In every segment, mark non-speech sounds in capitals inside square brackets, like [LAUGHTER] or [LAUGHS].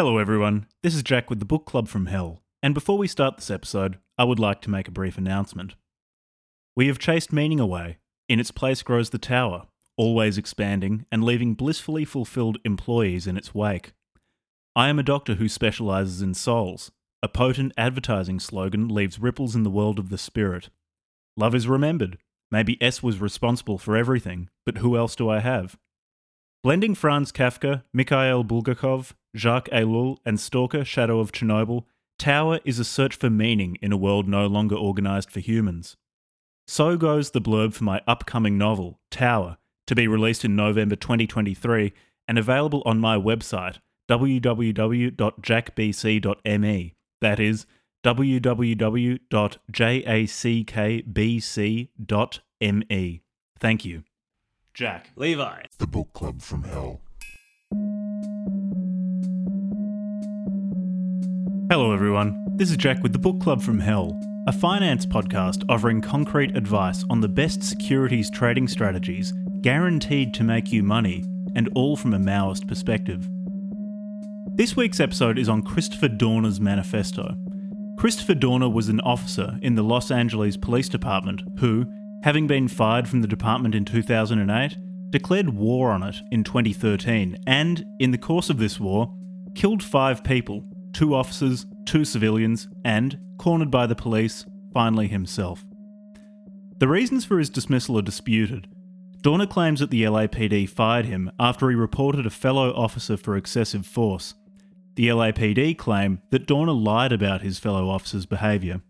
Hello, everyone. This is Jack with the Book Club from Hell. And before we start this episode, I would like to make a brief announcement. We have chased meaning away. In its place grows the tower, always expanding and leaving blissfully fulfilled employees in its wake. I am a doctor who specializes in souls. A potent advertising slogan leaves ripples in the world of the spirit. Love is remembered. Maybe S was responsible for everything, but who else do I have? Blending Franz Kafka, Mikhail Bulgakov, Jacques Ellul, and Stalker Shadow of Chernobyl, Tower is a search for meaning in a world no longer organized for humans. So goes the blurb for my upcoming novel, Tower, to be released in November 2023 and available on my website, www.jackbc.me. That is www.jackbc.me. Thank you. Jack. Levi. The Book Club from Hell. Hello, everyone. This is Jack with the Book Club from Hell, a finance podcast offering concrete advice on the best securities trading strategies guaranteed to make you money, and all from a Maoist perspective. This week's episode is on Christopher Dorner's manifesto. Christopher Dorner was an officer in the Los Angeles Police Department who, having been fired from the department in 2008, declared war on it in 2013 and, in the course of this war, killed five people two officers, two civilians, and, cornered by the police, finally himself. The reasons for his dismissal are disputed. Dorner claims that the LAPD fired him after he reported a fellow officer for excessive force. The LAPD claim that Dorner lied about his fellow officer's behaviour.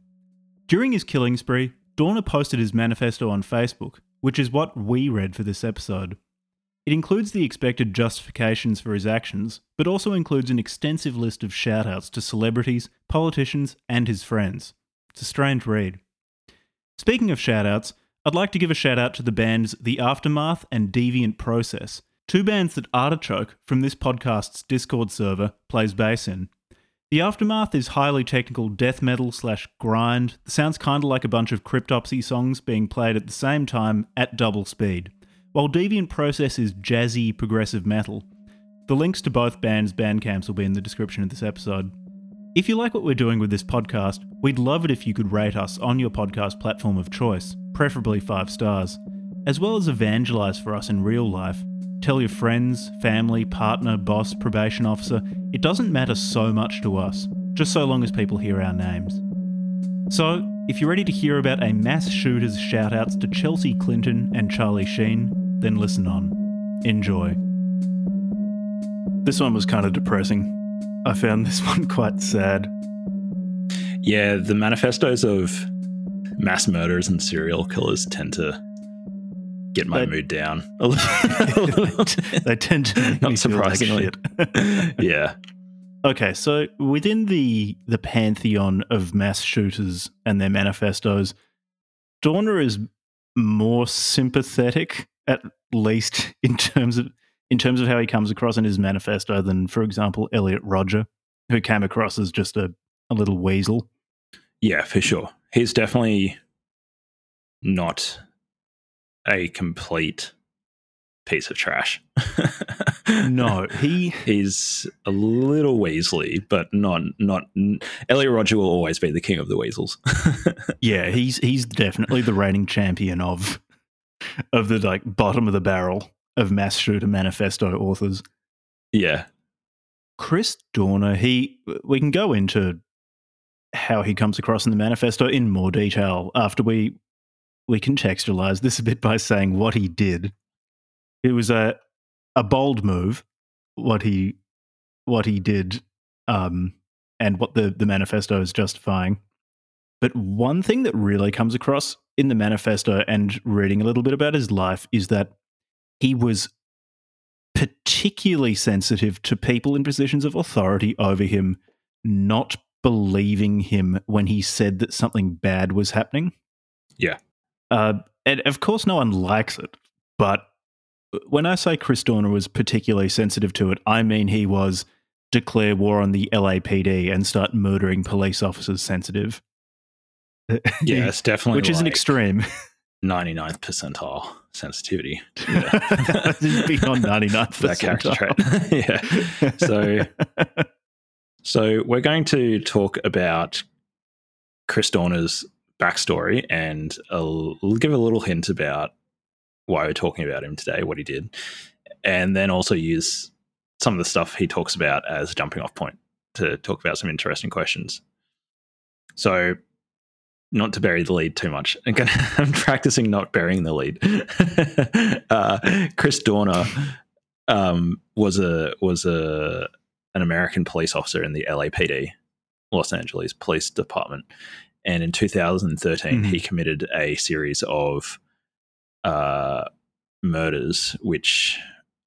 During his killing spree, Dorner posted his manifesto on Facebook, which is what we read for this episode. It includes the expected justifications for his actions, but also includes an extensive list of shoutouts to celebrities, politicians, and his friends. It's a strange read. Speaking of shoutouts, I'd like to give a shout out to the bands The Aftermath and Deviant Process, two bands that Artichoke, from this podcast's Discord server, plays bass in. The Aftermath is highly technical death metal slash grind. Sounds kind of like a bunch of Cryptopsy songs being played at the same time at double speed, while Deviant Process is jazzy progressive metal. The links to both bands' bandcamps will be in the description of this episode. If you like what we're doing with this podcast, we'd love it if you could rate us on your podcast platform of choice, preferably five stars, as well as evangelize for us in real life. Tell your friends, family, partner, boss, probation officer. It doesn't matter so much to us, just so long as people hear our names. So, if you're ready to hear about a mass shooter's shoutouts to Chelsea Clinton and Charlie Sheen, then listen on. Enjoy. This one was kind of depressing. I found [LAUGHS] this one quite sad. Yeah, the manifestos of mass murderers and serial killers tend to get my They- mood down [LAUGHS] a little. [LAUGHS] they tend to Not feel like surprisingly. [LAUGHS] yeah. Okay, so within the the pantheon of mass shooters and their manifestos, Dorner is more sympathetic, at least in terms of in terms of how he comes across in his manifesto, than, for example, Elliot Rodger, who came across as just a, a little weasel. Yeah, for sure. He's definitely not a complete piece of trash. [LAUGHS] No, he He's a little Weasley, but not not. Elliot Rodger will always be the king of the weasels. [LAUGHS] yeah, he's he's definitely the reigning champion of of the like bottom of the barrel of mass shooter manifesto authors. yeah, Chris Dorner, he we can go into how he comes across in the manifesto in more detail after we we contextualize this a bit by saying what he did. It was a a bold move, what he what he did, um, and what the the manifesto is justifying. But one thing that really comes across in the manifesto and reading a little bit about his life is that he was particularly sensitive to people in positions of authority over him not believing him when he said that something bad was happening. Yeah. Uh, and of course, no one likes it. But when I say Chris Dorner was particularly sensitive to it, I mean he was declare war on the LAPD and start murdering police officers sensitive. [LAUGHS] [LAUGHS] yeah, it's definitely Which is an like extreme. 99th percentile sensitivity. [LAUGHS] Beyond 99th that character trait. yeah. So So we're going to talk about Chris Dorner's backstory and I'll give a little hint about why we're talking about him today, what he did, and then also use some of the stuff he talks about as a jumping off point to talk about some interesting questions. So, not to bury the lead too much, [LAUGHS] I'm, practicing not burying the lead. [LAUGHS] uh, Chris Dorner um, was a was a an American police officer in the LAPD, Los Angeles Police Department, and in 2013 mm-hmm. he committed a series of uh, murders, which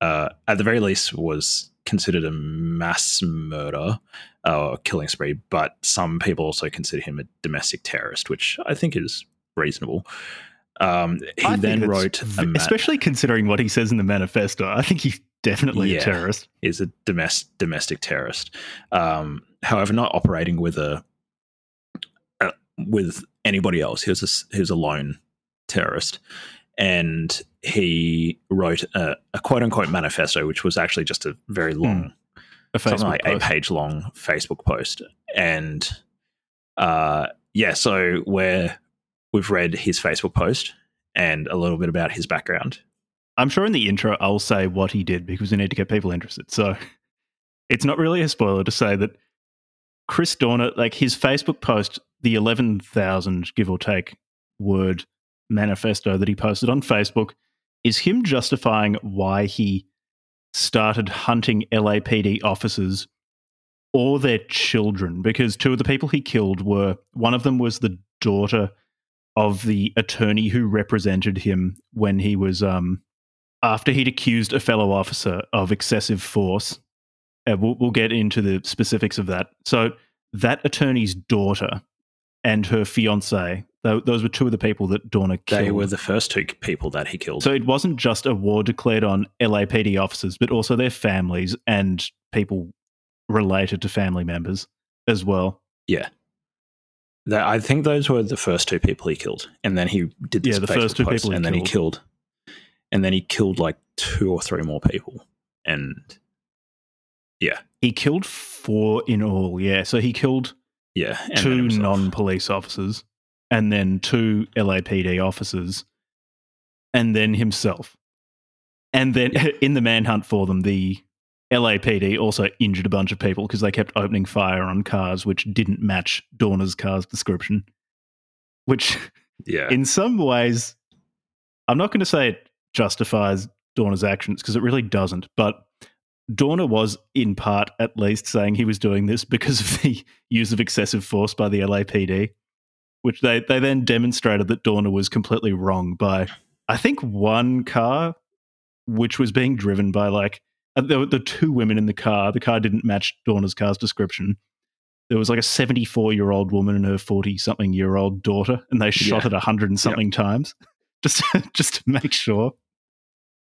uh, at the very least was considered a mass murder or uh, killing spree, but some people also consider him a domestic terrorist, which I think is reasonable. Um, he I then wrote, v- especially considering what he says in the manifesto. I think he's definitely yeah, a terrorist. Is a domestic domestic terrorist. Um, however, not operating with a with anybody else. He was a, he was a lone terrorist, and he wrote a, a quote unquote manifesto, which was actually just a very hmm. long, mm. a something like post. a page long Facebook post, and uh, yeah, so where we've read his Facebook post and a little bit about his background. I'm sure in the intro I'll say what he did because we need to get people interested. So [LAUGHS] it's not really a spoiler to say that Chris Dorner, like his Facebook post, the 11,000 give or take word manifesto that he posted on Facebook is him justifying why he started hunting LAPD officers or their children because two of the people he killed were one of them was the daughter of the attorney who represented him when he was um after he'd accused a fellow officer of excessive force uh, we'll, we'll get into the specifics of that so that attorney's daughter and her fiance those were two of the people that Dorner killed. They were the first two people that he killed. So it wasn't just a war declared on LAPD officers, but also their families and people related to family members as well. Yeah. That, I think those were the first two people he killed, and then he did this yeah, the Facebook first two post, people, and then killed. he killed, and then he killed like two or three more people, and yeah, he killed four in all. Yeah, so he killed yeah two non-police officers, and then two LAPD officers, and then himself. And then [LAUGHS] in the manhunt for them, the LAPD also injured a bunch of people because they kept opening fire on cars which didn't match Dorner's car's description. Which, yeah, in some ways, I'm not going to say it justifies Dorner's actions because it really doesn't. But Dorner was, in part at least, saying he was doing this because of the [LAUGHS] use of excessive force by the LAPD which they, they then demonstrated that Dorner was completely wrong by, I think, one car, which was being driven by like, uh, were the two women in the car. The car didn't match Dorner's car's description. There was like a 74 year old woman and her 40 something year old daughter, and they shot yeah. it a hundred and something yep. times [LAUGHS] just, just to make sure.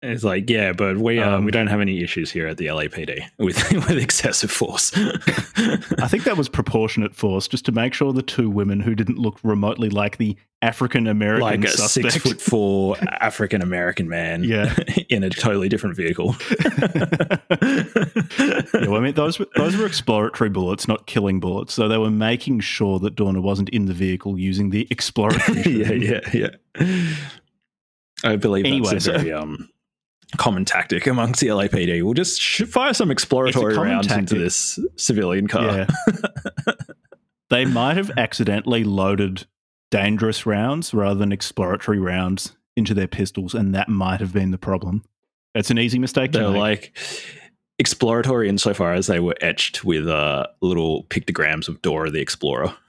It's like, yeah, but we uh, um, we don't have any issues here at the LAPD with [LAUGHS] with excessive force. [LAUGHS] I think that was proportionate force, just to make sure the two women who didn't look remotely like the African American, like a suspect. six foot [LAUGHS] four African American man, yeah. in a totally different vehicle. yeah, well, I mean, those were, those were exploratory bullets, not killing bullets. So they were making sure that Dorner wasn't in the vehicle using the exploratory. yeah, yeah, yeah. I believe anyway, that's a very um, common tactic amongst the LAPD. We'll just fire some exploratory rounds tactic. into this civilian car. Yeah. [LAUGHS] they might have accidentally loaded dangerous rounds rather than exploratory rounds into their pistols, and that might have been the problem. That's an easy mistake. They're make. like exploratory insofar as they were etched with uh, little pictograms of Dora the Explorer. [LAUGHS]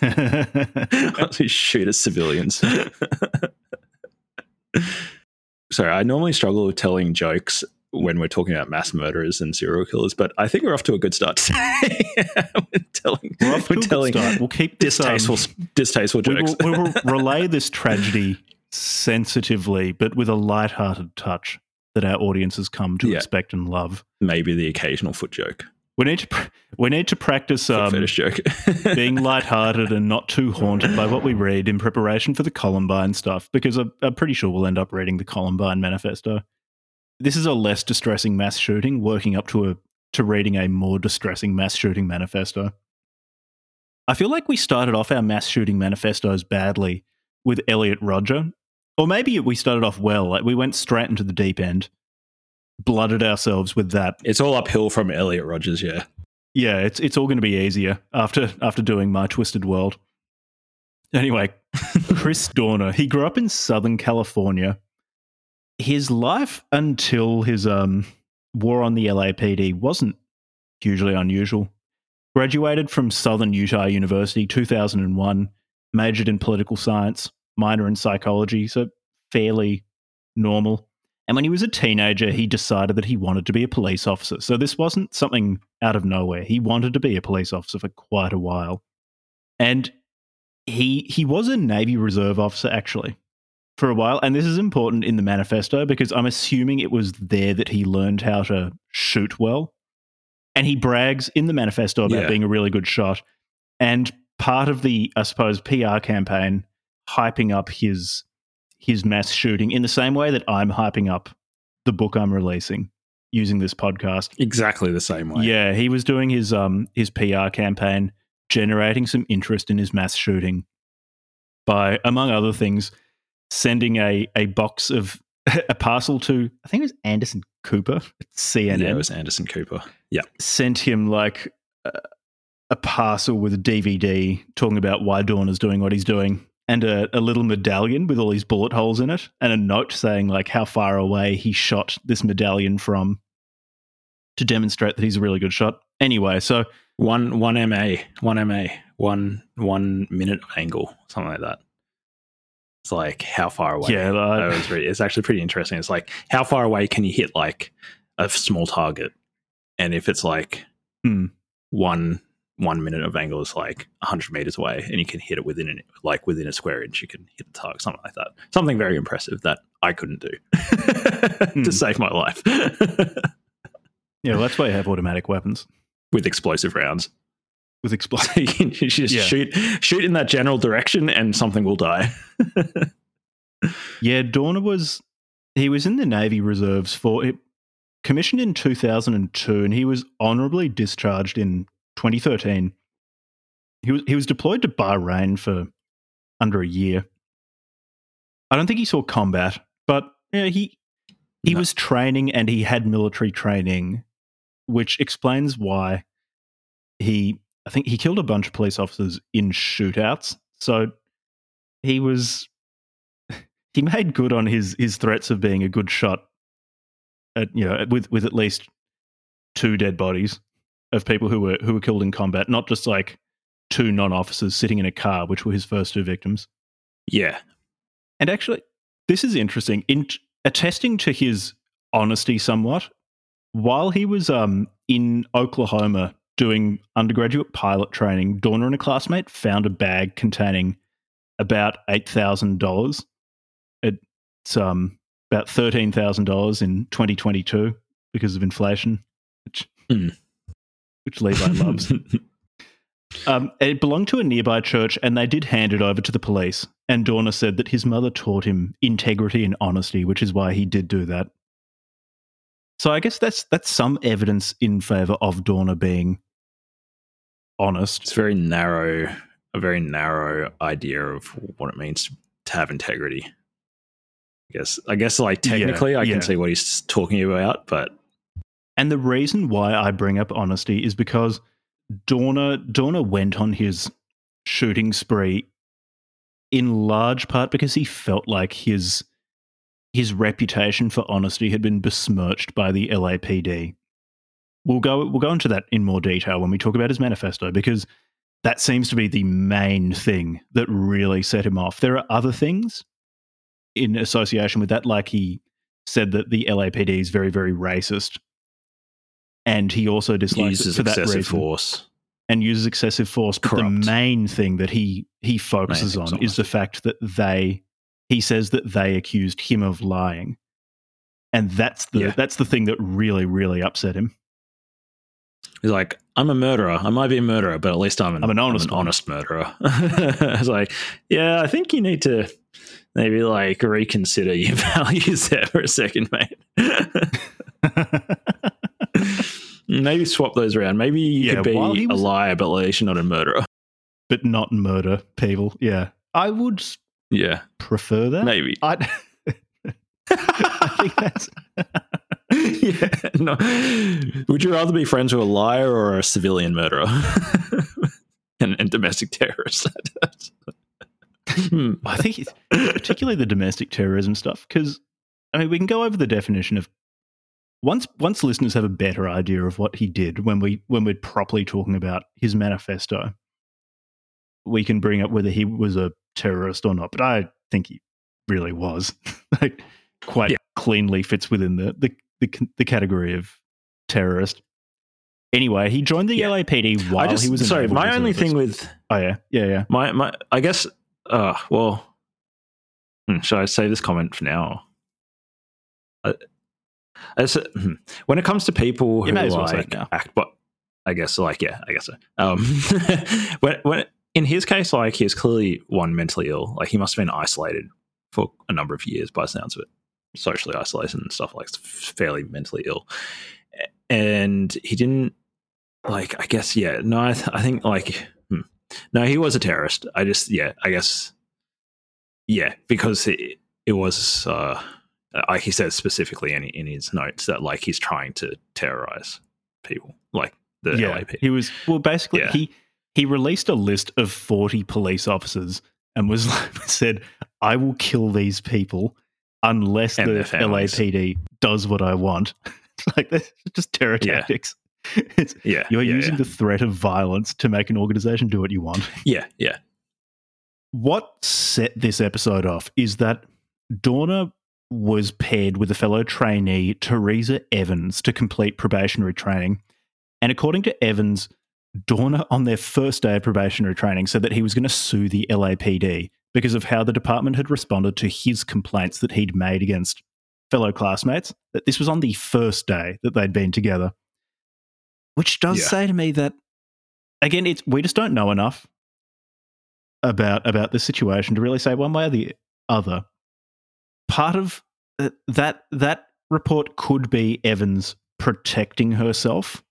[LAUGHS] We shoot at civilians sorry, I normally struggle with telling jokes when we're talking about mass murderers and serial killers, but I think we're off to a good start today. [LAUGHS] we're telling, we're, off to we're telling We'll keep this, distasteful, um, distasteful jokes. We will, we will [LAUGHS] relay this tragedy sensitively, but with a light-hearted touch that our audiences come to yeah. expect and love. Maybe the occasional foot joke. We need to we need to practice um, [LAUGHS] being lighthearted and not too haunted by what we read in preparation for the Columbine stuff, because I'm, I'm pretty sure we'll end up reading the Columbine manifesto. This is a less distressing mass shooting, working up to a to reading a more distressing mass shooting manifesto. I feel like we started off our mass shooting manifestos badly with Elliot Rodger, or maybe we started off well. Like we went straight into the deep end, blooded ourselves with that. It's all uphill from Elliot Rodgers, yeah. Yeah, it's it's all going to be easier after after doing my twisted world. Anyway, [LAUGHS] Chris Dorner, he grew up in Southern California. His life until his um war on the LAPD wasn't hugely unusual. Graduated from Southern Utah University 2001, majored in political science, minor in psychology, so fairly normal. And when he was a teenager, he decided that he wanted to be a police officer. So this wasn't something out of nowhere. He wanted to be a police officer for quite a while. And he he was a Navy Reserve officer actually for a while. And this is important in the manifesto because I'm assuming it was there that he learned how to shoot well. And he brags in the manifesto about Yeah. being a really good shot. And part of the, I suppose, PR campaign hyping up his his mass shooting in the same way that I'm hyping up the book I'm releasing using this podcast. Exactly the same way. Yeah, he was doing his um his PR campaign, generating some interest in his mass shooting by, among other things, sending a a box of [LAUGHS] a parcel to I think it was Anderson Cooper CNN. Yeah, it was Anderson Cooper. Yeah. Sent him like a, a parcel with a DVD talking about why Dorner's doing what he's doing. And a, a little medallion with all these bullet holes in it, and a note saying like how far away he shot this medallion from, to demonstrate that he's a really good shot. Anyway, so One one MA, one MA, one one minute angle, something like that. It's like how far away. yeah, really, it's actually pretty interesting. It's like how far away can you hit like a small target, and if it's like Hmm. one one minute of angle is like hundred meters away, and you can hit it within an, like within a square inch, you can hit the target, something like that. Something very impressive that I couldn't do [LAUGHS] Hmm. to save my life [LAUGHS] yeah, well, that's why you have automatic weapons with explosive rounds. with explosive. [LAUGHS] you can just Yeah. shoot shoot in that general direction, and something will die. Yeah, Dorner was he was in the Navy Reserves for it, commissioned in 2002 and he was honorably discharged in 2013. He was he was deployed to Bahrain for under a year. I don't think he saw combat, but yeah, he he No. was training and he had military training, which explains why he I think he killed a bunch of police officers in shootouts. So he was [LAUGHS] he made good on his his threats of being a good shot at you know with with at least two dead bodies of people who were who were killed in combat not just like two non-officers sitting in a car which were his first two victims. Yeah, and actually this is interesting. In attesting to his honesty somewhat while he was um in Oklahoma doing undergraduate pilot training Dorner and a classmate found a bag containing about $8,000 it's um about thirteen thousand dollars in 2022 because of inflation, which Hmm. Which Levi loves. [LAUGHS] um, it belonged to a nearby church, and they did hand it over to the police. And Dorner said that his mother taught him integrity and honesty, which is why he did do that. So I guess that's that's some evidence in favor of Dorner being honest. it's very narrow, a very narrow idea of what it means to have integrity. I guess, I guess, like Yeah, technically, I yeah. can see what he's talking about, but And the reason why I bring up honesty is because Dorner Dorner went on his shooting spree in large part because he felt like his his reputation for honesty had been besmirched by the LAPD. We'll go we'll go into that in more detail when we talk about his manifesto because that seems to be the main thing that really set him off. There are other things in association with that, like he said that the LAPD is very, very racist. And he also dislikes uses it for that excessive reason force. and uses excessive force. But Corrupt. the main thing that he he focuses thing's on is the fact that they he says that they accused him of lying, and that's the Yeah. that's the thing that really really upset him. He's like, I'm a murderer. I might be a murderer, but at least I'm an, I'm an honest one." honest murderer. [LAUGHS] it's like, yeah, I think you need to maybe like reconsider your [LAUGHS] values there for a second, mate. [LAUGHS] [LAUGHS] Maybe swap those around. Maybe you Yeah, could be a liar, but you're not a murderer. but not murder people. Yeah, I would Yeah, prefer that. maybe. I'd, [LAUGHS] I think that's [LAUGHS] yeah. No. Would you rather be friends with a liar or a civilian murderer and, and domestic terrorist? Hmm. I think particularly the domestic terrorism stuff because I mean we can go over the definition of once once listeners have a better idea of what he did when we when we're properly talking about his manifesto we can bring up whether he was a terrorist or not but I think he really was [LAUGHS] like quite Yeah. cleanly fits within the the the, the category of terrorist anyway he joined the Yeah. LAPD while just he was sorry. My only reservist. thing with oh yeah yeah yeah my my, I guess. Uh, well, hmm, should I save this comment for now? Uh, as, hmm, when it comes to people who You may well like act, but I guess like yeah, I guess so. Um, [LAUGHS] when when in his case, like he was clearly one mentally ill. Like he must have been isolated for a number of years by sounds of it, socially isolated and stuff like fairly mentally ill, and he didn't like. I guess yeah. No, I, th- I think like hmm. no, he was a terrorist. I just yeah. I guess yeah because it, it was. uh like he says specifically in, in his notes that like he's trying to terrorize people like the yeah, LAP. He was well basically Yeah. he he released a list of 40 police officers and was [LAUGHS] like, said, I will kill these people unless And the. LAPD does what I want. [LAUGHS] Like that's just terror Yeah. tactics. [LAUGHS] It's, Yeah, you're yeah, using the threat of violence to make an organization do what you want. yeah, yeah, What set this episode off is that Dorner was paired with a fellow trainee, Teresa Evans, to complete probationary training. And according to Evans, Dorner, on their first day of probationary training, said that he was going to sue the LAPD because of how the department had responded to his complaints that he'd made against fellow classmates. That this was on the first day that they'd been together, which does Yeah. say to me that again, it's we just don't know enough about about the situation to really say one way or the other. Part of uh, that that report could be Evans protecting herself,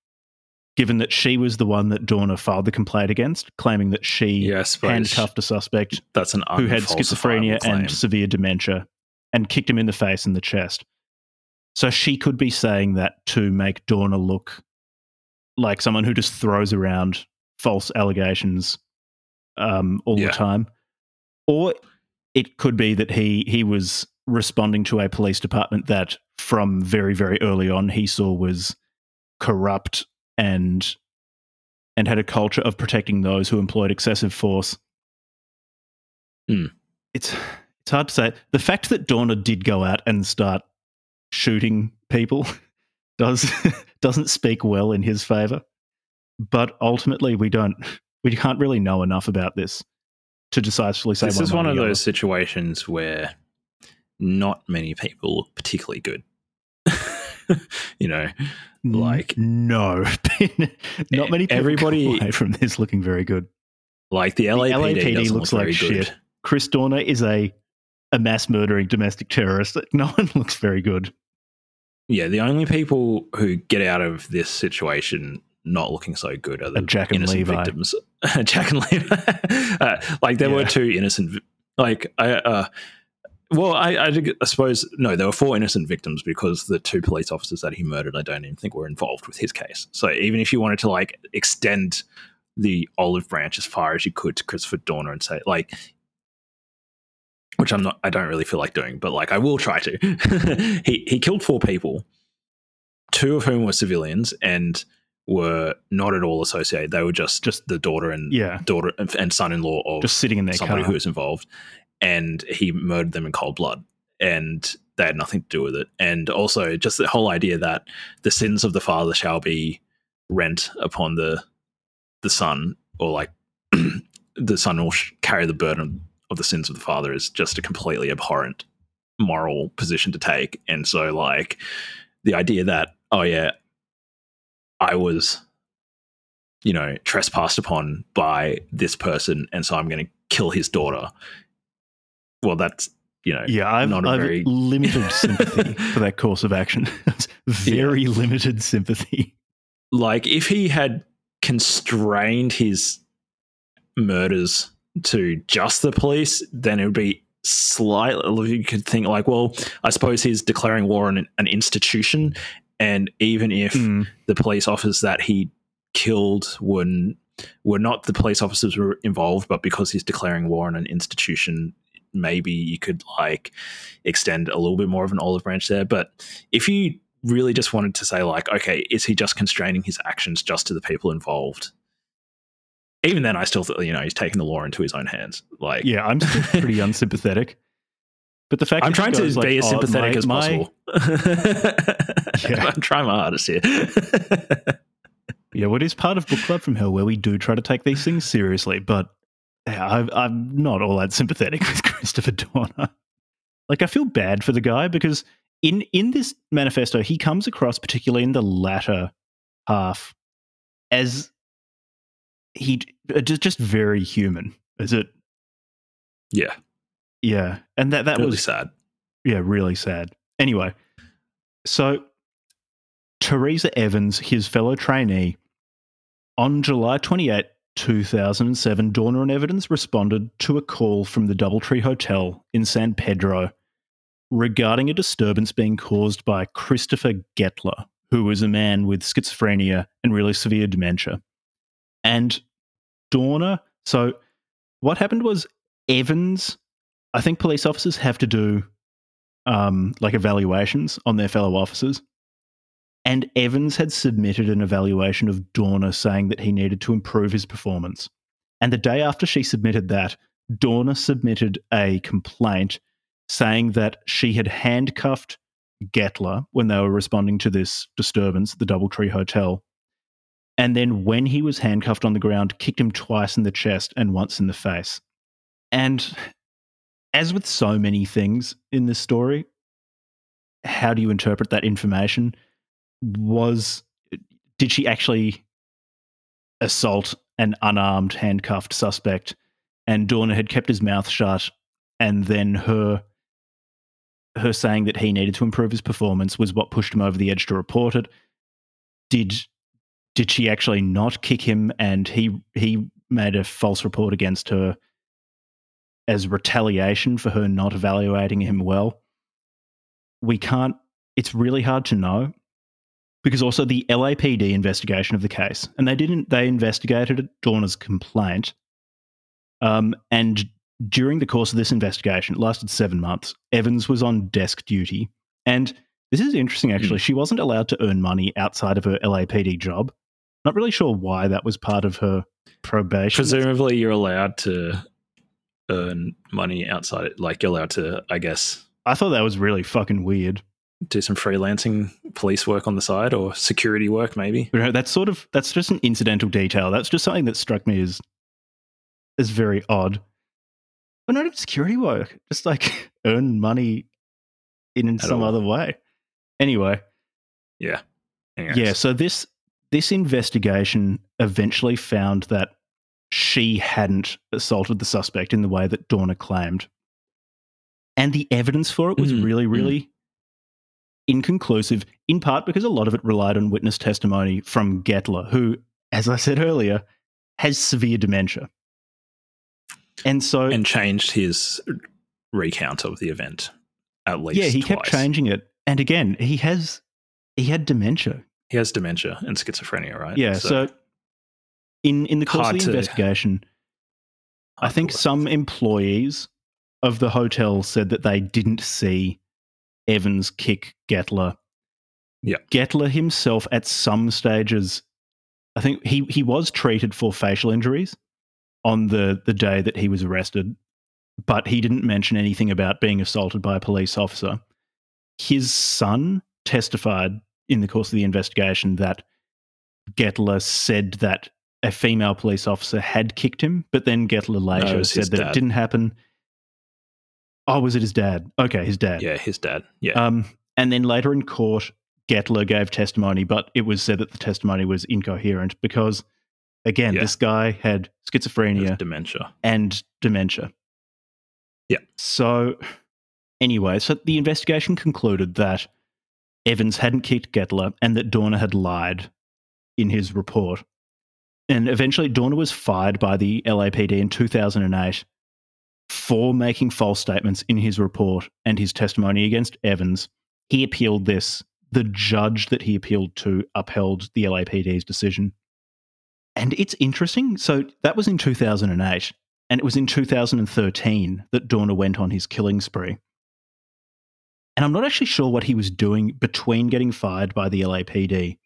given that she was the one that Dorner filed the complaint against, claiming that she suppose handcuffed a suspect that's an who had schizophrenia claim. and severe dementia and kicked him in the face and the chest. So she could be saying that to make Dorner look like someone who just throws around false allegations um, all Yeah. the time. Or it could be that he he was responding to a police department that from very, very early on he saw was corrupt and and had a culture of protecting those who employed excessive force. Hmm. It's it's hard to say. The fact that Dorner did go out and start shooting people [LAUGHS] does [LAUGHS] doesn't speak well in his favor. But ultimately, we don't we can't really know enough about this to decisively say. this is one of those situations where not many people look particularly good. [LAUGHS] you know, like- no, [LAUGHS] not many people Everybody- away from this looking very good. like the LAPD, LAPD looks look like very good. shit. Chris Dorner is a a mass murdering domestic terrorist. [LAUGHS] No one looks very good. Yeah, the only people who get out of this situation not looking so good are the Jack and innocent Levi. victims. Jack and Levi. uh, like there were two innocent. Like I. Uh, well, I, I, I suppose no. There were four innocent victims because the two police officers that he murdered, I don't even think were involved with his case. So even if you wanted to like extend the olive branch as far as you could to Christopher Dorner and say like, which I'm not, I don't really feel like doing, but like I will try to. [LAUGHS] he he killed four people, two of whom were civilians and were not at all associated. They were just just the daughter and Yeah, daughter and son-in-law of just sitting in their somebody car. who was involved, and he murdered them in cold blood, and they had nothing to do with it. And also, just the whole idea that the sins of the father shall be rent upon the the son, or like [CLEARS THROAT] the son will carry the burden of the sins of the father, is just a completely abhorrent moral position to take. And so, like the idea that oh yeah, I was you know, trespassed upon by this person, and so I'm going to kill his daughter. Well, that's you know, yeah, I've, not a I've very- [LAUGHS] limited sympathy for that course of action. [LAUGHS] Very limited sympathy. like if he had constrained his murders to just the police, then it would be slightly. You could think like, well, I suppose he's declaring war on an, an institution, and even if Mm. the police officers that he killed were were not the police officers were involved, but because he's declaring war on an institution, maybe you could like extend a little bit more of an olive branch there. But if you really just wanted to say like, okay, is he just constraining his actions just to the people involved? Even then, I still thought you know he's taking the law into his own hands. Like, Yeah, I'm still [LAUGHS] pretty unsympathetic. But the fact I'm trying to goes like, be as "Oh, sympathetic my- as my- possible. [LAUGHS] Yeah. I'm trying my hardest here. [LAUGHS] Yeah, well, it is part of Book Club from Hell where we do try to take these things seriously, but yeah, I, I'm not all that sympathetic [LAUGHS] with Christopher Dorner. Like, I feel bad for the guy because in in this manifesto, he comes across, particularly in the latter half, as he uh, just just very human. Is it? yeah, Yeah, and that that really was sad. yeah, really sad. Anyway, so Teresa Evans, his fellow trainee, on July 28, 2007, Dorner and Evans responded to a call from the Doubletree Hotel in San Pedro regarding a disturbance being caused by Christopher Gettler, who was a man with schizophrenia and really severe dementia. And Dorner, so what happened was Evans, I think police officers have to do um, like evaluations on their fellow officers. And Evans had submitted an evaluation of Dorner saying that he needed to improve his performance. And the day after she submitted that, Dorner submitted a complaint saying that she had handcuffed Gettler when they were responding to this disturbance at the Doubletree Hotel. And then, when he was handcuffed on the ground, kicked him twice in the chest and once in the face. And as with so many things in this story, how do you interpret that information? Was did she actually assault an unarmed, handcuffed suspect, and Dorner had kept his mouth shut, and then her her saying that he needed to improve his performance was what pushed him over the edge to report it. Did did she actually not kick him, and he he made a false report against her as retaliation for her not evaluating him well? We can't. It's really hard to know because also the LAPD investigation of the case, and they didn't. They investigated Dorner's complaint, um, and during the course of this investigation, it lasted seven months. Evans was on desk duty, and this is interesting. Actually, she wasn't allowed to earn money outside of her LAPD job. Not really sure why that was part of her probation. Presumably, you're allowed to earn money outside it. Like you're allowed to, I guess, I thought that was really fucking weird. Do some freelancing police work on the side or security work, maybe. That's sort of that's just an incidental detail. That's just something that struck me as as very odd. But not even security work. Just like [LAUGHS] earn money in At some all. other way. Anyway, Yeah. Anyways. yeah. So this this investigation eventually found that she hadn't assaulted the suspect in the way that Dorner claimed, and the evidence for it was Mm, really, mm. Inconclusive. In part because a lot of it relied on witness testimony from Gettler, who, as I said earlier, has severe dementia, and so And changed his recount of the event at least. yeah, he twice. kept changing it. And again, he has he had dementia. He has dementia and schizophrenia, right? Yeah. So, in in the course of the investigation, I think some employees of the hotel said that they didn't see Evans kick Gettler. Yeah. Gettler himself, at some stages, I think he he was treated for facial injuries on the the day that he was arrested, but he didn't mention anything about being assaulted by a police officer. His son testified in the course of the investigation that Gettler said that a female police officer had kicked him, but then Gettler later was said that it didn't happen. Oh, was it his dad? Okay, his dad. Yeah, his dad. Yeah. Um, and then later in court, Gettler gave testimony, but it was said that the testimony was incoherent because, again, Yeah. this guy had schizophrenia dementia. and dementia. Yeah. So, anyway, so the investigation concluded that Evans hadn't kicked Gettler and that Dorner had lied in his report. And eventually, Dorner was fired by the LAPD in 2008 for making false statements in his report and his testimony against Evans. He appealed this. The judge that he appealed to upheld the LAPD's decision. And it's interesting. So that was in 2008. And it was in 2013 that Dorner went on his killing spree. And I'm not actually sure what he was doing between getting fired by the LAPD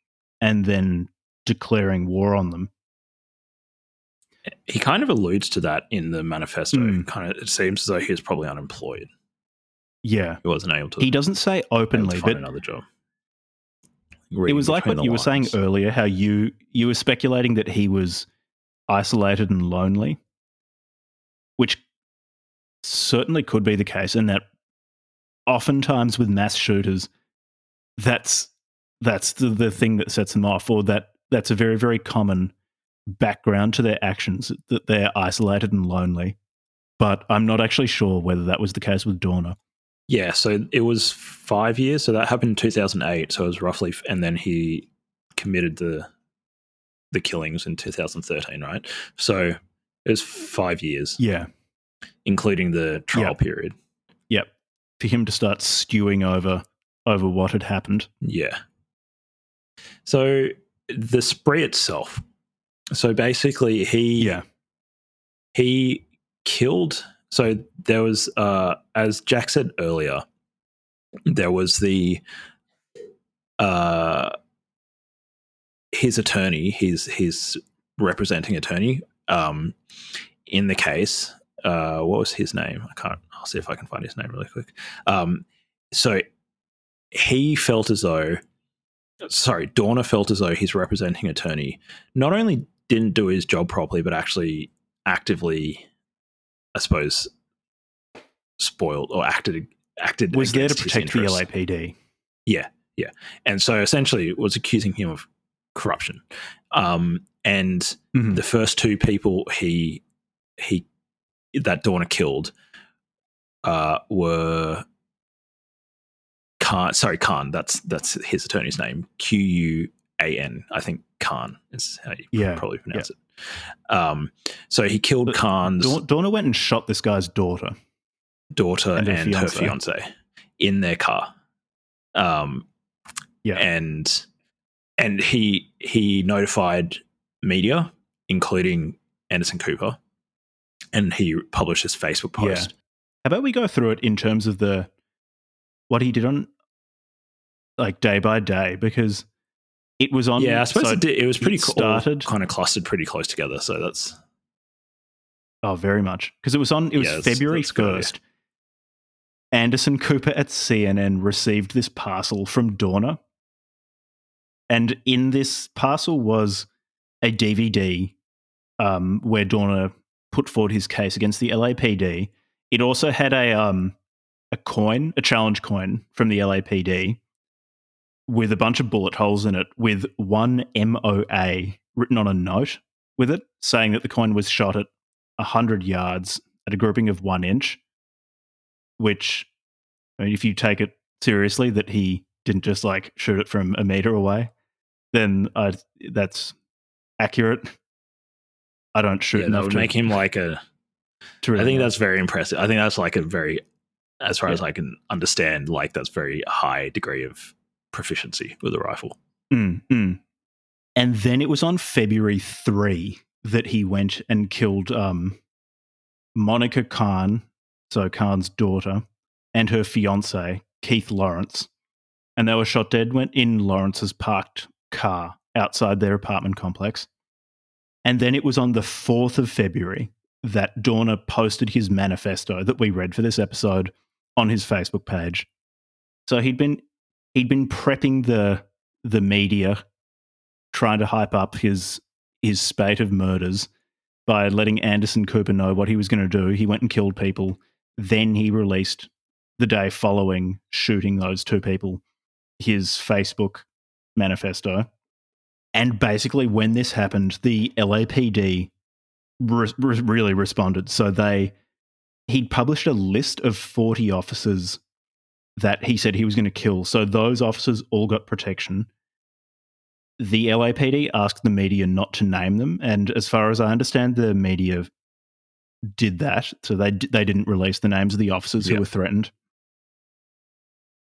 and then declaring war on them. He kind of alludes to that in the manifesto. Mm. Kind of, it seems as though he was probably unemployed. Yeah. He wasn't able to. He doesn't say openly, but another job. it was like what you were saying earlier, how you you were speculating that he was isolated and lonely, which certainly could be the case, and that oftentimes with mass shooters, that's that's the, the thing that sets them off, or that that's a very very common background to their actions that they're isolated and lonely. But I'm not actually sure whether that was the case with Dorner. Yeah, so it was five years. So that happened in 2008. So it was roughly, and then he committed the the killings in 2013, right? So it was five years, Yeah. including the trial Yeah. period. Yep. For him to start stewing over over what had happened. Yeah. So the spree itself. So basically, he Yeah. he killed. So there was, uh, as Jack said earlier, there was the uh, his attorney, his his representing attorney, um, in the case. Uh, what was his name? I can't. I'll see if I can find his name really quick. Um, so he felt as though, sorry, Dorner felt as though his representing attorney not only didn't do his job properly, but actually actively, I suppose, spoiled or acted acted Was there to protect the. LAPD. Yeah, yeah, and so essentially was accusing him of corruption. Um, and Mhm. the first two people he he that Dorner killed uh, were Quan. Sorry, Quan. That's that's his attorney's name. Q U A N. I think Quan is how you Yeah, probably pronounce it. Um, so he killed But Quan's Dor- went and shot this guy's daughter. daughter and and, her fiancé. in their car. Um, Yeah. and and he he notified media, including Anderson Cooper, and he published his Facebook Yeah. post. How about we go through it in terms of the what he did on like day by day because it was on. Yeah, I suppose so- it, did, it was pretty it started- kind of clustered pretty close together. So that's Oh, very much because it was on. It was Yeah, that's- February yeah. first. Anderson Cooper at CNN received this parcel from Dorner, and in this parcel was a DVD um, where Dorner put forward his case against the LAPD. It also had a um, a coin, a challenge coin from the LAPD, with a bunch of bullet holes in it, with one MOA written on a note with it, saying that the coin was shot at 100 yards at a grouping of one inch, which, I mean, if you take it seriously that he didn't just like shoot it from a meter away, then I, that's accurate. I don't shoot yeah, that enough would to, make him like a. to I think know. that's very impressive. I think that's like a very, as far Yeah. as I can understand, like that's very high degree of proficiency with a rifle. Mm, mm. And then it was on February 3 that he went and killed um, Monica Quan, so Quan's daughter, and her fiance, Keith Lawrence. And they were shot dead went in Lawrence's parked car outside their apartment complex. And then it was on the 4th of February that Dorner posted his manifesto that we read for this episode on his Facebook page. So he'd been he'd been prepping the the media, trying to hype up his his spate of murders by letting Anderson Cooper know what he was going to do. He went and killed people. Then he released the day following shooting those two people his Facebook manifesto. And basically, when this happened, the LAPD re- re- really responded. So they he'd published a list of 40 officers that he said he was going to kill. So those officers all got protection. the LAPD asked the media not to name them, and as far as I understand, the media did that, so they they didn't release the names of the officers who Yeah. were threatened.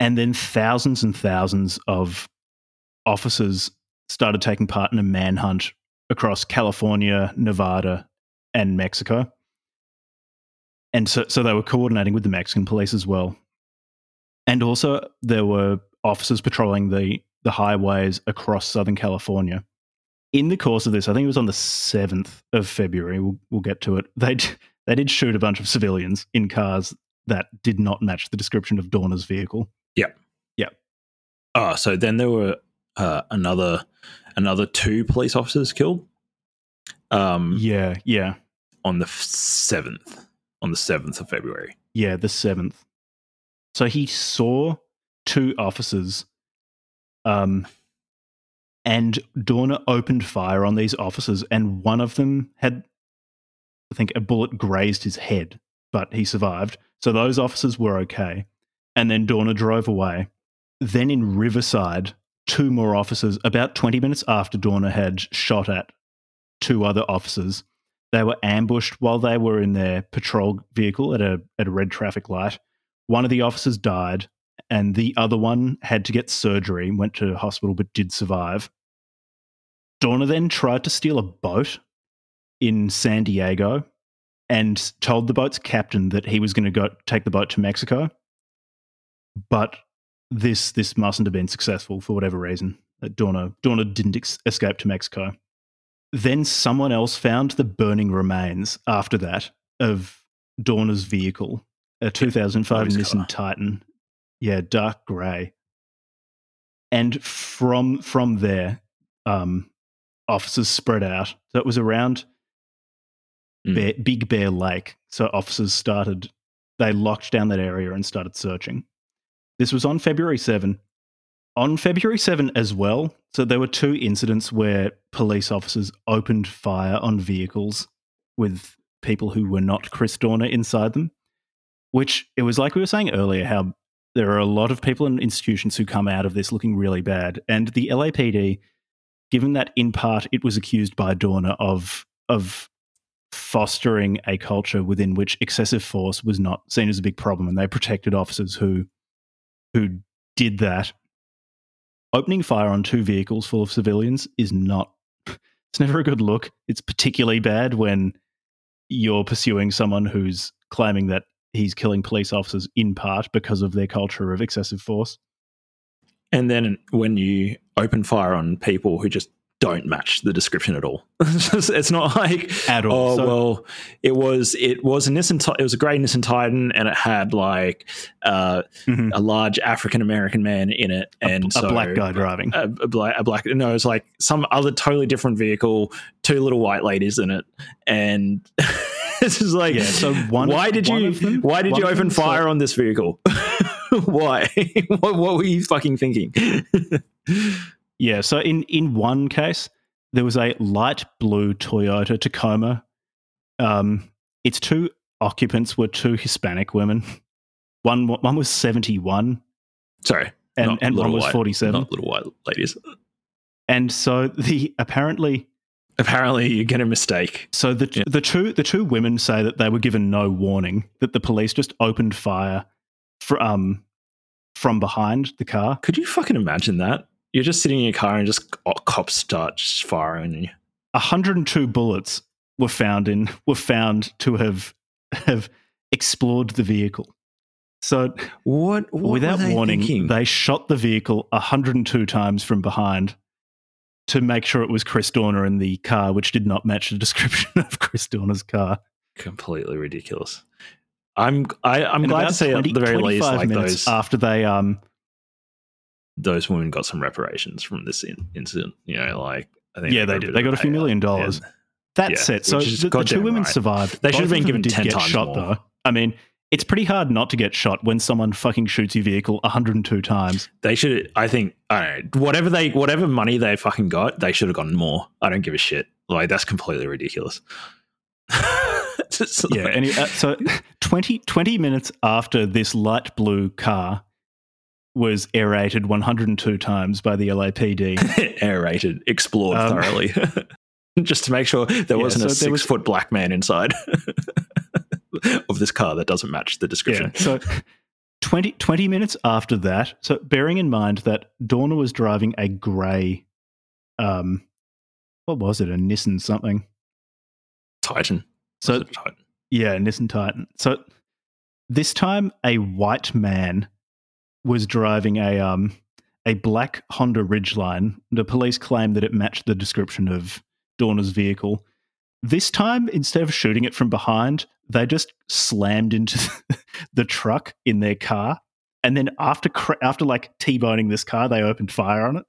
And then thousands and thousands of officers started taking part in a manhunt across California, Nevada, and Mexico. And so, so they were coordinating with the Mexican police as well. And also, there were officers patrolling the, the highways across Southern California. In the course of this, I think it was on the 7th of February, we'll, we'll get to it, [LAUGHS] they, they did shoot a bunch of civilians in cars that did not match the description of Dorner's vehicle. Yep. Yep. Oh, so then there were uh, another another two police officers killed. Um, Yeah, yeah, on the seventh, on the seventh of February. yeah, the 7th. So he saw two officers um, and Dorner opened fire on these officers, and one of them had, I think, a bullet grazed his head, but he survived. So those officers were okay. And then Dorner drove away. Then in Riverside, two more officers, about 20 minutes after Dorner had shot at two other officers, they were ambushed while they were in their patrol vehicle at a, at a red traffic light. One of the officers died, and the other one had to get surgery, went to hospital, but did survive. Dorner then tried to steal a boat in San Diego and told the boat's captain that he was going to go take the boat to Mexico. But this this mustn't have been successful for whatever reason. Uh, that Dorner Dorner didn't ex- escape to Mexico. Then someone else found the burning remains after that of Dorner's vehicle, a 2005 his Nissan colour. Titan. Yeah, dark grey. And from from there, um, officers spread out. So it was around Mm. Bear, Big Bear Lake. So officers started, they locked down that area and started searching. This was on February 7. On February 7 as well, so there were two incidents where police officers opened fire on vehicles with people who were not Chris Dorner inside them, which it was like we were saying earlier how there are a lot of people and institutions who come out of this looking really bad. And the LAPD, given that in part it was accused by Dorner of, of fostering a culture within which excessive force was not seen as a big problem and they protected officers who who did that opening fire on two vehicles full of civilians is not [LAUGHS] it's never a good look it's particularly bad when you're pursuing someone who's claiming that he's killing police officers in part because of their culture of excessive force And then when you open fire on people who just don't match the description at all, [LAUGHS] it's, not like At all. Oh So- well, it was it was a Nissan. It was a grey Nissan Titan, and it had like uh, Mhm. a large African American man in it, and a, so- black guy driving a, a black, a black. No, it's like some other totally different vehicle, two little white ladies in it, and [LAUGHS] [LAUGHS] this is like, Yeah, so one- why did one you, them- why did one you open them, so- fire on this vehicle? [LAUGHS] why? [LAUGHS] what, what were you fucking thinking? Yeah, so in in one case, there was a light blue Toyota Tacoma. Um, its two occupants were two Hispanic women. One one was seventy one, Sorry, and and one was forty seven. not little white ladies. And so the apparently, Apparently, you get a mistake. so the Yeah. the two the two women say that they were given no warning that the police just opened fire for, um from behind the car. Could you fucking imagine that? You're just sitting in your car and just oh, cops start just firing. And you. 102 bullets were found in were found to have have explored the vehicle. So What? what without they warning, thinking? they shot the vehicle 102 times from behind to make sure it was Chris Dorner in the car, which did not match the [LAUGHS] description of Chris Dorner's car. completely ridiculous. I'm I, I'm And glad to see 20 at the very least 25 like those after they um those women got some reparations from this in, incident. You know, like I think Yeah, they did. They got a few million dollars. And That's Yeah, it. So the, the two women right. survived. They should have been given did 10 get times shot more. though. I mean, it's pretty hard not to get shot when someone fucking shoots your vehicle 102 times. They should. I think. I don't know. Whatever they, whatever money they fucking got, they should have gotten more. I don't give a shit. Like that's completely ridiculous. [LAUGHS] Just Yeah. like- Any, uh, so [LAUGHS] 20, 20 minutes after this light blue car was aerated 102 times by the LAPD. [LAUGHS] Aerated, explored Um, thoroughly. Just to make sure there Yeah, wasn't so a six was- foot black man inside [LAUGHS] of this car that doesn't match the description. Yeah. So [LAUGHS] 20, 20 minutes after that, so bearing in mind that Dorner was driving a grey, um, what was it, a Nissan something? Titan. So Titan? yeah, Nissan Titan. So this time, a white man was driving a um a black Honda Ridgeline. The police claimed that it matched the description of Dorner's vehicle. This time, instead of shooting it from behind, they just slammed into [LAUGHS] the truck in their car, and then after cra- after like t-boning this car, they opened fire on it.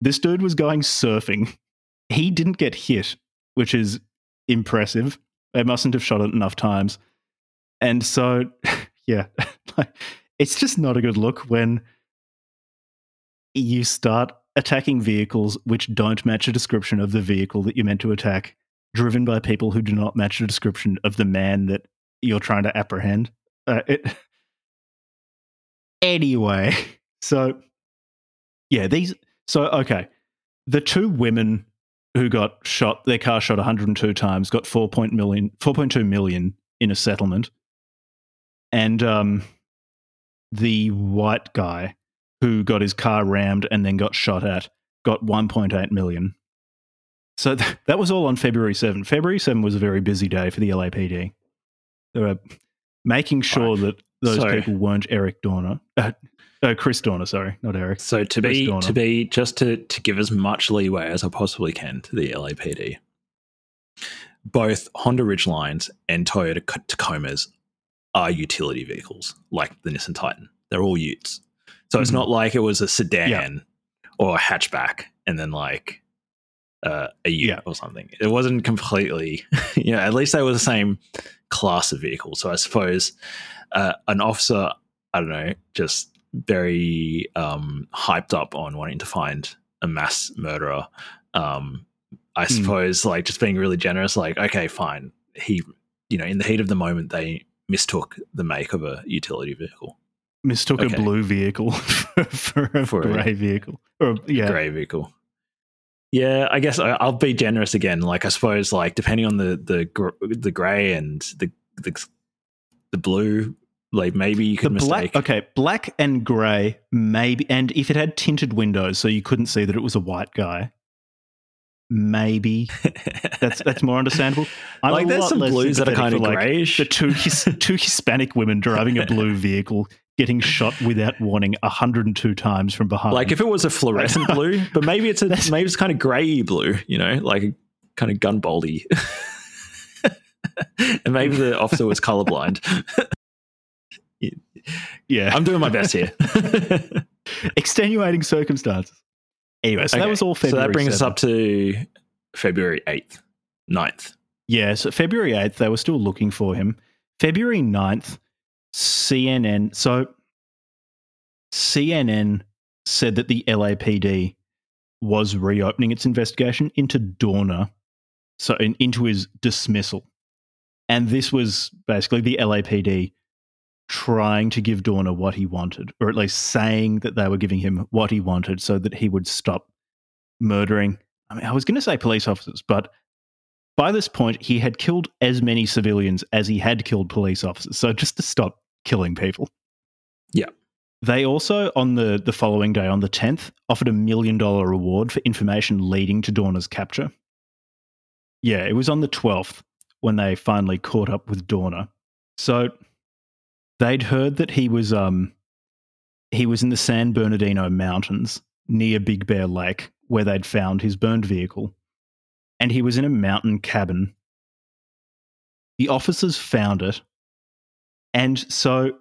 This dude was going surfing. He didn't get hit, which is impressive. They mustn't have shot it enough times. And so, [LAUGHS] yeah, [LAUGHS] it's just not a good look when you start attacking vehicles which don't match a description of the vehicle that you're meant to attack, driven by people who do not match the description of the man that you're trying to apprehend. Uh, it, [LAUGHS] anyway, [LAUGHS] so yeah, these. So, okay. The two women who got shot, their car shot 102 times, got 4 point million, 4.2 million in a settlement. And um, the white guy who got his car rammed and then got shot at got 1.8 million. So th- [LAUGHS] that was all on February 7. February 7 was a very busy day for the LAPD. They were making sure that those So- people weren't Eric Dorner. Uh, uh, Chris Dorner, sorry, not Eric. So to Chris be Dorner. to be just to to give as much leeway as I possibly can to the LAPD, both Honda Ridgelines and Toyota Tacomas are utility vehicles, like the Nissan Titan. They're all Utes. So it's Mhm. not like it was a sedan or a hatchback and then like uh, a Ute Yeah. or something. It wasn't completely, [LAUGHS] you know, at least they were the same class of vehicle. So I suppose uh, an officer, I don't know, just very um, hyped up on wanting to find a mass murderer. Um, I Hmm. suppose, like, just being really generous, like, okay, fine. He, you know, in the heat of the moment, they mistook the make of a utility vehicle, Mistook Okay. a blue vehicle [LAUGHS] for, for a For a grey vehicle. Or, yeah. grey vehicle. Yeah, I guess I, I'll be generous again. Like, I suppose, like, depending on the the gr- the grey and the the the blue, like maybe you The could black, mistake. okay, black and grey, maybe, and if it had tinted windows, so you couldn't see that it was a white guy, maybe [LAUGHS] that's that's more understandable. I'm like, there's some blues that are kind of like, greyish. The two two [LAUGHS] Hispanic women driving a blue vehicle, getting shot without warning 102 times from behind. like if it was a fluorescent blue, but maybe it's a [LAUGHS] maybe it's kind of grey blue, you know, like a kind of gun boldy. [LAUGHS] and maybe the officer was colorblind. [LAUGHS] yeah, I'm doing my best here. extenuating circumstances. Anyway, so that was all February. So that brings us up to February 8th, 9th. Yeah, so February 8th, they were still looking for him. February 9th, CNN. So CNN said that the LAPD was reopening its investigation into Dorner, so in, into his dismissal. And this was basically the LAPD trying to give Dorner what he wanted, or at least saying that they were giving him what he wanted so that he would stop murdering. I mean, I was going to say police officers, but by this point, he had killed as many civilians as he had killed police officers. So just to stop killing people. Yeah. They also, on the, the following day, on the 10th, offered a million dollar reward for information leading to Dorner's capture. Yeah, it was on the 12th when they finally caught up with Dorner. So they'd heard that he was um he was in the San Bernardino Mountains near Big Bear Lake where they'd found his burned vehicle and he was in a mountain cabin. The officers found it, and so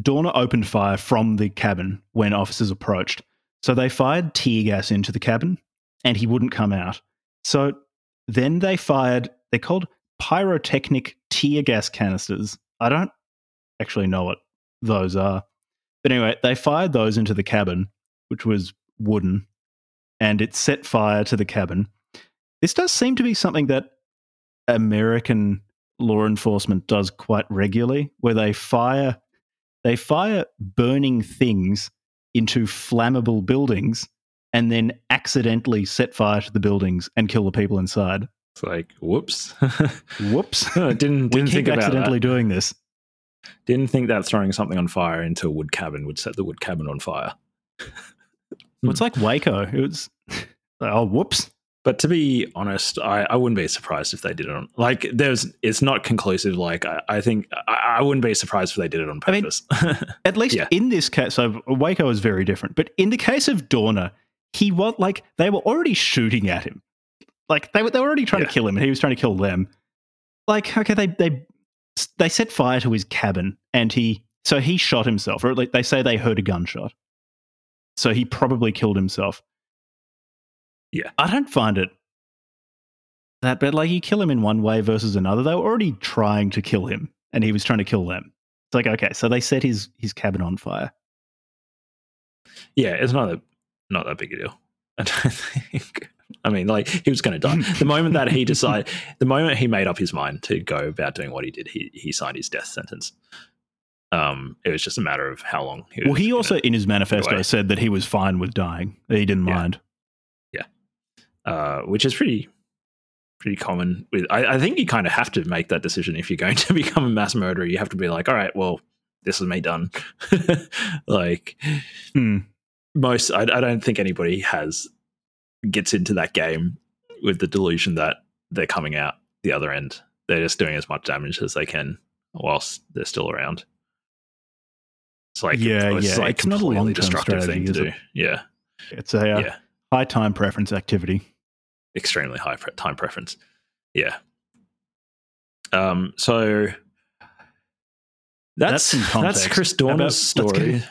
Dorner opened fire from the cabin when officers approached. So they fired tear gas into the cabin, and he wouldn't come out. So then they fired, they're called pyrotechnic tear gas canisters. I don't actually know what those are. But anyway, they fired those into the cabin, which was wooden, and it set fire to the cabin. This does seem to be something that American law enforcement does quite regularly, where they fire they fire burning things into flammable buildings and then accidentally set fire to the buildings and kill the people inside. It's like, whoops. [LAUGHS] Whoops. [LAUGHS] didn't didn't think about accidentally that. doing this. Didn't think that throwing something on fire into a wood cabin would set the wood cabin on fire. Well, it's like Waco. It was, [LAUGHS] oh, whoops. But to be honest, I, I wouldn't be surprised if they did it on like there's it's not conclusive. Like I, I think I, I wouldn't be surprised if they did it on I mean- purpose. [LAUGHS] At least Yeah. in this case, so Waco is very different. But in the case of Dorner, he was like they were already shooting at him. Like they were, they were already trying Yeah. to kill him, and he was trying to kill them. Like okay, they they they set fire to his cabin, and he so he shot himself, or like they say they heard a gunshot. So he probably killed himself. Yeah. I don't find it that bad. Like you kill him in one way versus another. They were already trying to kill him, and he was trying to kill them. It's like okay, so they set his his cabin on fire. yeah, it's not a, not that big a deal. [LAUGHS] I don't think. I mean, like he was going to die the moment that he decided. [LAUGHS] the moment he made up his mind to go about doing what he did, he he signed his death sentence. Um, it was just a matter of how long. He Well, he also in his manifesto said that he was fine with dying. He didn't Yeah. mind. Uh, which is pretty pretty common. With I, I think you kind of have to make that decision if you're [LAUGHS] going to become a mass murderer. You have to be like, all right, well, this is me done. [LAUGHS] like Hmm. most, I, I don't think anybody has gets into that game with the delusion that they're coming out the other end. They're just doing as much damage as they can whilst they're still around. It's like Yeah, it's yeah, like it's not a long-term destructive thing to do. is Yeah, It's a uh, yeah. High time preference activity. extremely high pre- time preference. Yeah. Um. So that's That's that's, Chris Dorner's story.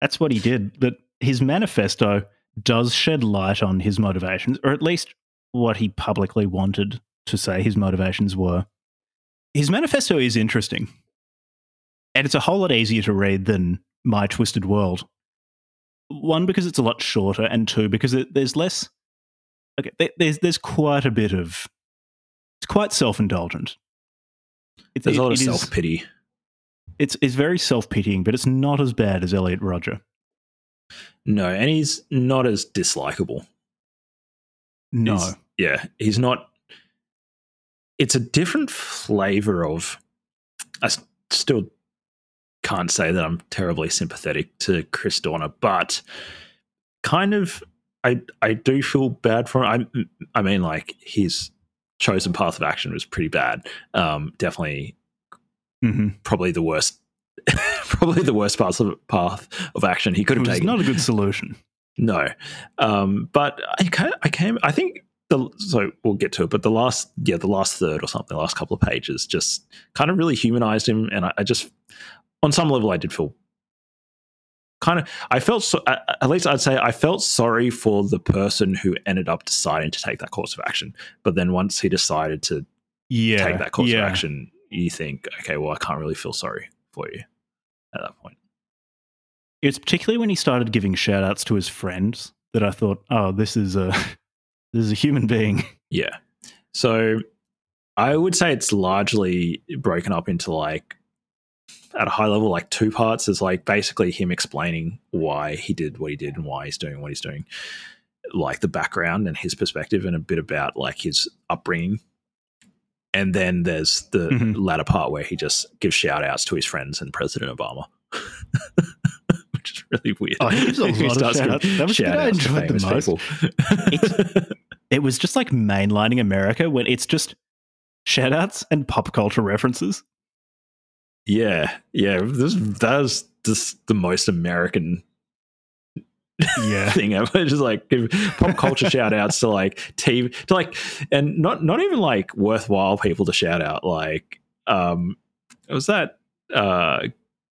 That's what he did. But his manifesto does shed light on his motivations, or at least what he publicly wanted to say his motivations were. His manifesto is interesting. And it's a whole lot easier to read than My Twisted World. One, because it's a lot shorter, and two, because it, there's less. Okay, there- there's there's quite a bit of. It's quite self indulgent. It's, There's a lot of self pity. It's it's very self pitying, but it's not as bad as Elliot Rodger. No, and he's not as dislikable. No, He's- yeah, he's not. It's a different flavor of. I still can't say that I'm terribly sympathetic to Chris Dorner, but kind of, I I do feel bad for him. I I mean, like his chosen path of action was pretty bad. Um, definitely, hmm probably the worst. [LAUGHS] probably the worst path of path of action he could have taken. not a good solution. No, um, but I I came. I think the so we'll get to it. But the last, yeah, the last third or something, the last couple of pages, just kind of really humanized him, and I, I just, on some level, I did feel kind of. I felt so. At least I'd say I felt sorry for the person who ended up deciding to take that course of action. But then once he decided to Yeah, take that course yeah. of action, you think, okay, well, I can't really feel sorry for you at that point. It's particularly when he started giving shout outs to his friends that I thought, oh, this is a [LAUGHS] this is a human being. [LAUGHS] Yeah. So I would say it's largely broken up into like at a high level, like two parts. is like basically him explaining why he did what he did and why he's doing what he's doing, like the background and his perspective, and a bit about like his upbringing. And then there's the Mhm. latter part where he just gives shout outs to his friends and President Obama. [LAUGHS] Which is really weird. Oh, he gives a [LAUGHS] lot of. That was I enjoyed the most. [LAUGHS] It was just like mainlining America when it's just shout outs and pop culture references. Yeah, yeah. This that's just the most American Yeah. thing ever. [LAUGHS] Just like give pop culture [LAUGHS] shout outs to like TV to like and not not even like worthwhile people to shout out. Like um was that uh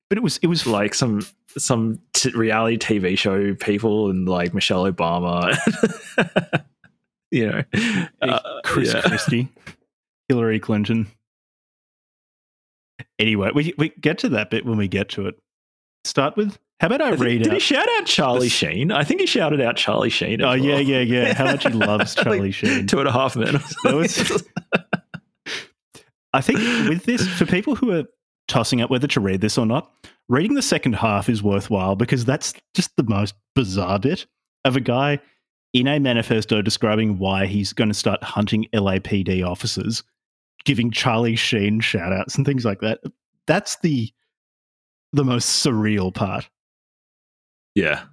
But it was it was like some some t- reality TV show people and like Michelle Obama. [LAUGHS] you know, uh, Chris yeah. Christie, Hillary Clinton. Anyway, we we get to that bit when we get to it. Start with how about I, I think- read did out? he shout out Charlie This- Sheen? I think he shouted out Charlie Sheen. oh as yeah, well. yeah, yeah. How much he [LAUGHS] loves Like, Charlie Sheen. Two and a half men. [LAUGHS] was- I think with this, for people who are tossing up whether to read this or not. Reading the second half is worthwhile because that's just the most bizarre bit of a guy in a manifesto describing why he's going to start hunting LAPD officers, giving Charlie Sheen shout outs and things like that. That's the the most surreal part. Yeah.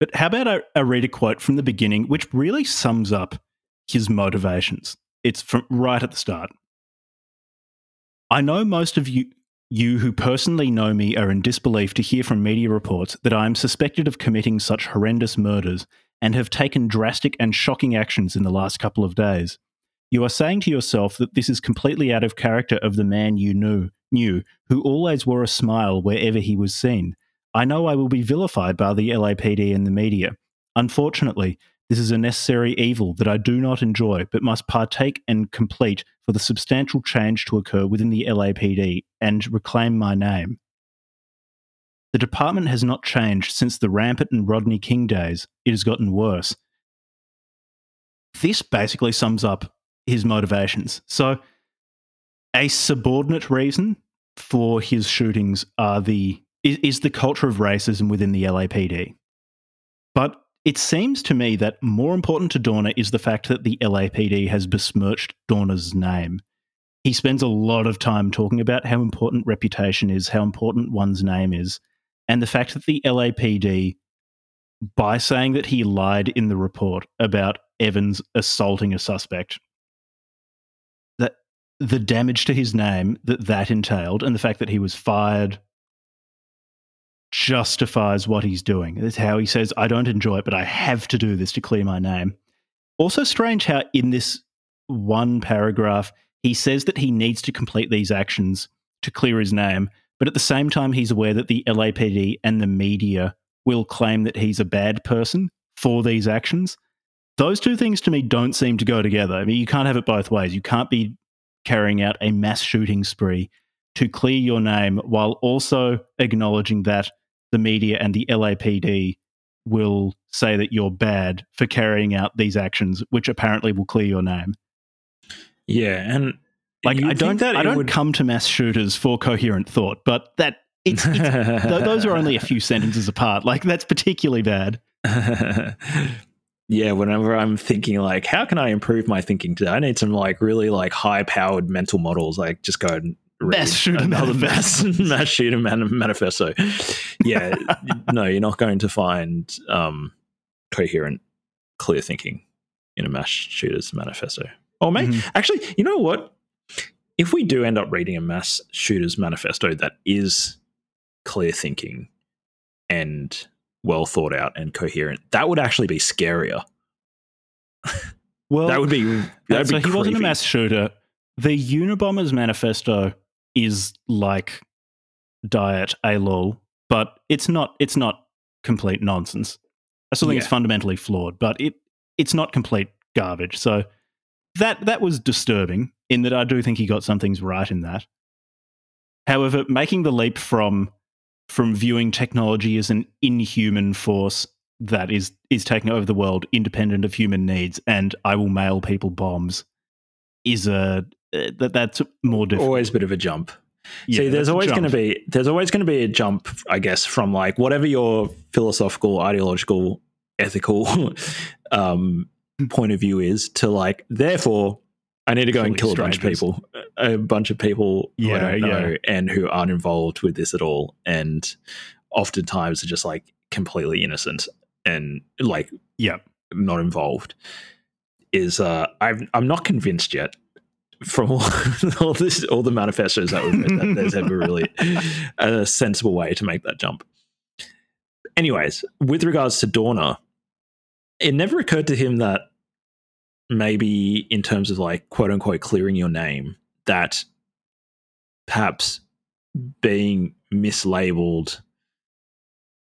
But how about I, I read a quote from the beginning, which really sums up his motivations? It's from right at the start. I know most of you, you who personally know me are in disbelief to hear from media reports that I am suspected of committing such horrendous murders and have taken drastic and shocking actions in the last couple of days. You are saying to yourself that this is completely out of character of the man you knew, knew, who always wore a smile wherever he was seen. I know I will be vilified by the LAPD and the media. Unfortunately, this is a necessary evil that I do not enjoy, but must partake and complete for the substantial change to occur within the LAPD and reclaim my name. The department has not changed since the Rampart and Rodney King days. It has gotten worse. This basically sums up his motivations. So, a subordinate reason for his shootings are the is, is the culture of racism within the LAPD. But it seems to me that more important to Dorner is the fact that the LAPD has besmirched Dorner's name. He spends a lot of time talking about how important reputation is, how important one's name is, and the fact that the LAPD, by saying that he lied in the report about Evans assaulting a suspect, the damage to his name that that entailed, and the fact that he was fired, justifies what he's doing. That's how he says, I don't enjoy it, but I have to do this to clear my name. Also, strange how in this one paragraph, he says that he needs to complete these actions to clear his name, but at the same time, he's aware that the LAPD and the media will claim that he's a bad person for these actions. Those two things to me don't seem to go together. I mean, you can't have it both ways. You can't be carrying out a mass shooting spree to clear your name while also acknowledging that the media and the LAPD will say that you're bad for carrying out these actions, which apparently will clear your name. Yeah, and like I don't that I don't would... come to mass shooters for coherent thought, but that it's, it's [LAUGHS] th- those are only a few sentences apart. Like that's particularly bad. [LAUGHS] yeah, whenever I'm thinking like, how can I improve my thinking today? I need some like really like high powered mental models. Like just go and mass shooter another mass [LAUGHS] mass shooter man- manifesto. Yeah, [LAUGHS] no, you're not going to find um, coherent, clear thinking in a mass shooter's manifesto. Or maybe mm-hmm. actually, you know what? if we do end up reading a mass shooters manifesto that is clear thinking and well thought out and coherent, that would actually be scarier. [LAUGHS] Well, that would be. That so be he wasn't a mass shooter. The Unabomber's manifesto is like diet a lol, but it's not. It's not complete nonsense. I still think yeah. it's fundamentally flawed, but it it's not complete garbage. So that that was disturbing in that I do think he got some things right in that. However, making the leap from from viewing technology as an inhuman force that is is taking over the world independent of human needs and I will mail people bombs is a uh, that that's more difficult. Always a bit of a jump. Yeah, See, there's always going to be there's always going to be a jump, I guess, from like whatever your philosophical, ideological, ethical [LAUGHS] um, point of view is to like therefore I need to go and kill a bunch of people, a bunch of people who yeah, I don't know yeah. and who aren't involved with this at all, and oftentimes are just like completely innocent and like yeah, not involved. Is uh, I'm I'm not convinced yet from all, [LAUGHS] all this all the manifestos that we've read that there's ever really [LAUGHS] a sensible way to make that jump. Anyways, with regards to Dorner, it never occurred to him that maybe in terms of like quote unquote clearing your name, that perhaps being mislabeled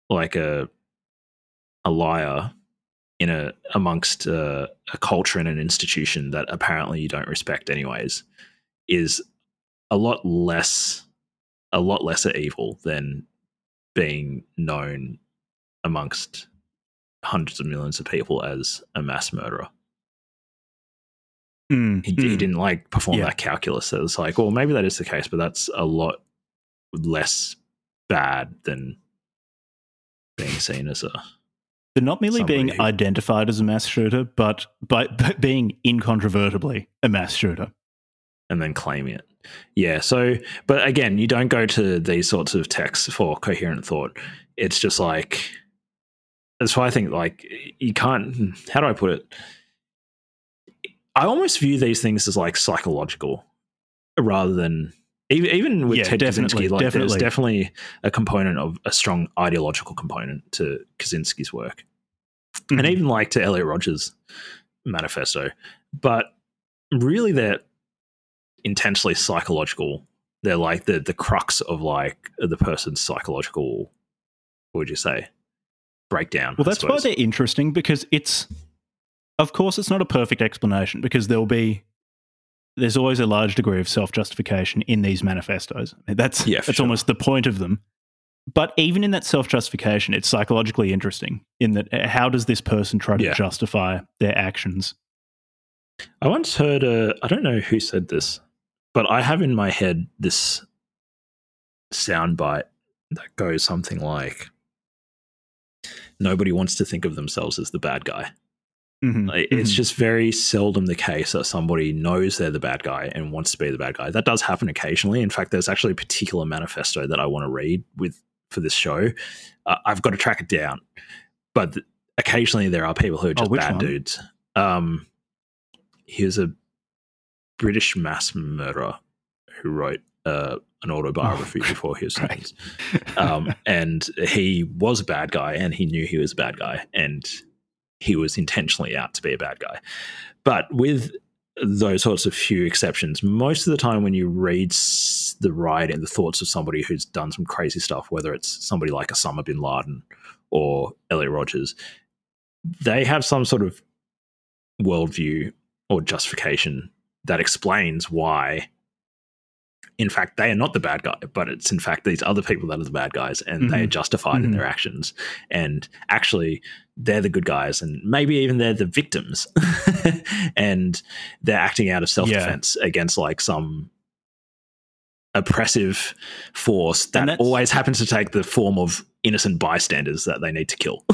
like a a liar in a amongst a, a, culture and an institution that apparently you don't respect anyways is a lot less a lot lesser evil than being known amongst hundreds of millions of people as a mass murderer Mm, He, he mm. didn't like perform Yeah. that calculus. So it's like, well, maybe that is the case, but that's a lot less bad than being seen as a They're not merely being somebody who- identified as a mass shooter, but by, but being incontrovertibly a mass shooter. and then claiming it. Yeah. So, but again, you don't go to these sorts of texts for coherent thought. It's just like that's why I think like you can't. How do I put it? I almost view these things as like psychological, rather than even even with Yeah, Ted definitely, Kaczynski. Like, there's definitely. definitely a component of a strong ideological component to Kaczynski's work and Mhm. even like to Elliot Rodgers' manifesto. But really, they're intensely psychological. They're like the the crux of like the person's psychological. What would you say? Breakdown. Well, I that's why they're interesting because it's, of course, it's not a perfect explanation because there'll be, there's always a large degree of self justification in these manifestos. That's Yeah, that's sure. almost the point of them. But even in that self justification, it's psychologically interesting in that uh, how does this person try to Yeah. justify their actions? I once heard a. I don't know who said this, but I have in my head this soundbite that goes something like, "Nobody wants to think of themselves as the bad guy." Mhm, Like, It's mhm. just very seldom the case that somebody knows they're the bad guy and wants to be the bad guy. That does happen occasionally. In fact, there's actually a particular manifesto that I want to read with for this show. Uh, I've got to track it down, but th- occasionally there are people who are Oh, just which bad one? dudes. Um, here's a British mass murderer who wrote uh, an autobiography Oh, [LAUGHS] before he was sentenced um, and he was a bad guy and he knew he was a bad guy and he was intentionally out to be a bad guy. But with those sorts of few exceptions most of the time when you read the writing and the thoughts of somebody who's done some crazy stuff whether it's somebody like Osama bin Laden or Elliot Rodgers they have some sort of worldview or justification that explains why in fact they are not the bad guy but it's in fact these other people that are the bad guys and they are Mhm. justified in Mhm. their actions and actually they're the good guys and maybe even they're the victims [LAUGHS] and they're acting out of self-defense against like some oppressive force that always happens to take the form of innocent bystanders that they need to kill [LAUGHS]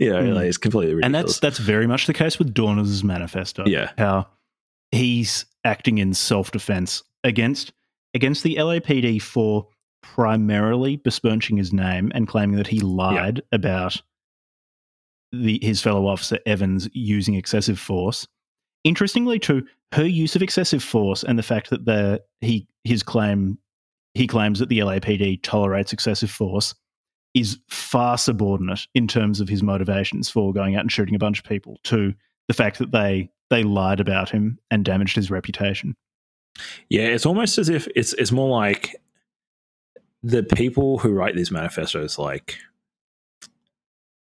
you know Mm. like, it's completely ridiculous and that's that's very much the case with Dorner's manifesto. Yeah. how he's acting in self defense against against the LAPD for primarily besmirching his name and claiming that he lied about the his fellow officer Evans using excessive force. Interestingly, too, her use of excessive force and the fact that the he his claim he claims that the LAPD tolerates excessive force is far subordinate in terms of his motivations for going out and shooting a bunch of people to the fact that they they lied about him and damaged his reputation. Yeah, it's almost as if it's it's more like the people who write these manifestos, like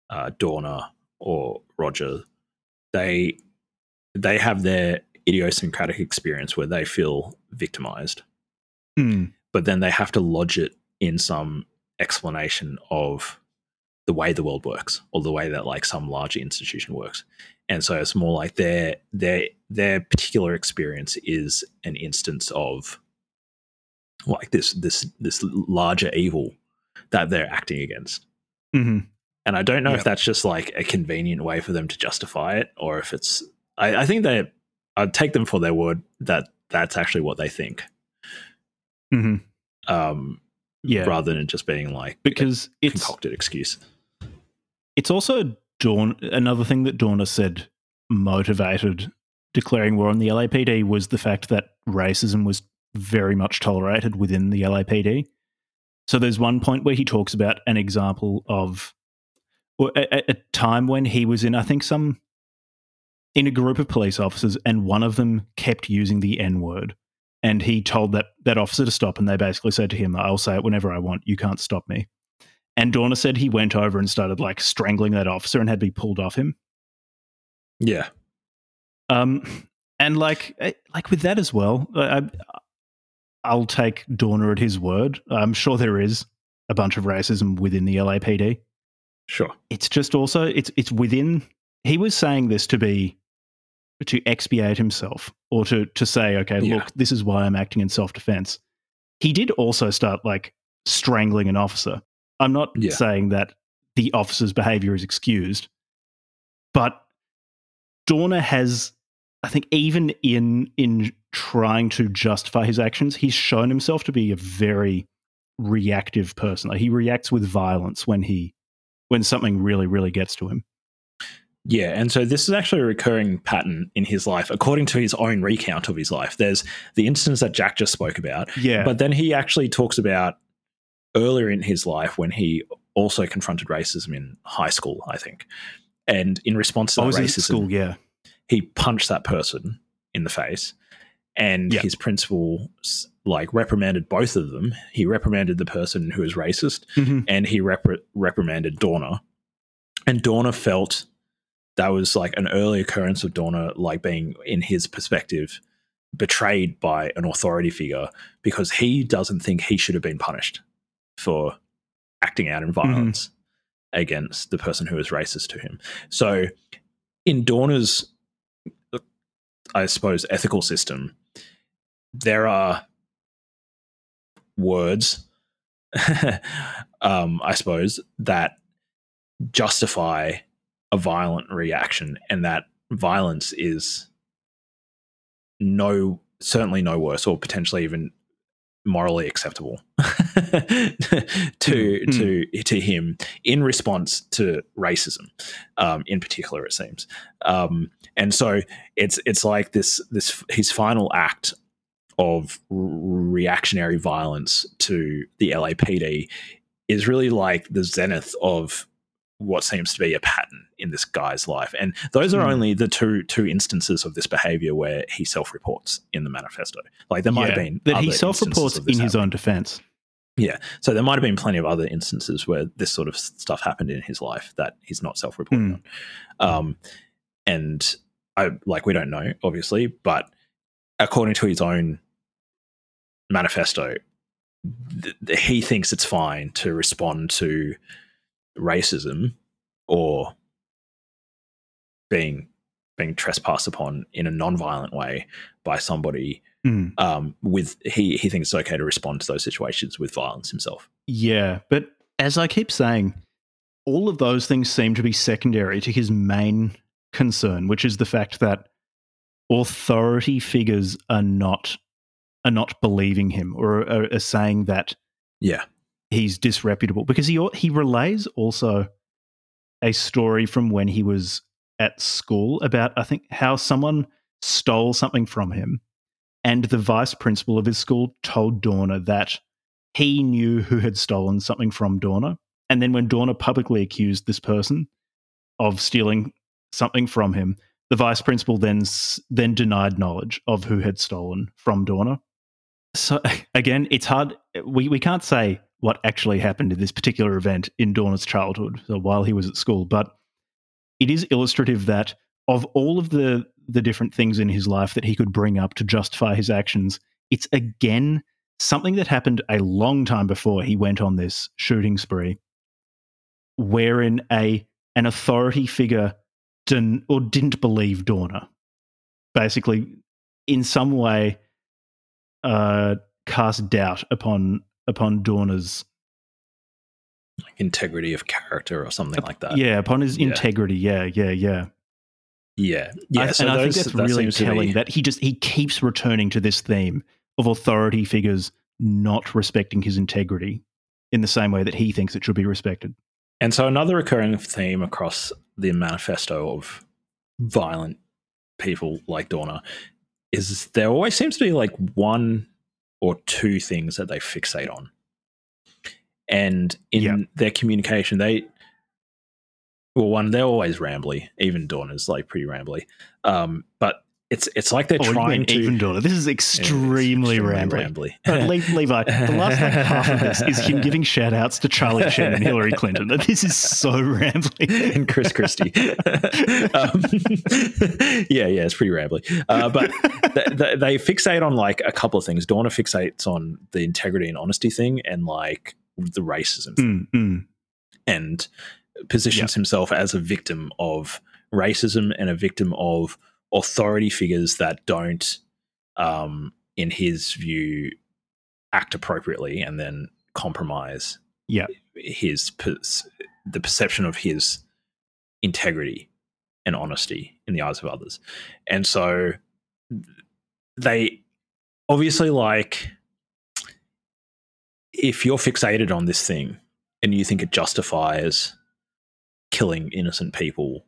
uh, Dorner or Rodger, they they have their idiosyncratic experience where they feel victimized, but then they have to lodge it in some explanation of the way the world works or the way that like some larger institution works. And so it's more like their their their particular experience is an instance of like this this this larger evil that they're acting against. Hmm and i don't know Yep. if that's just like a convenient way for them to justify it or if it's i, I think they i'd take them for their word that that's actually what they think. Hmm um Yeah, rather than just being like because a it's concocted excuse it's also Dawn. Another thing that Dorner said motivated declaring war on the LAPD was the fact that racism was very much tolerated within the LAPD. So there's one point where he talks about an example of or a, a- a time when he was in, I think, some in a group of police officers, and one of them kept using the N word. And he told that, that officer to stop, and they basically said to him, I'll say it whenever I want. You can't stop me. And Dorner said he went over and started like strangling that officer and had to be pulled off him. yeah Um, and like, eh, like with that as well, I, I- I'll take Dorner at his word. I'm sure there is a bunch of racism within the LAPD. sure It's just also it's it's within. He was saying this to be to expiate himself or to to say, okay, Yeah. look, this is why I'm acting in self defense. He did also start like strangling an officer. I'm not Yeah. saying that the officer's behavior is excused, but Dorner has, I think, even in in trying to justify his actions, he's shown himself to be a very reactive person. Like he reacts with violence when he when something really really gets to him. Yeah, and so this is actually a recurring pattern in his life, according to his own recount of his life. There's the instance that Jack just spoke about, Yeah, but then he actually talks about earlier in his life when he also confronted racism in high school, I think. And in response to I that racism, school. Yeah, he punched that person in the face, and Yeah. his principal like reprimanded both of them. He reprimanded the person who was racist, Mhm. and he repri- reprimanded Dorner. And Dorner felt that was like an early occurrence of Dorner, like being in his perspective betrayed by an authority figure because he doesn't think he should have been punished for acting out in violence against the person who is racist to him. So, in Dorner's, I suppose, ethical system, there are words, [LAUGHS] um, I suppose, that justify a violent reaction, and that violence is no, certainly no worse, or potentially even morally acceptable [LAUGHS] to Mm, to to him in response to racism, um, in particular, it seems. Um, and so it's it's like this this his final act of r- reactionary violence to the LAPD is really like the zenith of what seems to be a pattern in this guy's life. And those are Hmm. only the two two instances of this behavior where he self-reports in the manifesto. Like there might have been that he self-reports instances of in his happening. own defense. Yeah. So there might have been plenty of other instances where this sort of stuff happened in his life that he's not self-reporting on. Um, and I like we don't know, obviously, but according to his own manifesto, th- th- he thinks it's fine to respond to racism or being being trespassed upon in a non-violent way by somebody Mm. um, with he he thinks it's okay to respond to those situations with violence himself. Yeah, but as I keep saying, all of those things seem to be secondary to his main concern, which is the fact that authority figures are not are not believing him or are, are saying that Yeah. He's disreputable because he he relays also a story from when he was at school about I think how someone stole something from him and the vice principal of his school told Dorner that he knew who had stolen something from Dorner and then when Dorner publicly accused this person of stealing something from him the vice principal then then denied knowledge of who had stolen from Dorner so [LAUGHS] again, it's hard. We we can't say what actually happened in this particular event in Dorner's childhood, so while he was at school, but it is illustrative that of all of the the different things in his life that he could bring up to justify his actions, it's again something that happened a long time before he went on this shooting spree, wherein a an authority figure didn't or didn't believe Dorner, basically in some way uh, cast doubt upon upon Like integrity of character or something like that. yeah upon his Yeah. integrity. Yeah, yeah, yeah. Yeah. I- Yeah. so and I think that's that really to be- telling that he just he keeps returning to this theme of authority figures not respecting his integrity in the same way that he thinks it should be respected. And so another recurring theme across the manifesto of violent people like Dorner is there always seems to be like one or two things that they fixate on. And in Yeah. their communication, they well, one, they're always rambly. Even Dorner is like pretty rambly. Um, but it's it's like they're Oh, trying to even Dorner. This is Yeah, extremely, rambling. rambly. Uh, Le- [LAUGHS] Levi, the last like half of this is him [LAUGHS] giving shout outs to Charlie Sheen and Hillary Clinton. This is so rambling. [LAUGHS] and Chris Christie. um, yeah, yeah, it's pretty rambly. Uh, but th- th- they fixate on like a couple of things. Dorner fixates on the integrity and honesty thing and like the racism thing Mm, mm. and positions himself as a victim of racism and a victim of authority figures that don't, um, in his view, act appropriately and then compromise Yeah. his the perception of his integrity and honesty in the eyes of others. And so they obviously like if you're fixated on this thing and you think it justifies killing innocent people,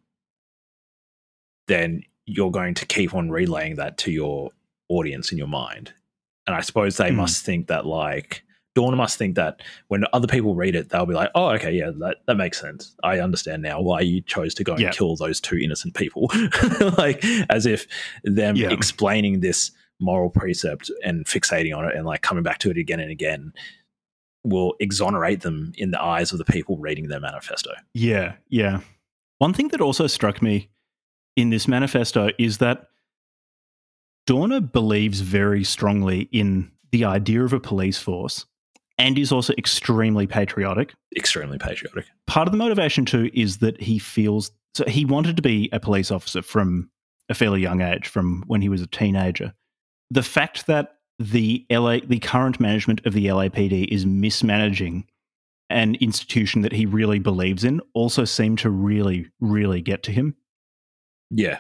then you're going to keep on relaying that to your audience in your mind. And I suppose they Hmm. must think that like Dawn must think that when other people read it, they'll be like, "Oh, okay, yeah, that, that makes sense. I understand now why you chose to go and kill those two innocent people." [LAUGHS] like as if them explaining this moral precept and fixating on it and like coming back to it again and again will exonerate them in the eyes of the people reading their manifesto. Yeah, yeah. One thing that also struck me in this manifesto is that Dorner believes very strongly in the idea of a police force and is also extremely patriotic. Extremely patriotic. Part of the motivation, too, is that he feels so he wanted to be a police officer from a fairly young age, from when he was a teenager. The fact that the LA, the current management of the LAPD is mismanaging an institution that he really believes in also seemed to really, really get to him. Yeah.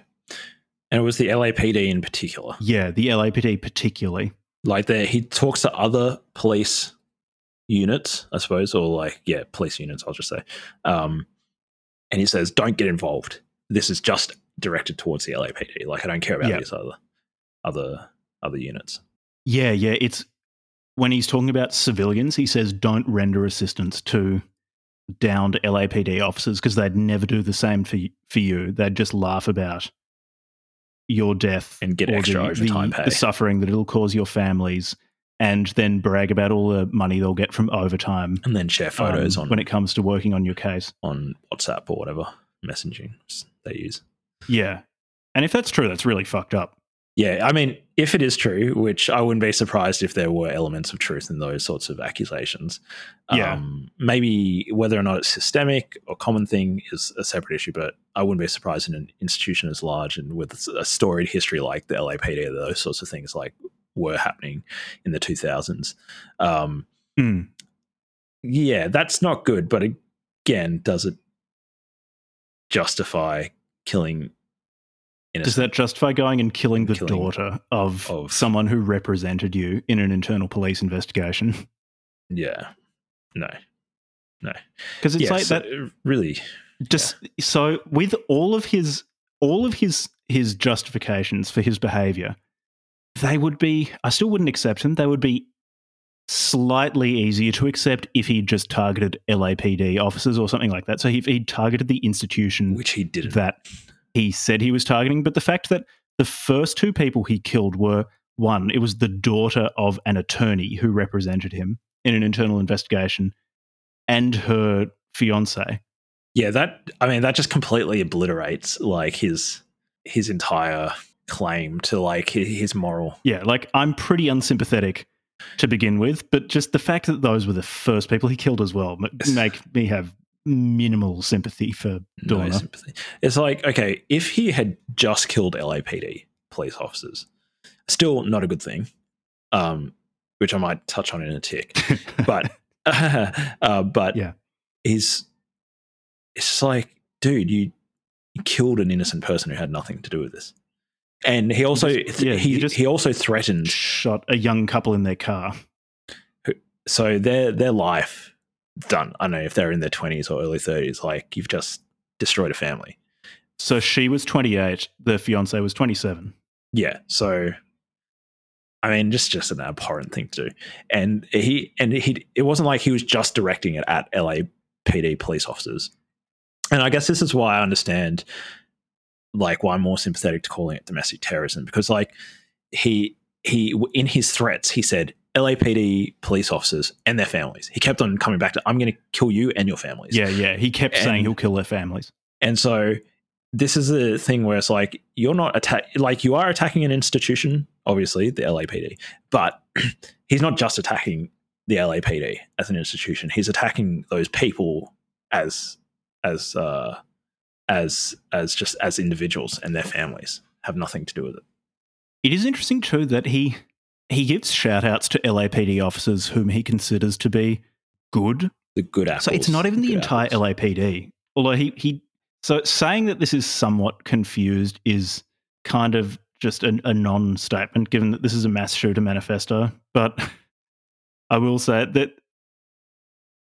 And it was the LAPD in particular. Yeah, the LAPD particularly. Like there he talks to other police units, I suppose, or like yeah, police units, I'll just say. Um and he says, Don't get involved. This is just directed towards the LAPD. Like I don't care about Yeah. these other other other units. Yeah, yeah. It's when he's talking about civilians, he says don't render assistance to downed LAPD officers because they'd never do the same for for you. They'd just laugh about your death And get extra the, overtime the, pay. the suffering that it'll cause your families, and then brag about all the money they'll get from overtime And then share photos um, on when it comes to working on your case. on WhatsApp or whatever messaging they use. Yeah, and if that's true, that's really fucked up. Yeah, I mean, if it is true, which I wouldn't be surprised if there were elements of truth in those sorts of accusations. Yeah. Um, maybe whether or not it's systemic or common thing is a separate issue, but I wouldn't be surprised in an institution as large and with a storied history like the LAPD, that those sorts of things like were happening in the 2000s. Um, Mm. yeah, that's not good. But again, does it justify killing? Does that justify going and killing the Killing daughter of, of- someone who represented you in an internal police investigation? [LAUGHS] Yeah. No. No. Because it's yeah, like so that. really. Just so with all of his all of his his justifications for his behavior, they would be. I still wouldn't accept them. They would be slightly easier to accept if he just targeted LAPD officers or something like that. So if he targeted the institution Which he didn't. that he said he was targeting. But the fact that the first two people he killed were one, it was the daughter of an attorney who represented him in an internal investigation, and her fiance. yeah, that. I mean, that just completely obliterates like his his entire claim to like his moral. Yeah, like I'm pretty unsympathetic to begin with, but just the fact that those were the first people he killed as well [SIGHS] make me have minimal sympathy for No Dorner. sympathy. It's like okay, if he had just killed LAPD police officers, still not a good thing. Um, which I might touch on in a tick. [LAUGHS] but [LAUGHS] uh, but Yeah. he's it's like, dude, you, killed an innocent person who had nothing to do with this, and he also just- yeah, he just- he also threatened. shot a young couple in their car. So their their life done. I don't know if they're in their twenties or early thirties. Like you've just destroyed a family. So she was 28, the fiance was 27. Yeah. So, I mean, just just an abhorrent thing to do. And he and he it wasn't like he was just directing it at LAPD police officers. And I guess this is why I understand, like, why I'm more sympathetic to calling it domestic terrorism because, like, he he in his threats he said LAPD police officers and their families. He kept on coming back to, "I'm going to kill you and your families." Yeah, yeah. He kept saying he'll kill their families. And so this is the thing where it's like you're not attack like you are attacking an institution, obviously the LAPD, but [CLEARS THROAT] he's not just attacking the LAPD as an institution. He's attacking those people as as uh as as just as individuals and their families have nothing to do with it. It is interesting too that he he gives shout outs to LAPD officers whom he considers to be good. The good apples. So it's not even the good entire apples. LAPD. Although he, he so saying that this is somewhat confused is kind of just a, a non statement given that this is a mass shooter manifesto. But I will say that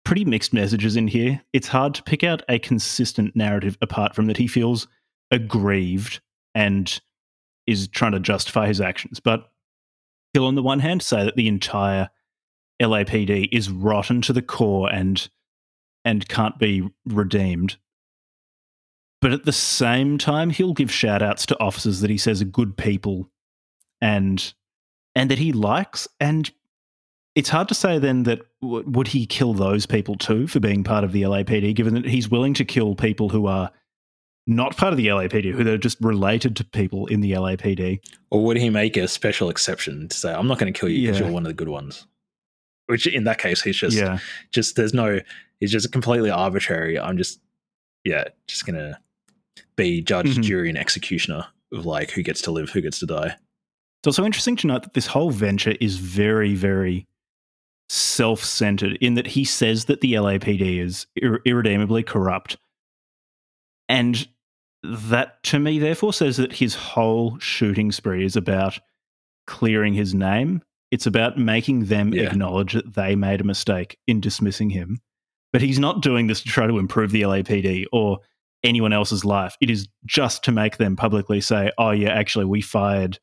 pretty mixed messages in here. It's hard to pick out a consistent narrative apart from that he feels aggrieved and is trying to justify his actions. But he'll, on the one hand, say that the entire LAPD is rotten to the core and and can't be redeemed. But at the same time, he'll give shout outs to officers that he says are good people and and that he likes. And it's hard to say then that w- would he kill those people too for being part of the LAPD, given that he's willing to kill people who are not part of the LAPD, who they're just related to people in the LAPD. Or would he make a special exception to say, I'm not going to kill you because Yeah. you're one of the good ones? Which in that case, he's just, yeah. just there's no, he's just completely arbitrary. I'm just, yeah, just going to be judge, Mhm. jury, and executioner of like who gets to live, who gets to die. It's also interesting to note that this whole venture is very, very self centered in that he says that the LAPD is ir- irredeemably corrupt. And that to me, therefore, says that his whole shooting spree is about clearing his name. It's about making them Yeah. acknowledge that they made a mistake in dismissing him. But he's not doing this to try to improve the LAPD or anyone else's life. It is just to make them publicly say, oh, yeah, actually, we fired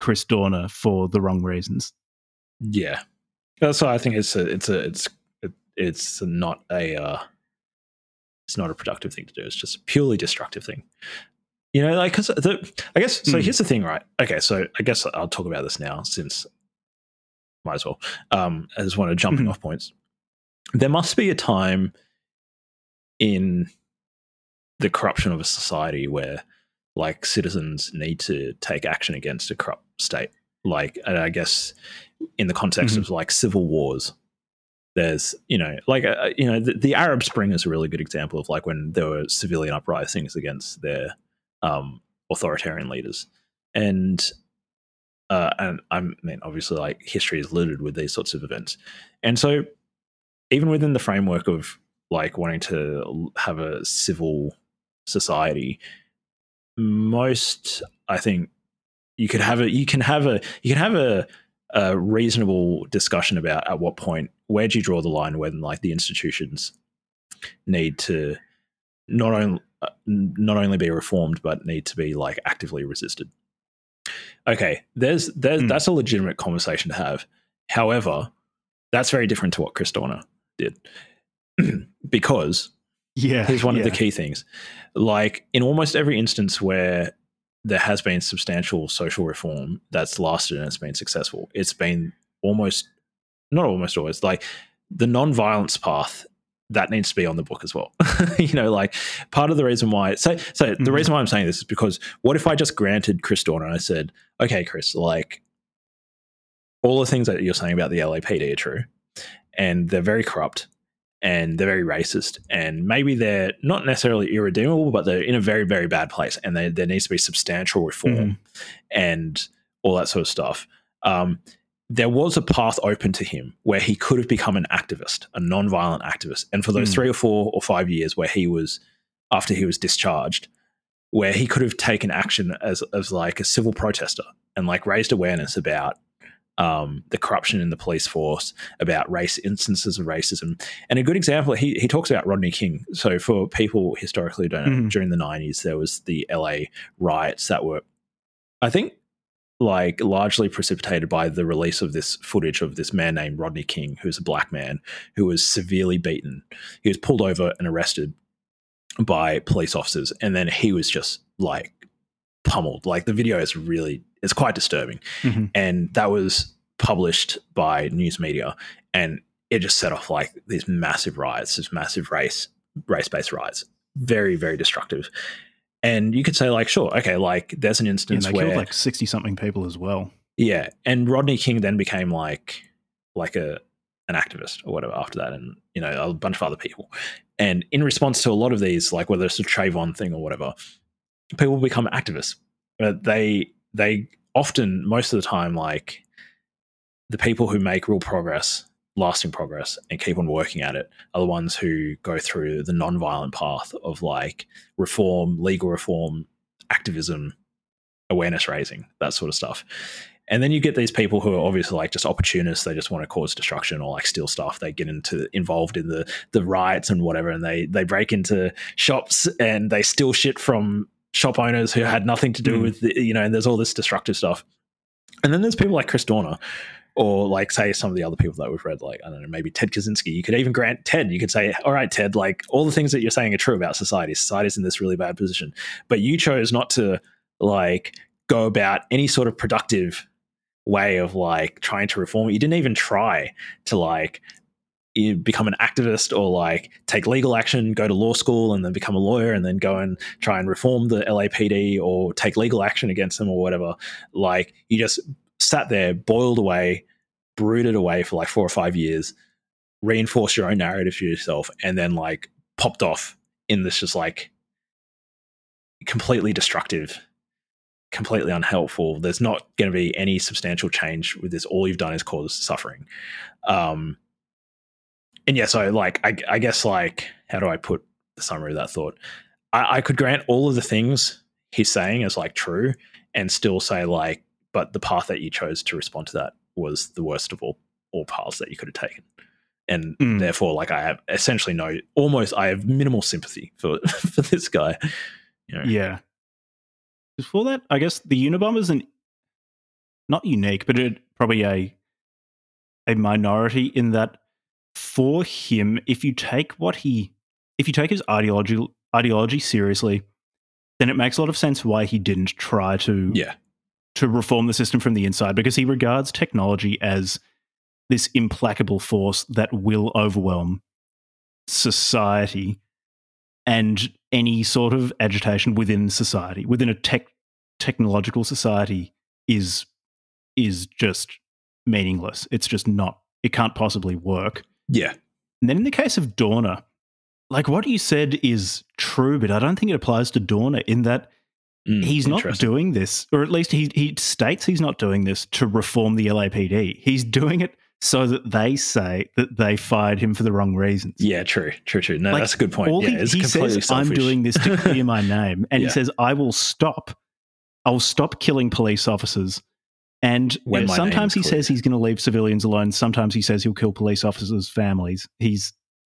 Chris Dorner for the wrong reasons. Yeah, So I think it's a, it's a, it's, it, it's not a, uh, it's not a productive thing to do. It's just a purely destructive thing. You know, like because the, I guess so. Hmm. Here's the thing, right? Okay, so I guess I'll talk about this now since might as well. Um, as one of jumping Mhm. off points, there must be a time in the corruption of a society where like citizens need to take action against a corrupt state like and i guess in the context Mhm. of like civil wars there's you know like uh, you know the, the arab spring is a really good example of like when there were civilian uprisings against their um authoritarian leaders. And uh and i mean obviously like history is littered with these sorts of events. And so even within the framework of like wanting to have a civil society most i think you could have a you can have a you can have a, a reasonable discussion about at what point where do you draw the line when like the institutions need to not only uh, not only be reformed but need to be like actively resisted okay there's there's Mm. that's a legitimate conversation to have however that's very different to what chris dorner did [CLEARS THROAT] because Yeah. Here's one of the key things. Like in almost every instance where there has been substantial social reform that's lasted and it's been successful, it's been almost not almost always like the non-violence path that needs to be on the book as well. [LAUGHS] you know, like part of the reason why so so the Mhm. reason why I'm saying this is because what if I just granted Chris Dorner and I said, okay, Chris, like all the things that you're saying about the LAPD are true, and they're very corrupt and they're very racist and maybe they're not necessarily irredeemable but they're in a very very bad place and they, there needs to be substantial reform Mhm. and all that sort of stuff um, there was a path open to him where he could have become an activist a non-violent activist and for those Mm. three or four or five years where he was after he was discharged where he could have taken action as, as like a civil protester and like raised awareness about um, the corruption in the police force, about race instances of racism. And a good example, he, he talks about Rodney King. So for people historically who don't know, Mhm. during the 90s, there was the LA riots that were, I think, like largely precipitated by the release of this footage of this man named Rodney King, who's a black man who was severely beaten. He was pulled over and arrested by police officers, and then he was just like pummeled. Like the video is really, it's quite disturbing. Mhm. and that was published by news media and it just set off like these massive riots this massive race race-based riots. Very very destructive. And you could say like sure okay like there's an Yeah, instance they where killed like 60 something people as well. yeah and rodney king then became like like a an activist or whatever after that and you know a bunch of other people. And in response to a lot of these like whether it's a Trayvon thing or whatever people become activists. But they they often most of the time like the people who make real progress lasting progress and keep on working at it are the ones who go through the non-violent path of like reform legal reform activism awareness raising that sort of stuff. And then you get these people who are obviously like just opportunists they just want to cause destruction or like steal stuff they get into involved in the the riots and whatever and they they break into shops and they steal shit from shop owners who had nothing to do mm. with the, you know and there's all this destructive stuff and then there's people like chris dorner or like say some of the other people that we've read, like I don't know, maybe Ted Kaczynski. You could even grant Ted. You could say, "All right, Ted, like all the things that you're saying are true about society. Society's in this really bad position, but you chose not to like go about any sort of productive way of like trying to reform it. You didn't even try to like you become an activist or like take legal action, go to law school and then become a lawyer and then go and try and reform the LAPD or take legal action against them or whatever. Like you just sat there, boiled away, brooded away for like four or five years, reinforced your own narrative for yourself, and then like popped off in this just like completely destructive, completely unhelpful. There's not going to be any substantial change with this. All you've done is cause suffering. Um, and yeah, so like, I, I guess like, how do I put the summary of that thought? I, I could grant all of the things he's saying as like true, and still say like but the path that you chose to respond to that was the worst of all all paths that you could have taken and mm. therefore like i have essentially no almost i have minimal sympathy for [LAUGHS] for this guy you know? yeah before that i guess the unabomber is an not unique but it probably a a minority in that for him if you take what he if you take his ideology ideology seriously then it makes a lot of sense why he didn't try to yeah. to reform the system from the inside because he regards technology as this implacable force that will overwhelm society and any sort of agitation within society within a tech technological society is is just meaningless. It's just not it can't possibly work yeah and then in the case of Dorner, like what you said is true but i don't think it applies to Dorner in that Mm, he's not doing this, or at least he, he states he's not doing this to reform the LAPD. He's doing it so that they say that they fired him for the wrong reasons. Yeah, true, true, true. No, like, that's a good point. Yeah, he, he says, selfish. "I'm doing this to clear my [LAUGHS] name," and yeah. he says, "I will stop. I'll stop killing police officers." And you know, sometimes he says he's going to leave civilians alone. Sometimes he says he'll kill police officers' families. He's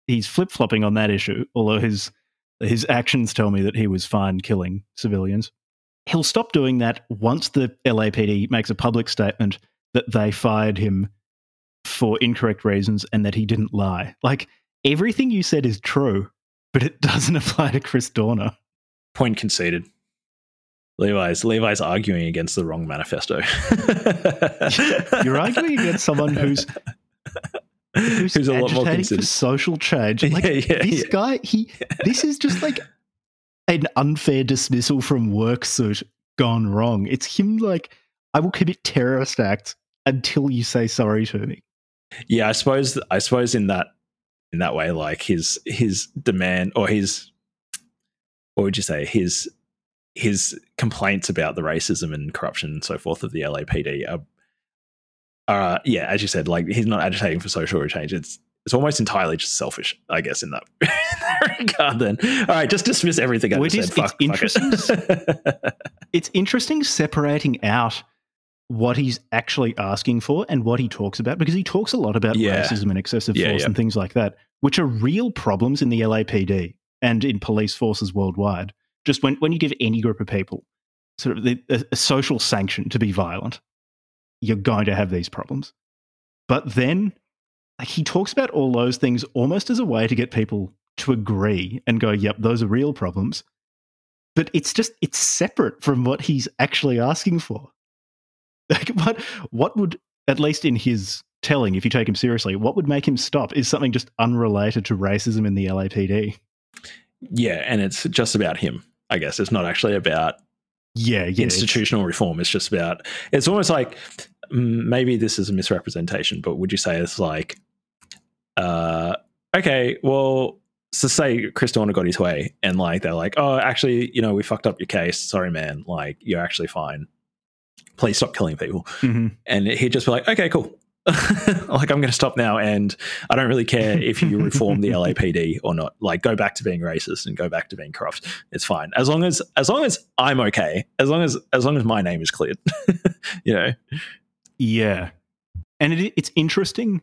he's flip flopping on that issue. Although his his actions tell me that he was fine killing civilians he'll stop doing that once the LAPD makes a public statement that they fired him for incorrect reasons and that he didn't lie. Like everything you said is true, but it [LAUGHS] doesn't apply to Chris Dorner. Point conceded. Levi's Levi's arguing against the wrong manifesto. [LAUGHS] You're arguing against someone who's who's, who's agitating for social change. [LAUGHS] Like yeah, yeah, this yeah. guy, he this is just like an unfair dismissal from work suit gone wrong. It's him like, I will commit terrorist acts until you say sorry to me. Yeah, I suppose I suppose in that in that way, like his his demand or his what would you say, his his complaints about the racism and corruption and so forth of the LAPD are, are yeah, as you said, like he's not agitating for social change. It's it's almost entirely just selfish, I guess, in that, [LAUGHS] regard. Then, all right, just dismiss everything I just said. Fuck, it's interesting. It. [LAUGHS] it's interesting separating out what he's actually asking for and what he talks about because he talks a lot about yeah. racism and excessive yeah, force yeah. and things like that, which are real problems in the LAPD and in police forces worldwide. Just when, when you give any group of people sort of the, a, a social sanction to be violent, you're going to have these problems. But then like he talks about all those things almost as a way to get people to agree and go, yep, those are real problems. But it's just it's separate from what he's actually asking for. [LAUGHS] Like what what would at least in his telling, if you take him seriously, what would make him stop is something just unrelated to racism in the LAPD. Yeah, and it's just about him. I guess it's not actually about yeah, yeah institutional reform. It's just about it's almost like maybe this is a misrepresentation, but would you say it's like, uh, okay, well, so say Chris Dorner got his way, and like they're like, oh, actually, you know, we fucked up your case. Sorry, man. Like you're actually fine. Please stop killing people. hmm And he'd just be like, okay, cool. [LAUGHS] like I'm going to stop now, and I don't really care if you reform the LAPD or not. Like, go back to being racist and go back to being corrupt. It's fine as long as as long as I'm okay. As long as as long as my name is cleared. [LAUGHS] you know. Yeah. And it, it's interesting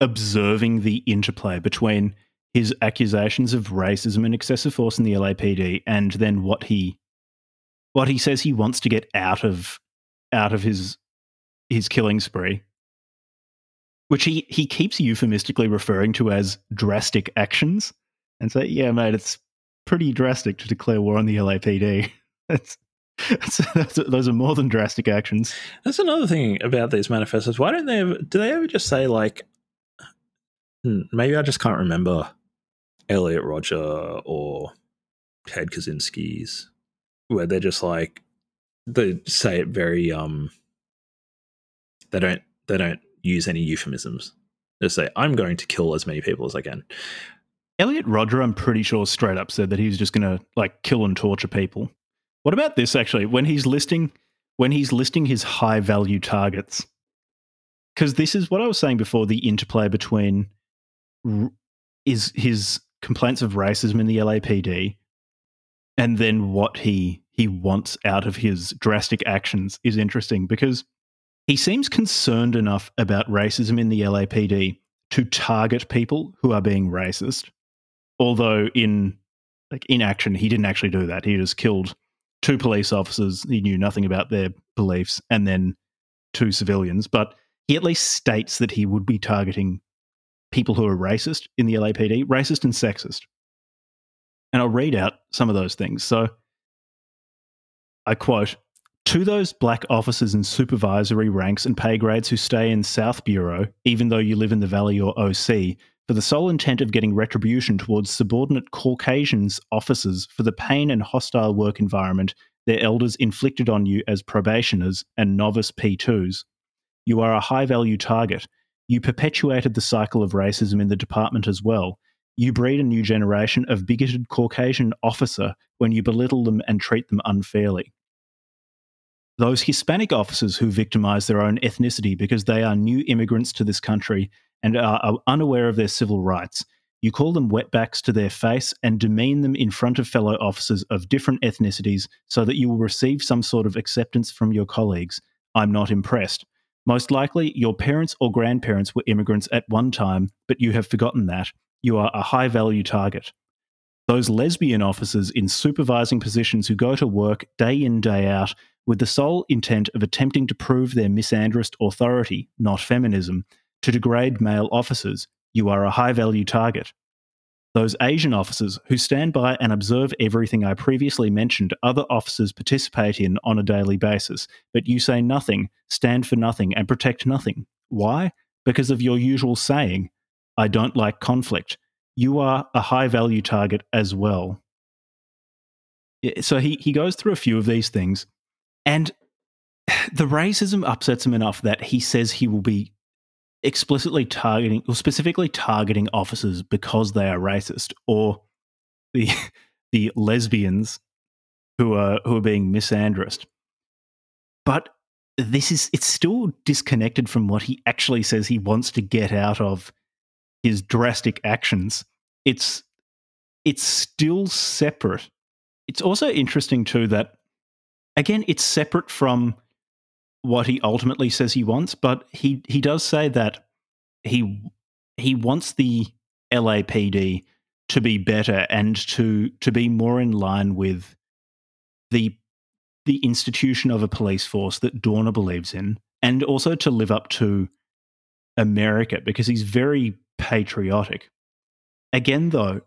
observing the interplay between his accusations of racism and excessive force in the LAPD and then what he what he says he wants to get out of out of his his killing spree which he he keeps euphemistically referring to as drastic actions. And say yeah mate it's pretty drastic to declare war on the LAPD [LAUGHS] that's, that's, that's those are more than drastic actions. That's another thing about these manifestos. Why don't they ever, do they ever just say like hmm, maybe I just can't remember Elliot Rodger or Ted Kaczynski's where they're just like they say it very um they don't they don't use any euphemisms. They say I'm going to kill as many people as I can. Elliot Rodger, I'm pretty sure, straight up said that he was just going to like kill and torture people. What about this actually? When he's listing when he's listing his high value targets, because this is what I was saying before: the interplay between r- is his complaints of racism in the LAPD, and then what he he wants out of his drastic actions is interesting because he seems concerned enough about racism in the LAPD to target people who are being racist although in like in action he didn't actually do that. He just killed two police officers. He knew nothing about their beliefs and then two civilians. But he at least states that he would be targeting people who are racist in the LAPD racist and sexist. And I'll read out some of those things. So I quote to those black officers in supervisory ranks and pay grades who stay in South Bureau, even though you live in the Valley or OC, for the sole intent of getting retribution towards subordinate Caucasians officers for the pain and hostile work environment their elders inflicted on you as probationers and novice P2s. You are a high value target. You perpetuated the cycle of racism in the department as well. You breed a new generation of bigoted Caucasian officer when you belittle them and treat them unfairly. Those Hispanic officers who victimize their own ethnicity because they are new immigrants to this country and are, are unaware of their civil rights. You call them wetbacks to their face and demean them in front of fellow officers of different ethnicities so that you will receive some sort of acceptance from your colleagues. I'm not impressed. Most likely, your parents or grandparents were immigrants at one time, but you have forgotten that. You are a high value target. Those lesbian officers in supervising positions who go to work day in, day out with the sole intent of attempting to prove their misandrist authority, not feminism, to degrade male officers, you are a high value target. Those Asian officers who stand by and observe everything I previously mentioned other officers participate in on a daily basis, but you say nothing, stand for nothing, and protect nothing. Why? Because of your usual saying, I don't like conflict. You are a high value target as well. So he, he goes through a few of these things, and [SIGHS] the racism upsets him enough that he says he will be explicitly targeting or specifically targeting officers because they are racist or the [LAUGHS] the lesbians who are who are being misandrist. But this is it's still disconnected from what he actually says he wants to get out of his drastic actions. It's it's still separate. It's also interesting too that again it's separate from what he ultimately says he wants, but he he does say that he he wants the LAPD to be better and to to be more in line with the the institution of a police force that Dorner believes in, and also to live up to America because he's very patriotic. Again, though,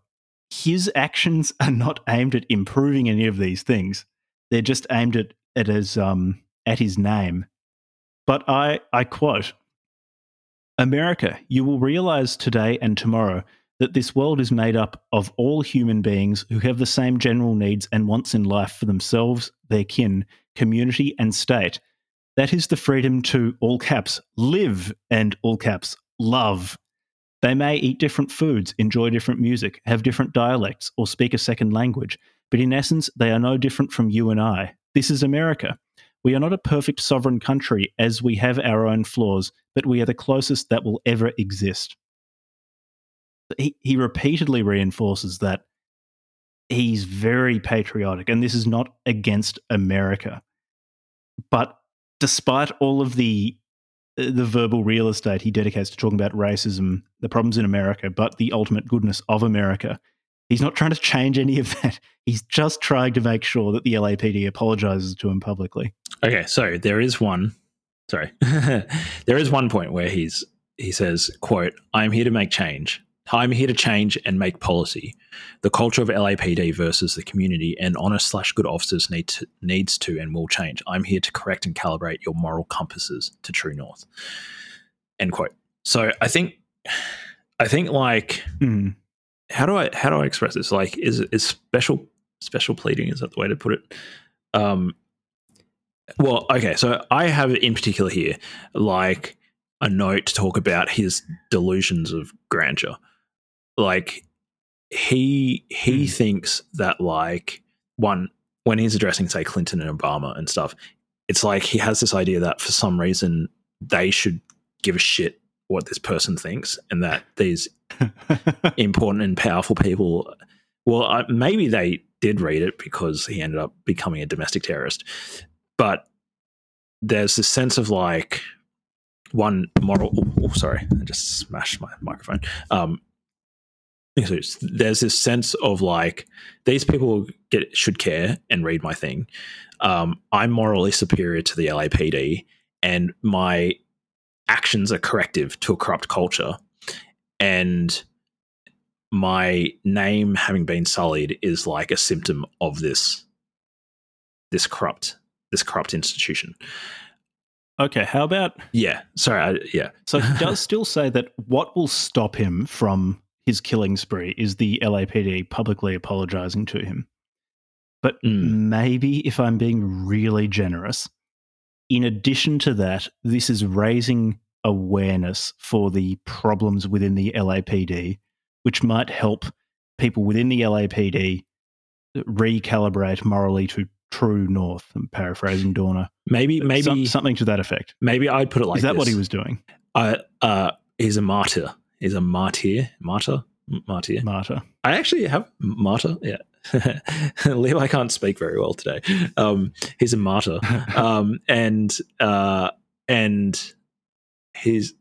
his actions are not aimed at improving any of these things. They're just aimed at at his um at his name. But I I quote America, you will realize today and tomorrow that this world is made up of all human beings who have the same general needs and wants in life for themselves, their kin, community, and state. That is the freedom to all caps live and all caps love. They may eat different foods, enjoy different music, have different dialects, or speak a second language, but in essence, they are no different from you and I. This is America. We are not a perfect sovereign country as we have our own flaws, but we are the closest that will ever exist. He, he repeatedly reinforces that he's very patriotic, and this is not against America. But despite all of the the verbal real estate he dedicates to talking about racism, the problems in America, but the ultimate goodness of America, he's not trying to change any of that. [LAUGHS] He's just trying to make sure that the LAPD apologizes to him publicly. Okay, so there is one. Sorry, [LAUGHS] there is one point where he's he says, "quote I am here to make change. I'm here to change and make policy. The culture of LAPD versus the community and honest slash good officers need to, needs to and will change. I'm here to correct and calibrate your moral compasses to true north. End quote. So I think, I think like, Mm. How do I how do I express this? Like, is is special special pleading? Is that the way to put it? Um. Well, okay. So I have in particular here, like a note to talk about his delusions of grandeur. Like he he Hmm. thinks that like one when he's addressing say Clinton and Obama and stuff, it's like he has this idea that for some reason they should give a shit what this person thinks and that these [LAUGHS] important and powerful people well I, maybe they did read it because he ended up becoming a domestic terrorist but there's this sense of like one moral oh, oh, sorry i just smashed my microphone. Um so there's this sense of like these people get should care and read my thing. Um i'm morally superior to the lapd and my actions are corrective to a corrupt culture and my name having been sullied is like a symptom of this this corrupt this corrupt institution Okay, how about yeah sorry I, yeah [LAUGHS] so he does still say that what will stop him from his killing spree is the LAPD publicly apologizing to him. But Mm. maybe if I'm being really generous, in addition to that, this is raising awareness for the problems within the LAPD, which might help people within the LAPD recalibrate morally to true north. I'm paraphrasing Dorner. maybe maybe Some- something to that effect. maybe i'd put it like is that what he was doing? uh, uh he's a martyr he's a martyr martyr martyr Martyr. I actually have martyr. Yeah, [LAUGHS] Leo, I can't speak very well today. Um, he's a martyr, um, and uh, and his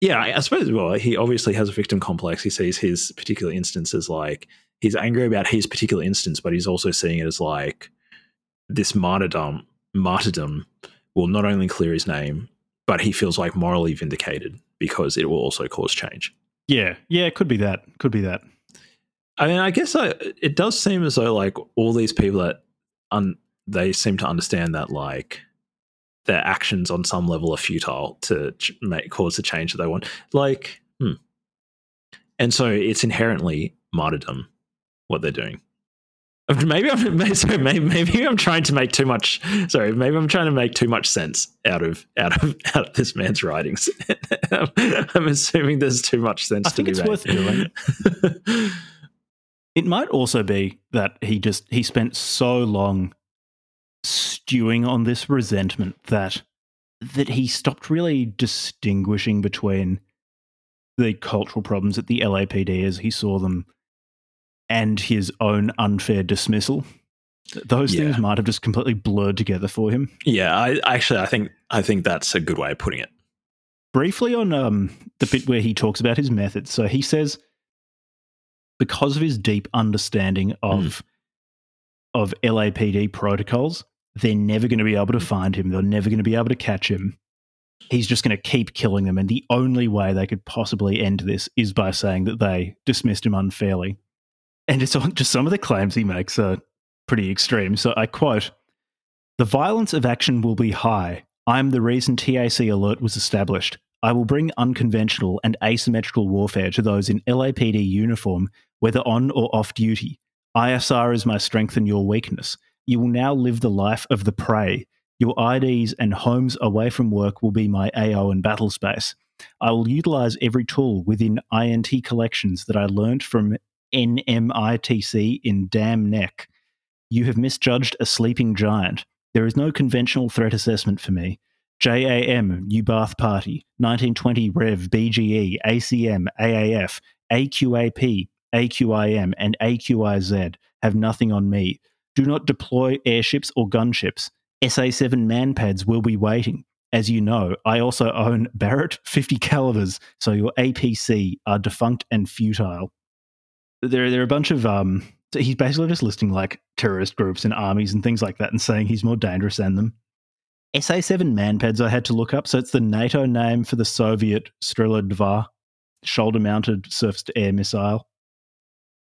yeah, I I suppose. Well, he obviously has a victim complex. He sees his particular instance as like he's angry about his particular instance, but he's also seeing it as like this martyrdom. Martyrdom will not only clear his name, but he feels like morally vindicated because it will also cause change. Yeah, yeah, it could be that. Could be that. I mean, I guess I, it does seem as though like all these people that un, they seem to understand that like their actions on some level are futile to ch- make cause the change that they want. Like, hmm. and so it's inherently martyrdom what they're doing. [LAUGHS] Maybe I'm maybe, sorry, maybe, maybe I'm trying to make too much. Sorry, maybe I'm trying to make too much sense out of out of [LAUGHS] out of this man's writings. [LAUGHS] I'm assuming there's too much sense I to think be it's made. worth doing. It might also be that he just he spent so long stewing on this resentment that that he stopped really distinguishing between the cultural problems at the LAPD as he saw them and his own unfair dismissal. Those Yeah. things might have just completely blurred together for him. Yeah, I actually I think I think that's a good way of putting it. briefly on um, the bit where he talks about his methods. So he says, because of his deep understanding hmm. of of LAPD protocols, they're never going to be able to hmm. find him. They're never going to be able to catch him. He's just going to keep killing them, and the only way they could possibly end this is by saying that they dismissed him unfairly. And it's on just some of the claims he makes are pretty extreme. So I quote: "The violence of action will be high. I am the reason TAC alert was established. I will bring unconventional and asymmetrical warfare to those in LAPD uniform, whether on or off duty. ISR is my strength and your weakness. You will now live the life of the prey. Your IDs and homes away from work will be my AO and battle space. I will utilize every tool within INT collections that I learned from NMITC in Dam Neck. You have misjudged a sleeping giant. There is no conventional threat assessment for me. JAM, New Baath Party, 1920 Rev, BGE, ACM, AAF, AQAP, AQIM, and AQIZ have nothing on me. Do not deploy airships or gunships. SA 7 manpads will be waiting. As you know, I also own Barrett 50 calibers, so your APC are defunct and futile. There, there are a bunch of um. He's basically just listing like terrorist groups and armies and things like that, and saying he's more dangerous than them. SA 7 manpads I had to look up, so it's the NATO name for the Soviet Strela 2 shoulder mounted surface to air missile.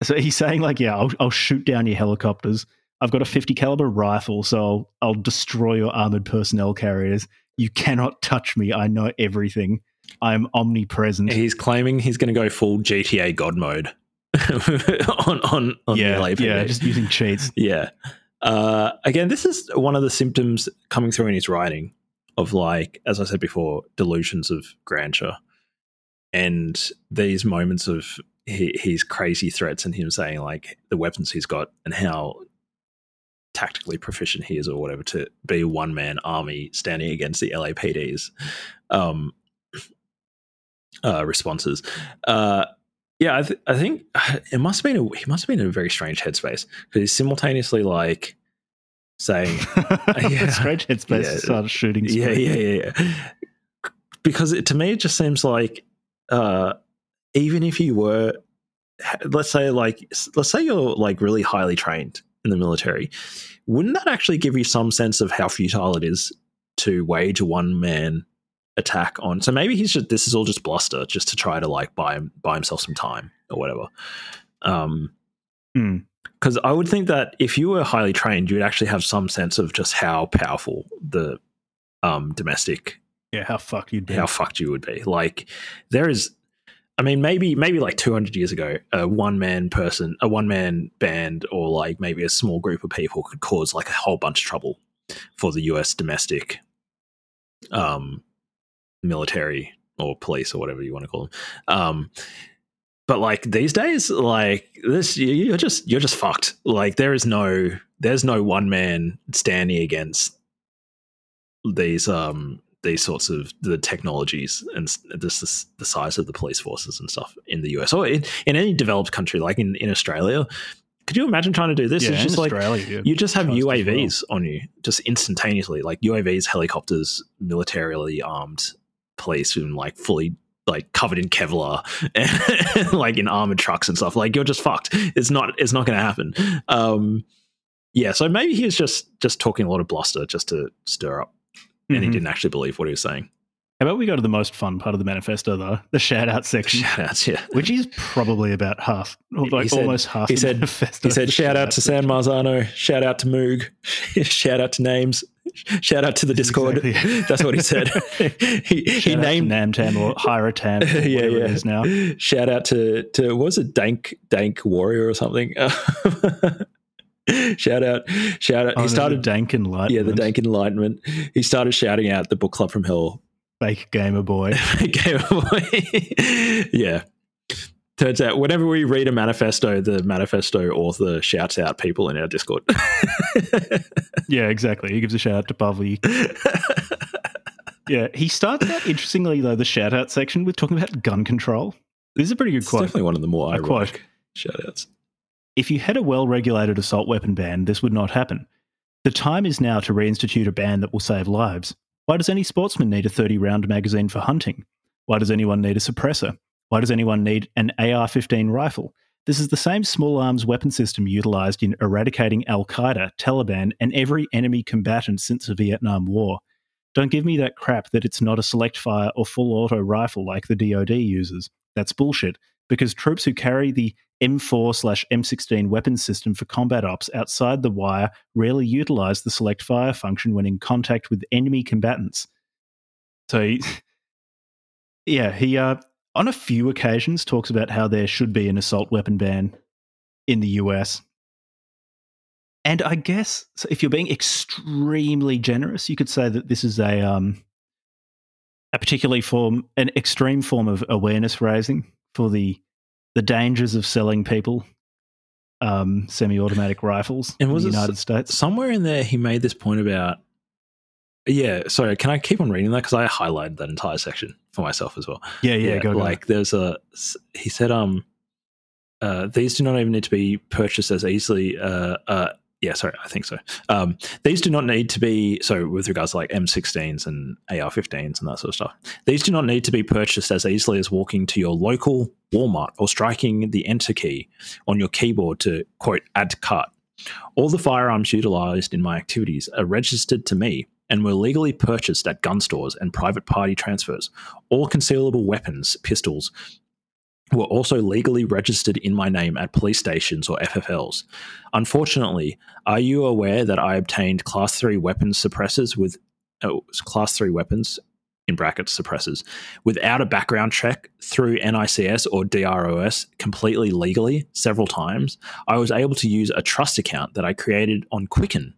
So he's saying, like, yeah, I'll, I'll shoot down your helicopters. I've got a 50 caliber rifle, so I'll, I'll destroy your armored personnel carriers. You cannot touch me. I know everything. I'm omnipresent. He's claiming he's going to go full GTA God mode [LAUGHS] on on on yeah, the LAPD. yeah, just using cheats. Yeah. Uh, again, this is one of the symptoms coming through in his writing of like, as I said before, delusions of grandeur, and these moments of his crazy threats and him saying like the weapons he's got and how tactically proficient he is or whatever to be a one man army standing against the LAPD's um, [CLEARS THROAT] uh, responses. Uh, yeah, I, th- I think it must have been a, he must have been in a very strange headspace because he's simultaneously like saying, [LAUGHS] yeah, strange headspace Yeah. started shooting. yeah, yeah, yeah, yeah. Because it, to me, it just seems like uh, even if you were, let's say, like, let's say you're like really highly trained in the military, wouldn't that actually give you some sense of how futile it is to wage a one man attack on? So maybe he's just this is all just bluster, just to try to like buy him buy himself some time or whatever. Um, Hmm. because I would think that if you were highly trained, you'd actually have some sense of just how powerful the um, domestic Yeah, how fucked you'd be. how fucked you would be. Like there is, I mean, maybe maybe like 200 years ago, a one man person, a one man band, or like maybe a small group of people could cause like a whole bunch of trouble for the U.S. domestic um, military or police or whatever you want to call them. Um, but like these days, like this, you- you're just you're just fucked. Like there is no there's no one man standing against these um these sorts of the technologies and s- just the, size of the police forces and stuff in the US or in, in any developed country like in, in Australia. Could you imagine trying to do this? yeah, it's just like yeah. you just have as well. UAVs on you just instantaneously, like UAVs, helicopters, militarily armed police and like fully like covered in Kevlar [LAUGHS] and like in armored trucks and stuff. Like you're just fucked. It's not it's not gonna happen. Um yeah, so maybe he was just just talking a lot of bluster just to stir up. And he Mhm. didn't actually believe what he was saying. How about we go to the most fun part of the manifesto, though, the shout out section, Shout outs, yeah. which is probably about half, like said- almost half. he the said- manifesto. He said, [LAUGHS] shout out to San. Marzano, shout out to Moog, [LAUGHS] shout out to names, shout out to the Discord. Exactly. [LAUGHS] That's what he said. he he named Namtam or Hiratam, or yeah, whatever yeah. it is now. Shout out to to what was it Dank Dank Warrior or something. [LAUGHS] shout out, shout out. Oh, he started Dank Enlightenment. yeah the Dank Enlightenment. He started shouting out the book club from hell. fake gamer boy. [LAUGHS] Fake gamer Boy. [LAUGHS] yeah. Turns out, whenever we read a manifesto, the manifesto author shouts out people in our Discord. Yeah, exactly. He gives a shout out to Pavli. Yeah, he starts out interestingly though the shout out section with talking about gun control. This is a pretty good it's quote. definitely one of the more ironic shout outs. If you had a well regulated assault weapon ban, this would not happen. The time is now to reinstitute a ban that will save lives. Why does any sportsman need a 30 round magazine for hunting? Why does anyone need a suppressor? Why does anyone need an AR 15 rifle? This is the same small arms weapon system utilized in eradicating Al Qaeda, Taliban, and every enemy combatant since the Vietnam War. Don't give me that crap that it's not a select fire or full auto rifle like the DoD uses. That's bullshit, because troops who carry the M4 slash M16 weapon system for combat ops outside the wire rarely utilize the select fire function when in contact with enemy combatants. So, he, [LAUGHS] yeah, he uh, on a few occasions talks about how there should be an assault weapon ban in the US. And I guess so if you're being extremely generous, you could say that this is a um, a particularly form, an extreme form of awareness raising for the the dangers of selling people um, semi-automatic rifles And was in the s- United States. Somewhere in there, he made this point about. Yeah, sorry. Can I keep on reading that because I highlighted that entire section for myself as well. Yeah, yeah, go, go. like there's a he said um uh these do not even need to be purchased as easily uh uh yeah sorry i think so. Um these do not need to be so with regards to like m16s and ar15s and that sort of stuff these do not need to be purchased as easily as walking to your local walmart or striking the enter key on your keyboard to quote add to cart. All the firearms utilized in my activities are registered to me and were legally purchased at gun stores and private party transfers all concealable weapons, pistols, were also legally registered in my name at police stations or FFLs. Unfortunately, are you aware that I obtained Class 3 weapons suppressors with oh, Class 3 weapons in brackets suppressors without a background check through NICS or DROS completely legally several times? I was able to use a trust account that I created on Quicken,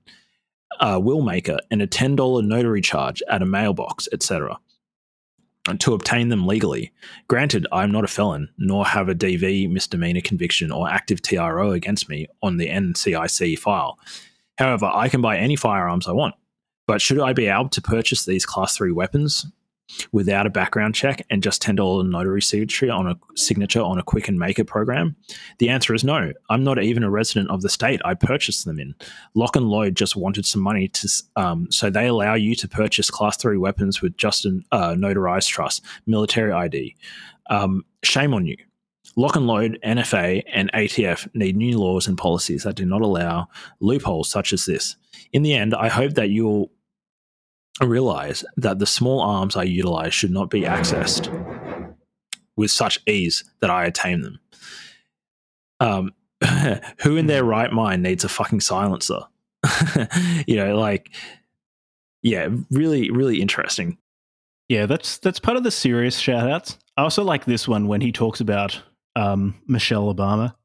uh, Willmaker, and a $10 notary charge at a mailbox, etc to obtain them legally. Granted, I am not a felon, nor have a DV misdemeanor conviction or active TRO against me on the NCIC file. However, I can buy any firearms I want. But should I be able to purchase these Class 3 weapons without a background check and just $10 notary signature on a signature on a Quicken maker program? The answer is no. I'm not even a resident of the state I purchased them in. Lock and Load just wanted some money to, um, so they allow you to purchase Class Three weapons with just a uh, notarized trust, military ID. Um, shame on you. Lock and Load, NFA, and ATF need new laws and policies that do not allow loopholes such as this. In the end, I hope that you'll realize that the small arms I utilize should not be accessed with such ease that I attain them. Um, [LAUGHS] who in their right mind needs a fucking silencer? [LAUGHS] you know, like, yeah, really, really interesting. Yeah, that's that's part of the serious shout outs. I also like this one when he talks about um, Michelle Obama.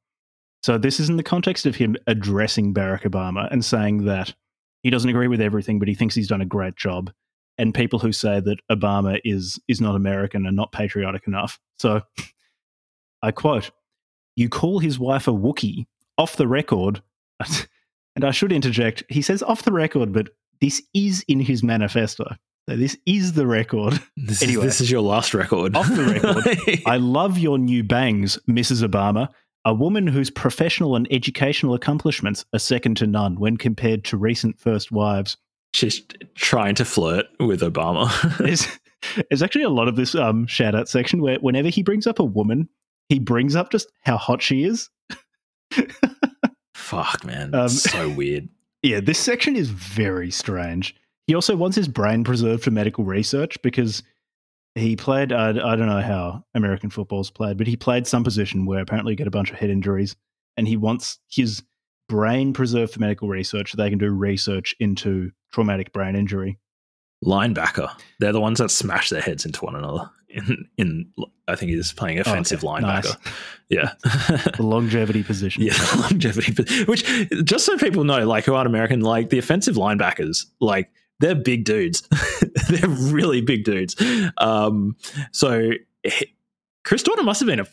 So this is in the context of him addressing Barack Obama and saying that he doesn't agree with everything, but he thinks he's done a great job. And people who say that Obama is is not American and not patriotic enough. So I quote, You call his wife a Wookiee off the record. [LAUGHS] and I should interject, he says off the record, but this is in his manifesto. So this is the record. This, Anyway. is, this is your last record. Off the record. [LAUGHS] I love your new bangs, Mrs. Obama. A woman whose professional and educational accomplishments are second to none when compared to recent first wives. She's trying to flirt with Obama. [LAUGHS] There's, there's actually a lot of this um, shout out section where whenever he brings up a woman, he brings up just how hot she is. Fuck, man. Um, so weird. [LAUGHS] Yeah, this section is very strange. He also wants his brain preserved for medical research because he played, uh, I don't know how American football's played, but he played some position where apparently you get a bunch of head injuries and he wants his brain preserved for medical research so they can do research into traumatic brain injury. Linebacker. They're the ones that smash their heads into one another. In, in I think he's playing offensive Oh, okay. linebacker. [LAUGHS] Yeah. The longevity position. Yeah, [LAUGHS] longevity. Position. Which, just so people know, like who aren't American, like the offensive linebackers, like they're big dudes. [LAUGHS] they're really big dudes. Um, so Chris Dorner must have been a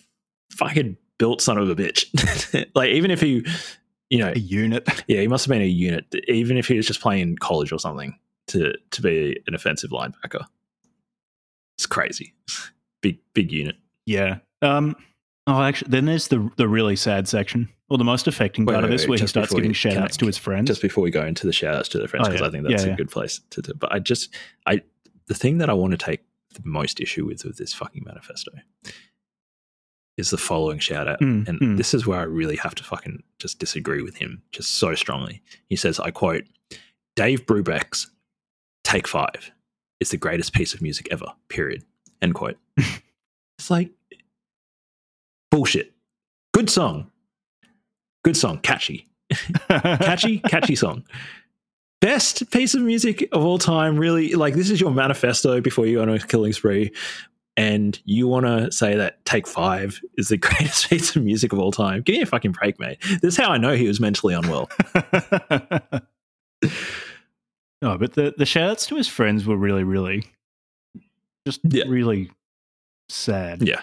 fucking built son of a bitch. [LAUGHS] like even if he, you know, A unit. yeah, he must have been a unit. Even if he was just playing college or something to to be an offensive linebacker, it's crazy. [LAUGHS] Big big unit. Yeah. Um, oh, actually, then there's the the really sad section, or the most affecting Wait, part of this, wait, where he starts giving shout outs to his friends. just before we go into the shout outs to the friends Oh, because yeah. I think that's Yeah, a yeah. good place to do. But I just I the thing that I want to take the most issue with with this fucking manifesto is the following shout out. Mm, and mm. this is where I really have to fucking just disagree with him just so strongly. He says, I quote, Dave Brubeck's Take Five is the greatest piece of music ever, period. End quote. [LAUGHS] it's like bullshit. Good song. Good song. Catchy [LAUGHS] catchy, catchy song. Best piece of music of all time, really. Like, this is your manifesto before you go on a killing spree. And you want to say that Take Five is the [LAUGHS] greatest piece of music of all time. Give me a fucking break, mate. This is how I know he was mentally unwell. [LAUGHS] no, but the the shout outs to his friends were really, really Just Yeah. really sad. Yeah.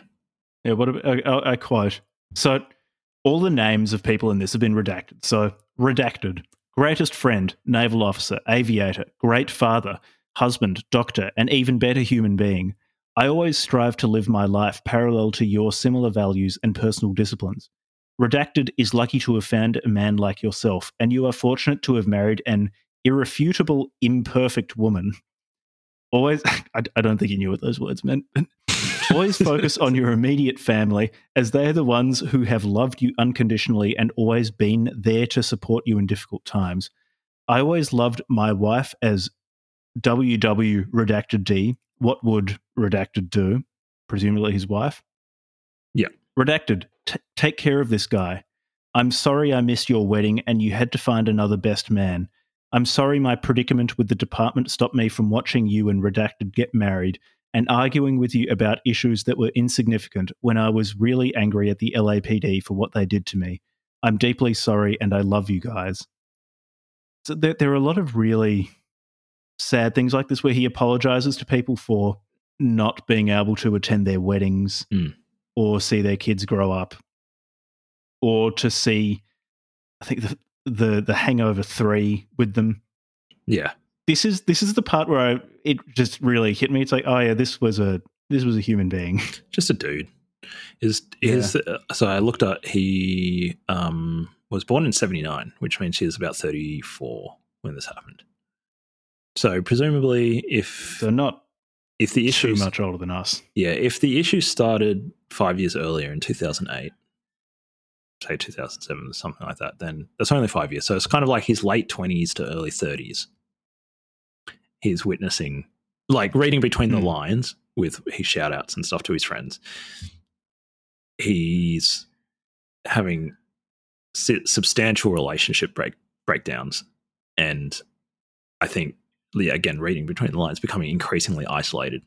Yeah, what a, a, a quote. So, all the names of people in this have been redacted. So, redacted greatest friend, naval officer, aviator, great father, husband, doctor, and even better human being. I always strive to live my life parallel to your similar values and personal disciplines. Redacted is lucky to have found a man like yourself, and you are fortunate to have married an irrefutable, imperfect woman. Always, [LAUGHS] I, I don't think he knew what those words meant. Always focus on your immediate family, as they are the ones who have loved you unconditionally and always been there to support you in difficult times. I always loved my wife as WW redacted D. What would redacted do? Presumably his wife. Yeah. Redacted. T- take care of this guy. I'm sorry I missed your wedding and you had to find another best man. I'm sorry my predicament with the department stopped me from watching you and Redacted get married and arguing with you about issues that were insignificant when I was really angry at the LAPD for what they did to me. I'm deeply sorry and I love you guys. So there, there are a lot of really sad things like this where he apologizes to people for not being able to attend their weddings Mm. or see their kids grow up or to see I think the the the hangover 3 with them Yeah. This is this is the part where I, it just really hit me. It's like, oh yeah, this was a this was a human being. [LAUGHS] Just a dude. Is is uh, so I looked at he um was born in 79, which means he was about 34 when this happened. So presumably if So not if the too issue much older than us. Yeah, if the issue started five years earlier in 2008, say 2007, or something like that, then that's only five years. So it's kind of like his late 20s to early 30s. He's witnessing, like reading between Hmm. the lines with his shout outs and stuff to his friends. He's having substantial relationship break breakdowns. And I think, yeah, again, reading between the lines, becoming increasingly isolated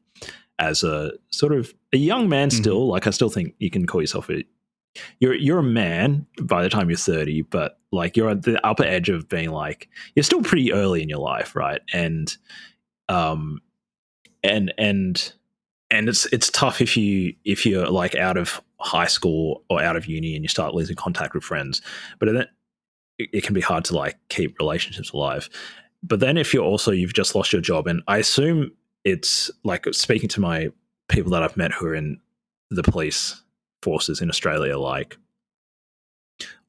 as a sort of a young man Mhm. still like i still think you can call yourself a you're you're a man by the time you're 30 but like you're at the upper edge of being like you're still pretty early in your life right? And um and and and it's it's tough if you if you're like out of high school or out of uni and you start losing contact with friends. But then it, it can be hard to like keep relationships alive. But then if you're also you've just lost your job and i assume it's like speaking to my people that I've met who are in the police forces in Australia, like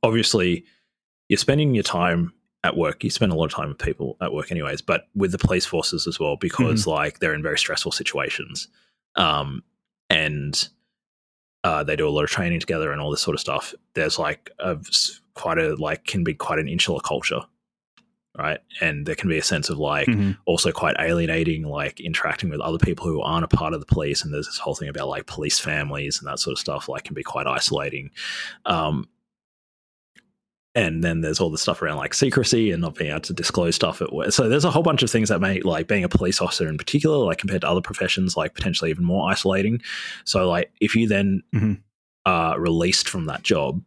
obviously you're spending your time at work. You spend a lot of time with people at work, anyways, but with the police forces as well, because like they're in very stressful situations. Um, and uh, they do a lot of training together and all this sort of stuff. There's like a quite a like can be quite an insular culture, right? And there can be a sense of like Mhm. also quite alienating, like interacting with other people who aren't a part of the police. And there's this whole thing about like police families and that sort of stuff, like can be quite isolating. Um, and then there's all the stuff around like secrecy and not being able to disclose stuff. So there's a whole bunch of things that make like being a police officer in particular, like compared to other professions, like potentially even more isolating. So like if you then Mhm. are released from that job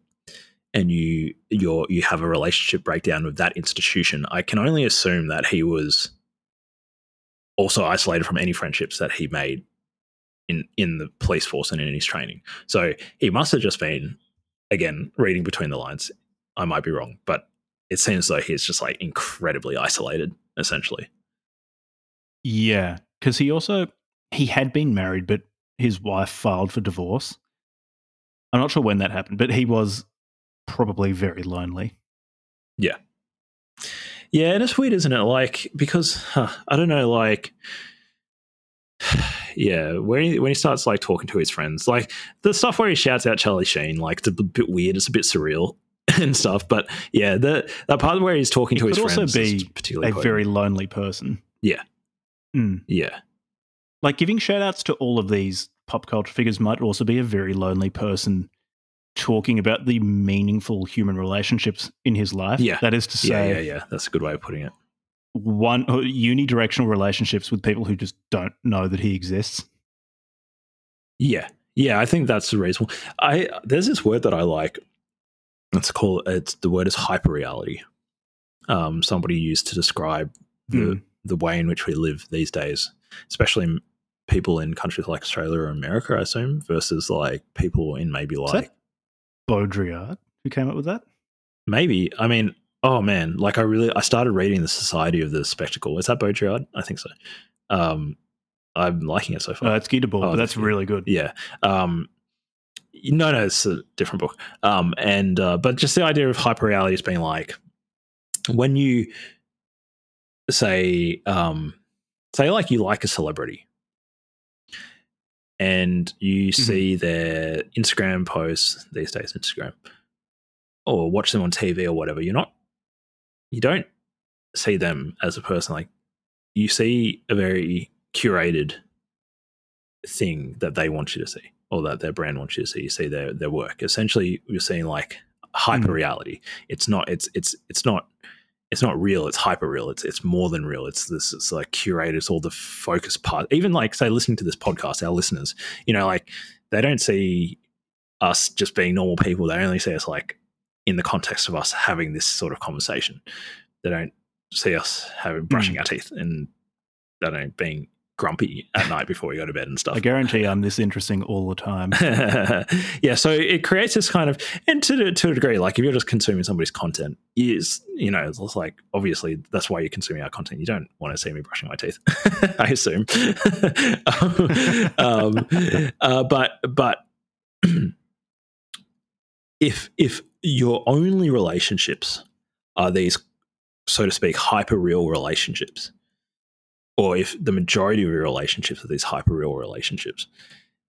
and you you're you have a relationship breakdown with that institution, I can only assume that he was also isolated from any friendships that he made in in the police force and in his training. So he must have just been again reading between the lines. I might be wrong, but it seems though he's just like incredibly isolated, essentially. Yeah, because he also he had been married, but his wife filed for divorce. I'm not sure when that happened, but he was probably very lonely. Yeah, Yeah, and it's weird, isn't it? Like because huh, I don't know, like [SIGHS] yeah, when he, when he starts like talking to his friends, like the stuff where he shouts out Charlie Sheen, like it's a bit weird, it's a bit surreal [LAUGHS] and stuff. But yeah, the that part where he's talking He to his could also friends be A quite- very lonely person. Yeah. Mm. yeah, Like giving shout outs to all of these pop culture figures might also be a very lonely person talking about the meaningful human relationships in his life. Yeah. That is to say, yeah, yeah. That's a good way of putting it. one uh, unidirectional relationships with people who just don't know that he exists. Yeah, yeah, I think that's reasonable. I there's this word that I like. It's called. It's the word is hyperreality. Um, somebody used to describe the Mm. the way in which we live these days, especially people in countries like Australia or America, I assume, versus like people in maybe like Baudrillard who came up with that? maybe. I mean, oh man, like I really I started reading the Society of the Spectacle. Is that Baudrillard? I think so. Um, I'm liking it so far. Uh, it's Guy Debord, Oh, but that's really good. Yeah. Um, no, no, it's a different book. Um, and uh, but just the idea of hyperreality as being like when you say, um, say like you like a celebrity, and you mm-hmm. see their Instagram posts these days, Instagram, or watch them on TV or whatever. You're not, you don't see them as a person. Like you see a very curated thing that they want you to see or that their brand wants you to see you see their their work essentially you're seeing like hyper mm. reality it's not it's it's it's not it's not real it's hyper real it's it's more than real it's this it's like curated it's all the focus part even like say listening to this podcast our listeners you know like they don't see us just being normal people they only see us like in the context of us having this sort of conversation. They don't see us having brushing hmm. our teeth and they don't being grumpy at night before we go to bed and stuff I guarantee I'm this interesting all the time. [LAUGHS] yeah, so it creates this kind of, and to to a degree, like if you're just consuming somebody's content, is you know, it's like obviously that's why you're consuming our content. You don't want to see me brushing my teeth, [LAUGHS] I assume. [LAUGHS] um, uh, but but [CLEARS THROAT] if if your only relationships are these, so to speak, hyper real relationships, or if the majority of your relationships are these hyper real relationships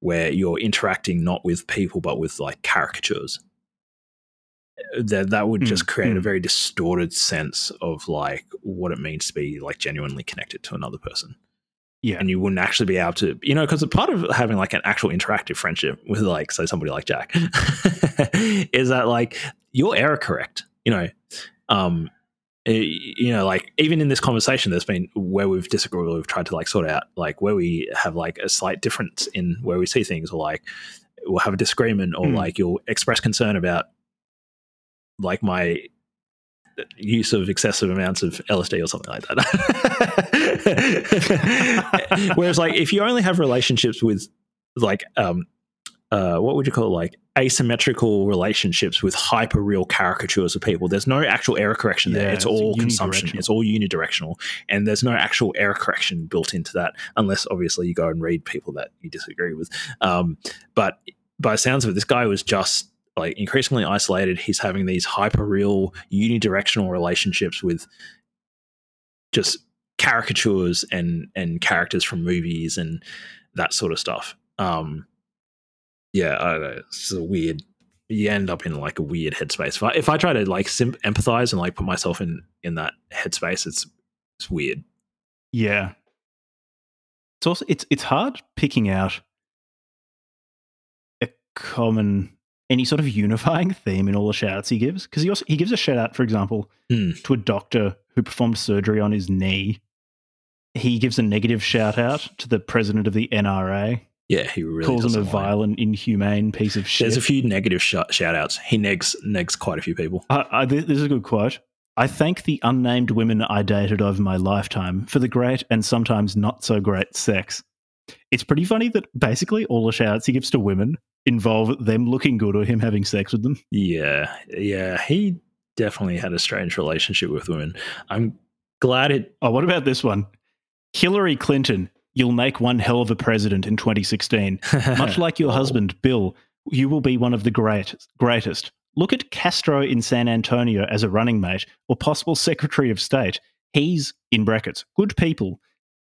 where you're interacting not with people but with like caricatures that that would just Mm, create a mm. very distorted sense of like what it means to be like genuinely connected to another person Yeah. and you wouldn't actually be able to you know because part of having like an actual interactive friendship with like say somebody like jack [LAUGHS] is that like you're error correct you know um you know like even in this conversation there's been where we've disagreed we've tried to like sort out like where we have like a slight difference in where we see things or like we'll have a disagreement or Hmm. like you'll express concern about like my use of excessive amounts of LSD or something like that. [LAUGHS] [LAUGHS] Whereas, like, if you only have relationships with, like, um, uh, what would you call it? Like asymmetrical relationships with hyper real caricatures of people. There's no actual error correction there. Yeah, it's it's all consumption. It's all unidirectional, and there's no actual error correction built into that, unless obviously you go and read people that you disagree with. Um, but by sounds of it, this guy was just like increasingly isolated. He's having these hyper real unidirectional relationships with just caricatures and and characters from movies and that sort of stuff. Um, yeah, I don't know. It's a weird. You end up in like a weird headspace. If I, if I try to like sim- empathize and like put myself in in that headspace, it's it's weird. Yeah. It's also it's it's hard picking out a common any sort of unifying theme in all the shout outs he gives. Because he also he gives a shout out, for example, Hmm. to a doctor who performed surgery on his knee. He gives a negative shout out to the president of the NRA, Yeah, he really calls him a violent, inhumane piece of shit. There's a few negative sh- shout outs. He negs negs quite a few people. I, I, this this is a good quote. I thank the unnamed women I dated over my lifetime for the great and sometimes not so great sex. It's pretty funny that basically all the shouts he gives to women involve them looking good or him having sex with them. Yeah, yeah, he definitely had a strange relationship with women. I'm glad it. Oh, what about this one? Hillary Clinton, you'll make one hell of a president in 2016. [LAUGHS] Much like your husband, Bill, you will be one of the great, greatest. Look at Castro in San Antonio as a running mate or possible Secretary of State. He's, in brackets, good people.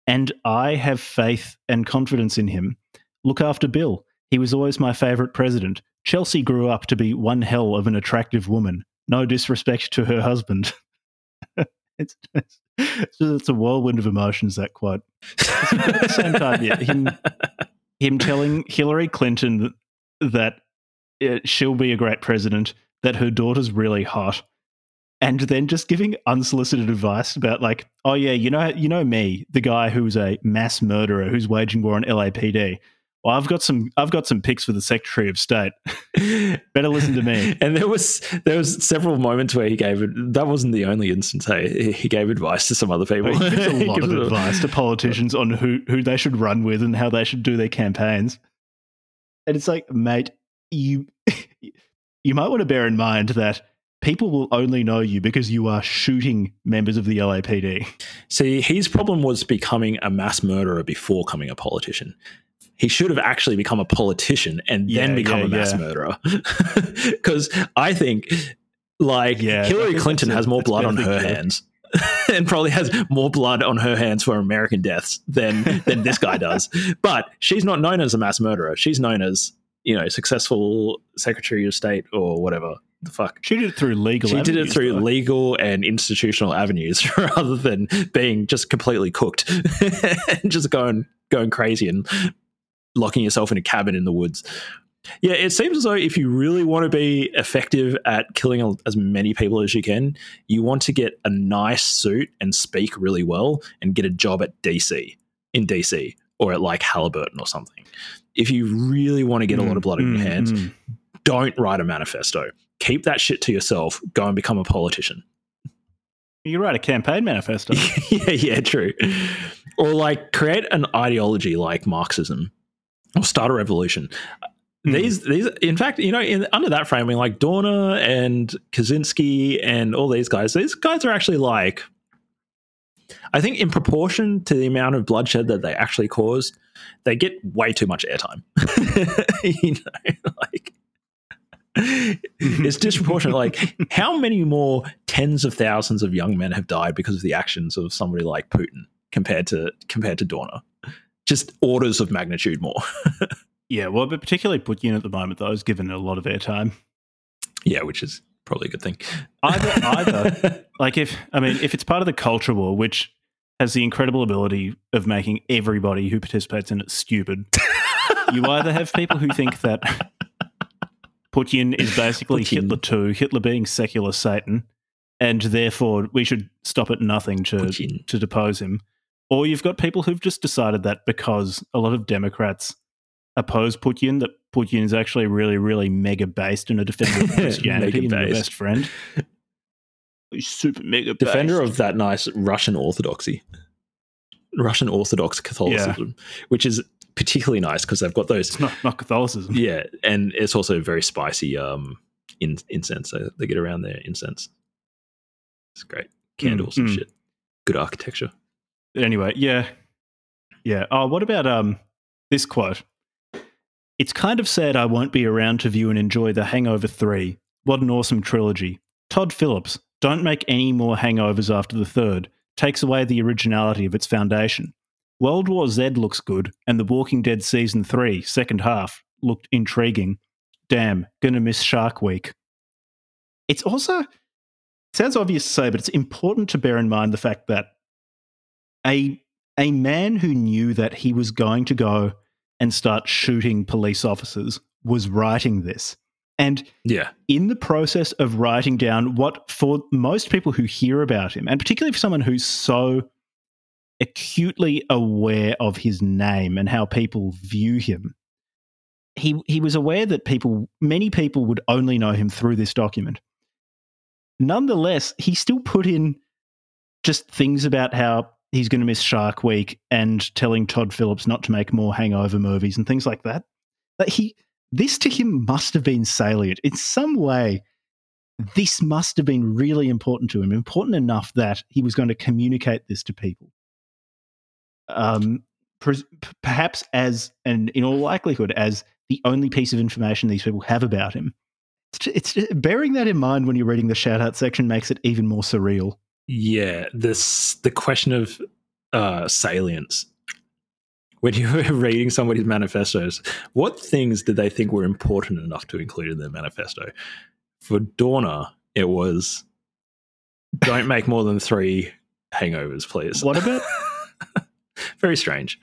And I have faith and confidence in him. Look after Bill. He was always my favourite president. Chelsea grew up to be one hell of an attractive woman. No disrespect to her husband. [LAUGHS] it's, it's, it's, a whirlwind of emotions, that quote. At the same time, yeah, him him telling Hillary Clinton that uh, she'll be a great president, that her daughter's really hot, and then just giving unsolicited advice about like, oh yeah, you know, you know me, the guy who's a mass murderer who's waging war on LAPD. Well, I've got some. I've got some picks for the Secretary of State. [LAUGHS] Better listen to me. [LAUGHS] And there was there was several moments where he gave it. That wasn't the only instance. Hey, he gave advice to some other people. He gives a [LAUGHS] lot of advice to politicians on who who they should run with and how they should do their campaigns. And it's like, mate, you you might want to bear in mind that people will only know you because you are shooting members of the LAPD. See, his problem was becoming a mass murderer before becoming a politician. He should have actually become a politician and then Yeah, become yeah, a mass yeah. murderer. [LAUGHS] Because I think, like, Hillary Clinton has more blood on her hands. [LAUGHS] and probably has more blood on her hands for American deaths than [LAUGHS] than this guy does. But she's not known as a mass murderer. She's known as, you know, successful Secretary of State or whatever the fuck. She did it through legal. She did it through though. legal and institutional avenues rather than being just completely cooked and just going going crazy and locking yourself in a cabin in the woods. Yeah, it seems as though if you really want to be effective at killing as many people as you can, you want to get a nice suit and speak really well and get a job at DC in DC or at like Halliburton or something. If you really want to get a lot of blood in your Mm, hands, mm. don't write a manifesto. Keep that shit to yourself. Go and become a politician. You write a campaign manifesto. [LAUGHS] yeah, yeah, true. Or like create an ideology like Marxism or start a revolution. Hmm. These, these, in fact, you know, in, under that framing, like Dorner and Kaczynski and all these guys, these guys are actually like, I think, in proportion to the amount of bloodshed that they actually caused, they get way too much airtime. [LAUGHS] you know, like it's disproportionate. Like, how many more tens of thousands of young men have died because of the actions of somebody like Putin compared to compared to Dorner? Just orders of magnitude more. [LAUGHS] yeah, well, but particularly Putin at the moment, though, is given a lot of airtime. yeah, which is probably a good thing. Either, either, [LAUGHS] like if I mean, if it's part of the culture war, which has the incredible ability of making everybody who participates in it stupid, you either have people who think that Putin is basically Putin. Hitler too, Hitler being secular Satan, and therefore we should stop at nothing to Putin. to depose him. Or you've got people who've just decided that because a lot of Democrats oppose Putin, that Putin is actually really, really mega based and a defender of [LAUGHS] Christianity and your Mega-based. best friend. He's super mega Defender based. of that nice Russian Orthodoxy, Russian Orthodox Catholicism, which is particularly nice because they've got those It's not, not Catholicism. Yeah, and it's also very spicy um in, incense. So they get around their incense. It's great. Candles and mm. shit. Good architecture. Anyway, yeah. Yeah. Oh, what about um this quote? It's kind of sad I won't be around to view and enjoy The Hangover 3. What an awesome trilogy. Todd Phillips, don't make any more hangovers after the third. Takes away the originality of its foundation. World War Z looks good, and The Walking Dead Season 3, second half, looked intriguing. Damn, gonna miss Shark Week. It's also, sounds obvious to say, but it's important to bear in mind the fact that a a man who knew that he was going to go and start shooting police officers was writing this. And Yeah. in the process of writing down what, for most people who hear about him, and particularly for someone who's so acutely aware of his name and how people view him, he, he was aware that people, many people would only know him through this document. Nonetheless, he still put in just things about how he's going to miss Shark Week and telling Todd Phillips not to make more hangover movies and things like that. That he this to him must have been salient in some way. This must have been really important to him, important enough that he was going to communicate this to people. Um, per- perhaps as, and in all likelihood, as the only piece of information these people have about him. It's, it's bearing that in mind when you're reading the shout out section makes it even more surreal. Yeah. This the question of uh salience. When you were [LAUGHS] reading somebody's manifestos, what things did they think were important enough to include in their manifesto? For Dorner, it was don't make more than three hangovers, please. What about [LAUGHS] Very strange.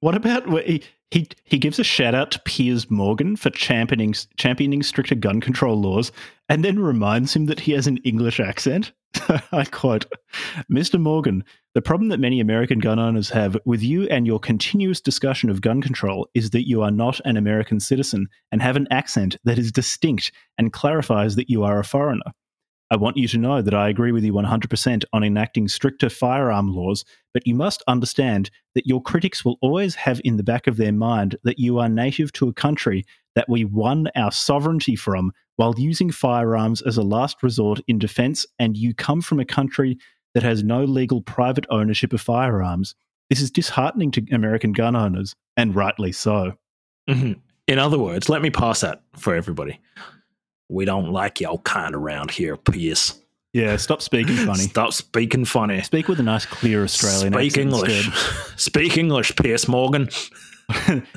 What about he, He he gives a shout out to Piers Morgan for championing championing stricter gun control laws, and then reminds him that he has an English accent. [LAUGHS] I quote, Mr. Morgan, the problem that many American gun owners have with you and your continuous discussion of gun control is that you are not an American citizen and have an accent that is distinct and clarifies that you are a foreigner. I want you to know that I agree with you 100% on enacting stricter firearm laws, but you must understand that your critics will always have in the back of their mind that you are native to a country that we won our sovereignty from while using firearms as a last resort in defense, and you come from a country that has no legal private ownership of firearms. This is disheartening to American gun owners, and rightly so. Mm-hmm. In other words, let me pass that for everybody we don't like y'all kind around here, Piers. Yeah, stop speaking funny. [LAUGHS] stop speaking funny. Speak with a nice, clear Australian Speak accent. English. [LAUGHS] [LAUGHS] Speak English, Piers Morgan.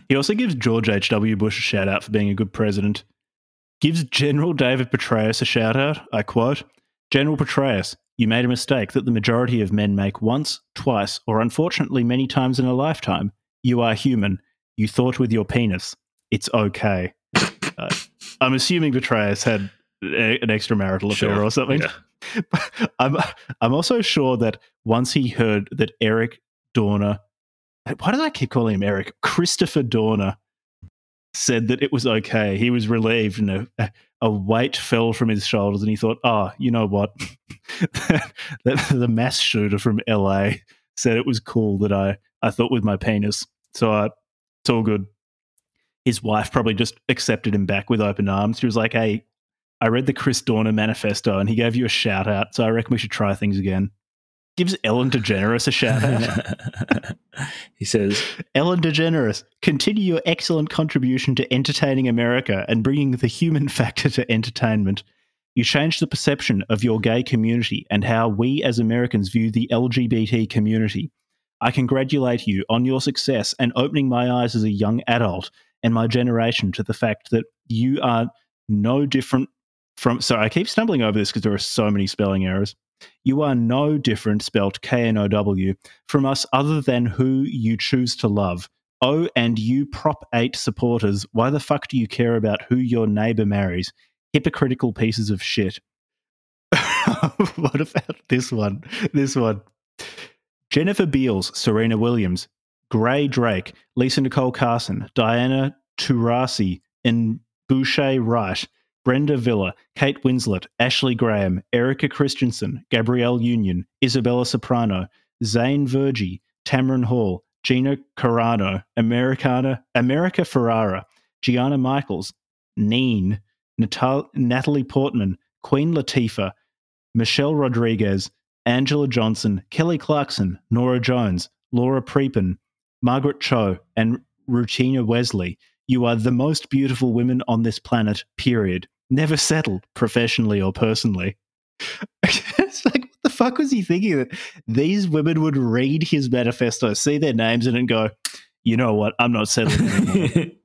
he also gives George H.W. Bush a shout out for being a good president. Gives General David Petraeus a shout out. I quote General Petraeus, you made a mistake that the majority of men make once, twice, or unfortunately many times in a lifetime. You are human. You thought with your penis. It's okay. Uh, I'm assuming Petraeus had a, an extramarital affair sure. or something. Yeah. [LAUGHS] I'm I'm also sure that once he heard that Eric Dorner, why did I keep calling him Eric? Christopher Dorner said that it was okay. He was relieved, and a, a weight fell from his shoulders, and he thought, "Oh, you know what? [LAUGHS] the, the mass shooter from L.A. said it was cool that I I thought with my penis, so I, it's all good." His wife probably just accepted him back with open arms. She was like, "Hey, I read the Chris Dorner manifesto, and he gave you a shout out, so I reckon we should try things again." Gives Ellen DeGeneres a shout out. [LAUGHS] he says, "Ellen DeGeneres, continue your excellent contribution to entertaining America and bringing the human [LAUGHS] factor to entertainment." You changed the perception of your gay community and how we as Americans view the LGBT community. I congratulate you on your success and opening my eyes as a young adult and my generation to the fact that you are no different from. So I keep stumbling over this because there are so many spelling errors. You are no different, spelled K N O W, from us other than who you choose to love. Oh, and you Prop 8 supporters, why the fuck do you care about who your neighbor marries? Hypocritical pieces of shit. [LAUGHS] what about this one? This one. Jennifer Beals, Serena Williams, Gray Drake, Lisa Nicole Carson, Diana Taurasi, and Boucher Wright, Brenda Villa, Kate Winslet, Ashley Graham, Erika Christensen, Gabrielle Union, Isabella Soprano, Zane Vergie, Tamron Hall, Gina Carano, Americana, America Ferrera, Gianna Michaels, Neen, Natal- Natalie Portman, Queen Latifah, Michelle Rodriguez, Angela Johnson, Kelly Clarkson, Norah Jones, Laura Prepon, Margaret Cho, and Rutina Wesley, you are the most beautiful women on this planet, period. Never settled, professionally or personally. [LAUGHS] it's like, what the fuck was he thinking that these women would read his manifesto, see their names in it, and go, you know what, I'm not settling anymore. [LAUGHS]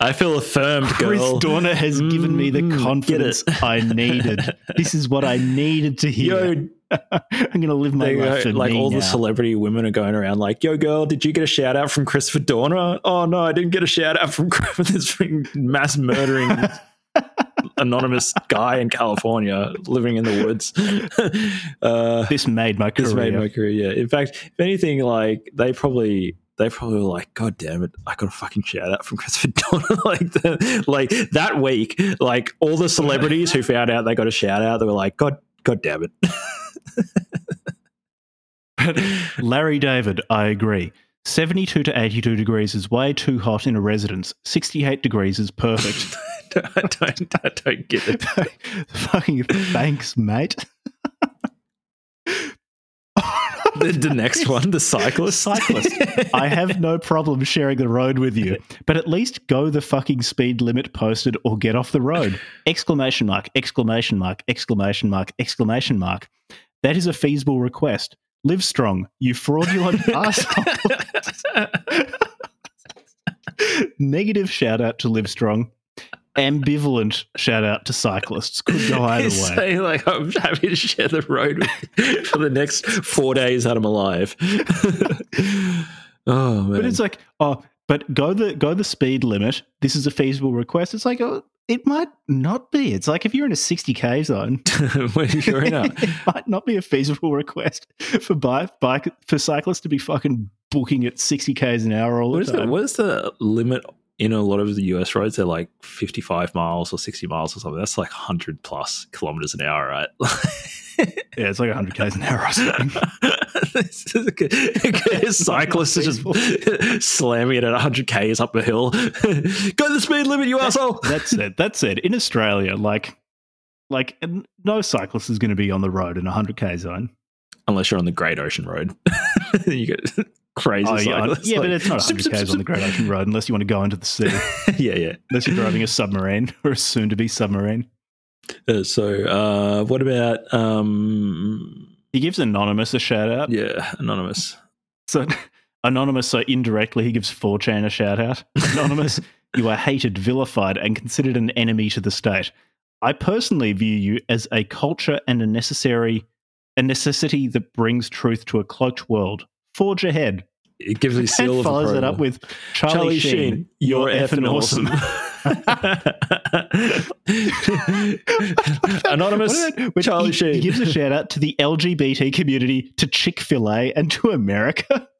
I feel affirmed, Chris girl. Dorner has mm, given me the mm, confidence I needed. this is what I needed to [LAUGHS] hear. Yo, [LAUGHS] I'm going to live my life for Like all now. the celebrity women are going around like, "Yo, girl, did you get a shout out from Christopher Dorner? Oh no, I didn't get a shout out from [LAUGHS] this mass murdering." [LAUGHS] anonymous guy in California living in the woods. Uh, this made my career. This made my career. Yeah. In fact, if anything, like they probably they probably were like, God damn it, I got a fucking shout out from Christopher Dorner. like, the, like that week, like all the celebrities who found out they got a shout out, they were like, God, God damn it. [LAUGHS] Larry David, I agree. 72 to 82 degrees is way too hot in a residence. 68 degrees is perfect. [LAUGHS] I, don't, I don't get it. [LAUGHS] Fucking thanks, mate. [LAUGHS] the, the, next one, the cyclist. Cyclist. I have no problem sharing the road with you, but at least go the fucking speed limit posted or get off the road. Exclamation mark, exclamation mark, exclamation mark, exclamation mark. That is a feasible request. Live strong, you fraudulent [LAUGHS] asshole. [LAUGHS] Negative shout out to Live Strong. Ambivalent shout out to cyclists. Could go either way. Say like I'm happy to share the road [LAUGHS] for the next four days that I'm alive. [LAUGHS] oh man! But it's like, oh, but go the go the speed limit. This is a feasible request. It's like oh, it might not be. It's like if you're in a 60k zone, [LAUGHS] in a- it might not be a feasible request for bike, bike for cyclists to be fucking booking at 60 k's an hour all what the is the time. what is the limit in a lot of the US roads? They're like 55 miles or 60 miles or something. That's like 100 plus kilometers an hour, right? [LAUGHS] Yeah, it's like 100 k's an hour or something. [LAUGHS] This is a- a [LAUGHS] cyclist is just slamming it at 100 k's up a hill. Go to the speed limit, you asshole! That's it. That's it. In Australia, like, like no cyclist is going to be on the road in a 100k zone. Unless you're on the Great Ocean Road, you get crazy Oh, yeah, yeah, but it's not zip, zip, 100k's on the Great Ocean Road unless you want to go into the sea. [LAUGHS] yeah, yeah. unless you're driving a submarine [LAUGHS] or a soon-to-be submarine. Uh, so, uh, what about um, He gives Anonymous a shout out. yeah, anonymous? So Anonymous, so indirectly, he gives 4chan a shout out. [LAUGHS] Anonymous, you are hated, vilified, and considered an enemy to the state. I personally view you as a culture and a necessary a necessity that brings truth to a cloaked world. Forge ahead. It gives a [LAUGHS] seal and of follows approval. up with Charlie, Charlie Sheen, Sheen, you're you're effing awesome. [LAUGHS] Anonymous What about- when Charlie he, Sheen. He gives a shout out to the LGBT community, to Chick fil A, and to America. [LAUGHS]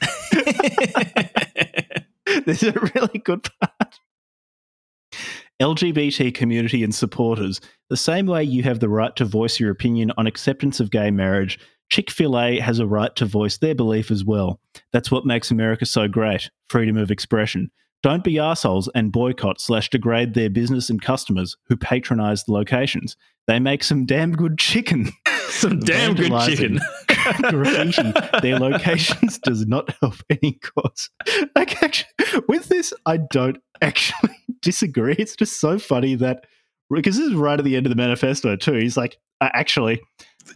This is a really good part. LGBT community and supporters, the same way you have the right to voice your opinion on acceptance of gay marriage, Chick fil A has a right to voice their belief as well. That's what makes America so great freedom of expression. Don't be assholes and boycott slash degrade their business and customers who patronize the locations. They make some damn good chicken. [LAUGHS] Some damn good chicken. graffiti [LAUGHS] their locations does not help any cause. Like, actually, with this, I don't actually [LAUGHS] disagree. It's just so funny that because this is right at the end of the manifesto too. He's like, uh, actually,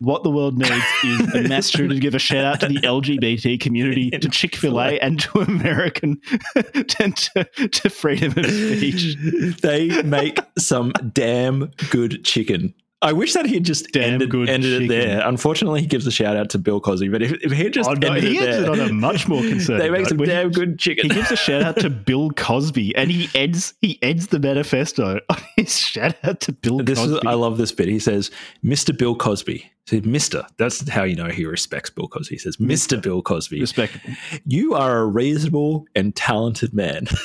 what the world needs is a [LAUGHS] master to give a shout out to the LGBT community, to [LAUGHS] Chick Fil A, and to American, [LAUGHS] and to, to freedom of speech. they make some damn good chicken. I wish that he had just Damn ended, good ended it chicken. there. Unfortunately, he gives a shout out to Bill Cosby, but if, if he had just Oh, no, ended he it there, it on a much more [LAUGHS] concerning they make some damn good chicken. He gives a shout out to [LAUGHS] Bill Cosby, and he ends he ends the manifesto on his shout out to Bill This Cosby. is I love this bit. He says, "Mr. Bill Cosby." He said, "Mr." That's how you know he respects Bill Cosby. He says, "Mr. Bill Cosby, Respectable. you are a reasonable and talented man." [LAUGHS]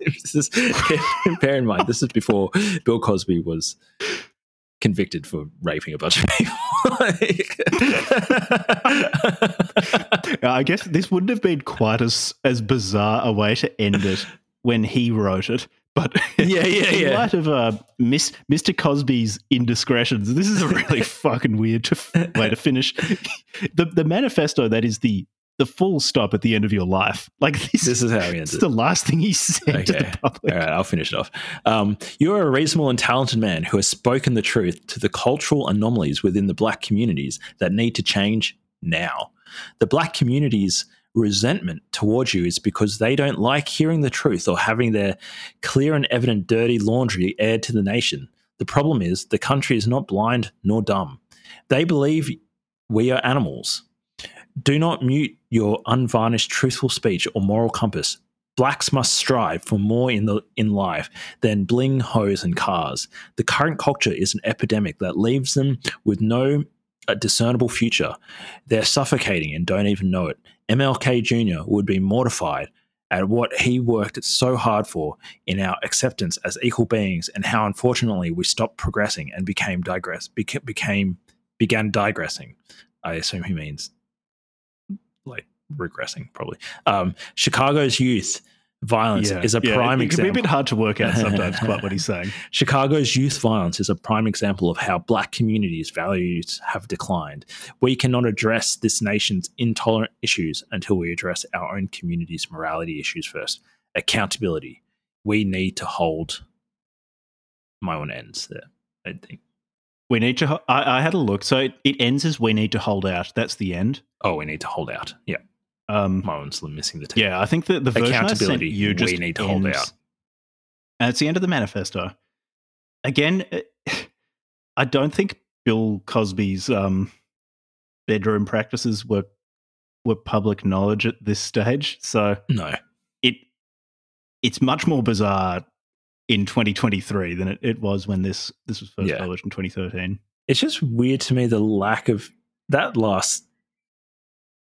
This is- bear in mind, this is before Bill Cosby was convicted for raping a bunch of people. I guess this wouldn't have been quite as as bizarre a way to end it when he wrote it. But [LAUGHS] Yeah, yeah, [LAUGHS] in yeah. light of uh, Miss, Mr. Cosby's indiscretions, this is a really [LAUGHS] fucking weird to, way to finish the the manifesto. That is the the full stop at the end of your life. [LAUGHS] Like this, this is how he [LAUGHS] ends it's the last thing he said to the public. All right, I'll finish it off. Um, you are a reasonable and talented man who has spoken the truth to the cultural anomalies within the black communities that need to change now. The black community's resentment towards you is because they don't like hearing the truth or having their clear and evident dirty laundry aired to the nation. The problem is the country is not blind nor dumb. They believe we are animals. Do not mute your unvarnished truthful speech or moral compass blacks must strive for more in the in life than bling, hoes, and cars. The current culture is an epidemic that leaves them with no uh, discernible future. They're suffocating and don't even know it. MLK Jr. would be mortified at what he worked so hard for in our acceptance as equal beings, and how unfortunately we stopped progressing and became digress beca- became began digressing. I assume he means regressing, probably. Um, Chicago's youth violence is a yeah, prime it, it can be a example. bit hard to work out sometimes quite what he's saying. [LAUGHS] Chicago's youth violence is a prime example of how black communities' values have declined. We cannot address this nation's intolerant issues until we address our own community's morality issues first. Accountability. We need to hold. My one ends there. I think. We need to. I, I had a look, so it, it ends as we need to hold out. That's the end. Oh, we need to hold out. Yeah, Um, one's missing the T. yeah, I think that the version I sent Accountability. you just we need to hold ends- out. And it's the end of the manifesto. Again, eh, I don't think Bill Cosby's um, bedroom practices were were public knowledge at this stage. So No, it it's much more bizarre in 2023 than it, it was when this this was first Yeah. published in 2013. It's just weird to me the lack of that last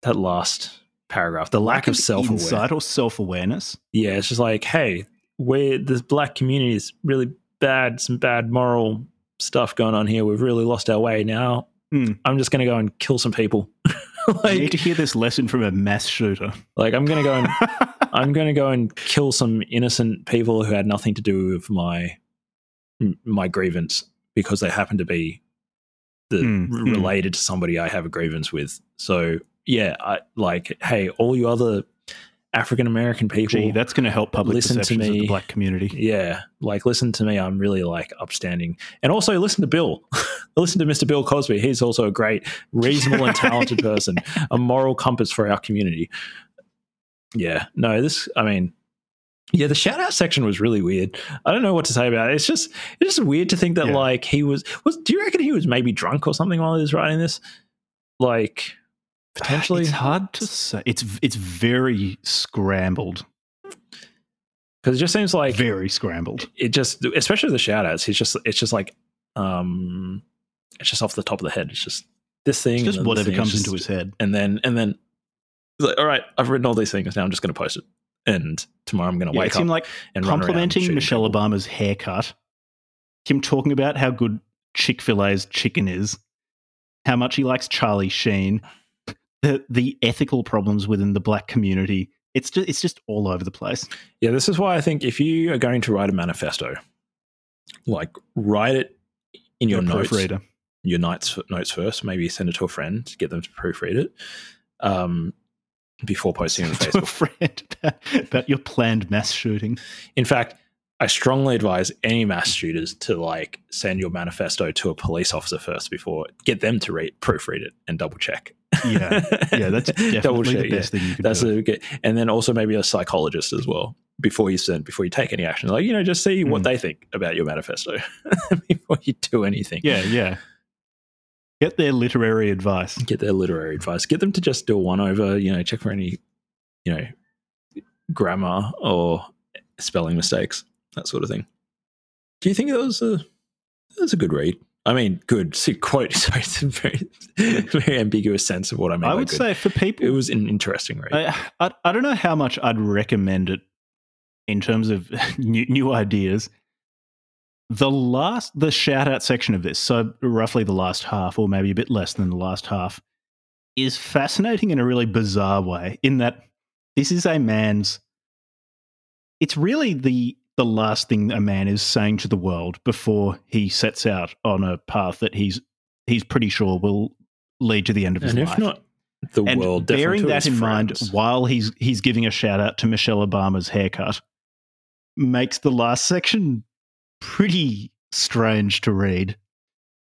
that last paragraph, the lack, of self insight or self awareness. Yeah, it's just like, hey, we're this black community is really bad, some bad moral stuff going on here. We've really lost our way. Now Hmm. I'm just gonna go and kill some people. [LAUGHS] you need to hear this lesson from a mass shooter. like I'm gonna go and [LAUGHS] I'm gonna go and kill some innocent people who had nothing to do with my my grievance because they happen to be the Mm, r- mm. related to somebody I have a grievance with. So yeah, I like, hey, all you other African American people, Gee, that's going to help public Listen to me. the black community. yeah, like listen to me. I'm really like upstanding, and also listen to Bill. [LAUGHS] listen to Mr. Bill Cosby. He's also a great, reasonable, and talented [LAUGHS] person. A moral compass for our community. Yeah, no, this. I mean, yeah, the shout out section was really weird. I don't know what to say about it. It's just, it's just weird to think that Yeah. like he was. Was do you reckon he was maybe drunk or something while he was writing this? Like potentially. It's hard to say. It's it's very scrambled. because it just seems like very scrambled. it just especially the shout outs he's just it's just like um it's just off the top of the head it's just this thing It's just whatever thing, comes just- into his head. and then and then he's like all right i've written all these things now i'm just going to post it and tomorrow i'm going to Yeah, wake it's up like and complimenting Michelle people. Obama's haircut, him talking about how good Chick Fil A's chicken is, how much he likes Charlie Sheen, the the ethical problems within the black community. It's just it's just all over the place. yeah this is why i think if you are going to write a manifesto like write it in your You're notes proofreader. your notes notes first maybe send it to a friend to get them to proofread it um before posting it on [LAUGHS] to a facebook friend [LAUGHS] about, about your planned mass shooting. In fact, I strongly advise any mass shooters to like send your manifesto to a police officer first before get them to read proofread it and double check. Yeah, yeah, that's [LAUGHS] double definitely check. the best thing you could That's do. a good, and then also maybe a psychologist as well before you send before you take any action. Like you know, just see what Mm. they think about your manifesto [LAUGHS] before you do anything. yeah, yeah. Get their literary advice. get their literary advice. Get them to just do a one over. You know, check for any you know grammar or spelling mistakes, that sort of thing. Do you think that was a that was a good read? I mean, good [LAUGHS] see, quote. [LAUGHS] Sorry, it's a very very ambiguous sense of what I mean. I would good. say for people it was an interesting read. I, I I don't know how much I'd recommend it in terms of [LAUGHS] new, new ideas. The last, the shout out section of this, so roughly the last half, or maybe a bit less than the last half, is fascinating in a really bizarre way. In that this is a man's. It's really the the last thing a man is saying to the world before he sets out on a path that he's he's pretty sure will lead to the end of his and life if not the and world, definitely bearing that in mind while he's he's giving a shout out to Michelle Obama's haircut makes the last section pretty strange to read.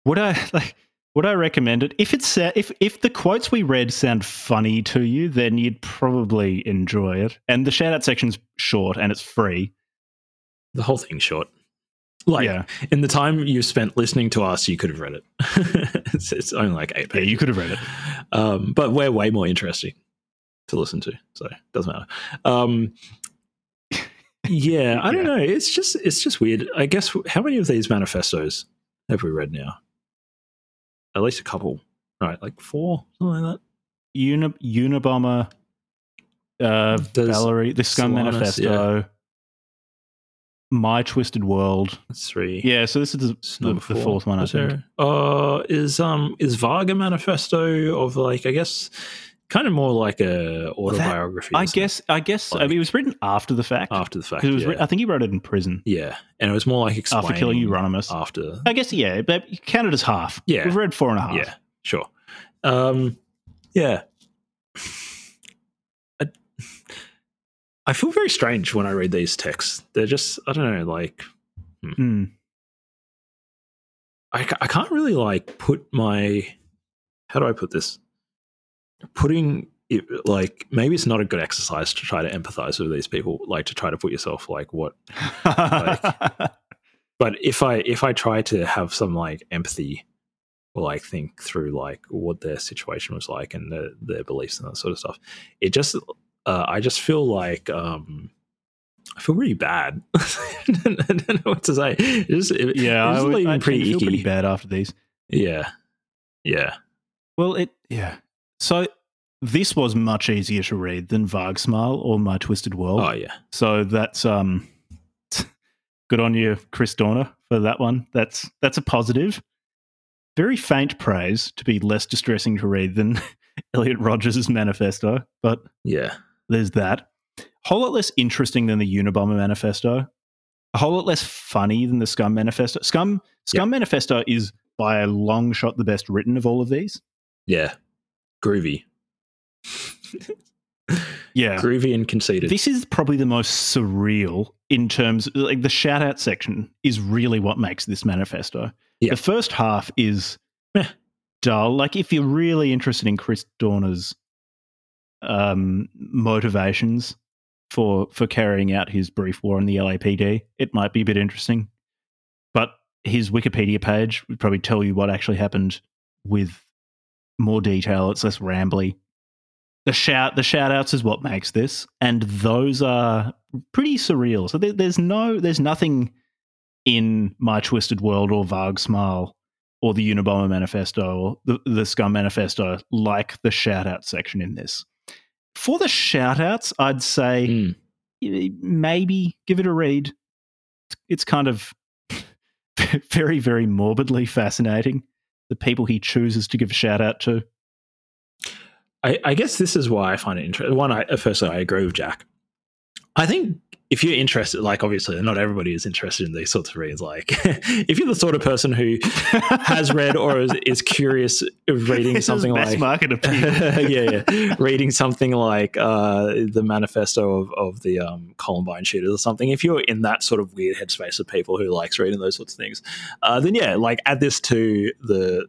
Would I like would I recommend it? If it's if if the quotes we read sound funny to you, then you'd probably enjoy it. And the shout out section's short and it's free. The whole thing's short. Like yeah, in the time you spent listening to us, you could have read it. [LAUGHS] it's, it's only like eight yeah, you could have read it. um, but we're way more interesting to listen to, so it doesn't matter. Um, [LAUGHS] yeah, I don't Yeah. know. It's just it's just weird. I guess how many of these manifestos have we read now? At least a couple, right? Like four, something like that. Uni- Unabomber, uh, Does Valerie, the Scum Solanas, Manifesto, My Twisted World. That's three. Yeah, so this is the, the, the fourth one, I Is think. there- Uh, is um is Varga manifesto of like I guess kind of more like a autobiography. I isn't it? guess, I guess, I mean, it was written after the fact. after the fact. it was yeah. I think he wrote it in prison yeah, and it was more like explaining after killing Euronymous. after I guess, yeah, but you count it as half. Yeah. We've read four and a half. Yeah, sure. Um, yeah. I feel very strange when I read these texts. They're just, I don't know, like, Hmm. I, I can't really like put my, how do I put this? Putting it, like, maybe it's not a good exercise to try to empathize with these people, like to try to put yourself like what [LAUGHS] but if i if i try to have some like empathy or like think through like what their situation was like and their, their beliefs and that sort of stuff it just uh, i just feel like um I feel really bad. [LAUGHS] I don't know what to say. Just, it, Yeah, I, would, I pretty pretty bad after these. Yeah, yeah, Well, it yeah. So this was much easier to read than Vargsmål or My Twisted World. oh yeah, So that's um [LAUGHS] good on you, Chris Dorner, for that one. That's that's a positive. Very faint praise to be less distressing to read than [LAUGHS] Elliot Rodgers' manifesto, but yeah, there's that. A whole lot less interesting than the Unabomber manifesto. A whole lot less funny than the Scum manifesto. Scum Scum manifesto is by a long shot the best written of all of these. yeah. Groovy, [LAUGHS] Yeah. groovy, and conceited. This is probably the most surreal in terms like the shout out section is really what makes this manifesto. Yeah. The first half is Meh. dull. Like if you're really interested in Chris Dorner's um, motivations for for carrying out his brief war on the LAPD, it might be a bit interesting. But his Wikipedia page would probably tell you what actually happened with more detail. It's less rambly the shout the shout outs is what makes this and those are pretty surreal so there, there's no there's nothing in my twisted world or Vargsmål or the unabomber manifesto or the, the scum manifesto like the shout out section in this for the shout outs i'd say Mm. maybe give it a read it's kind of [LAUGHS] very very morbidly fascinating the people he chooses to give a shout out to I, I guess this is why I find it interesting. One, I, firstly, I agree with Jack. I think if you're interested, like obviously, not everybody is interested in these sorts of reads. Like, [LAUGHS] if you're the sort of person who has read or is, is curious of reading something like market appeal. [LAUGHS] yeah, yeah, reading something like uh, the manifesto of, of the um, Columbine shooters or something. If you're in that sort of weird headspace of people who likes reading those sorts of things, uh, then yeah, like add this to the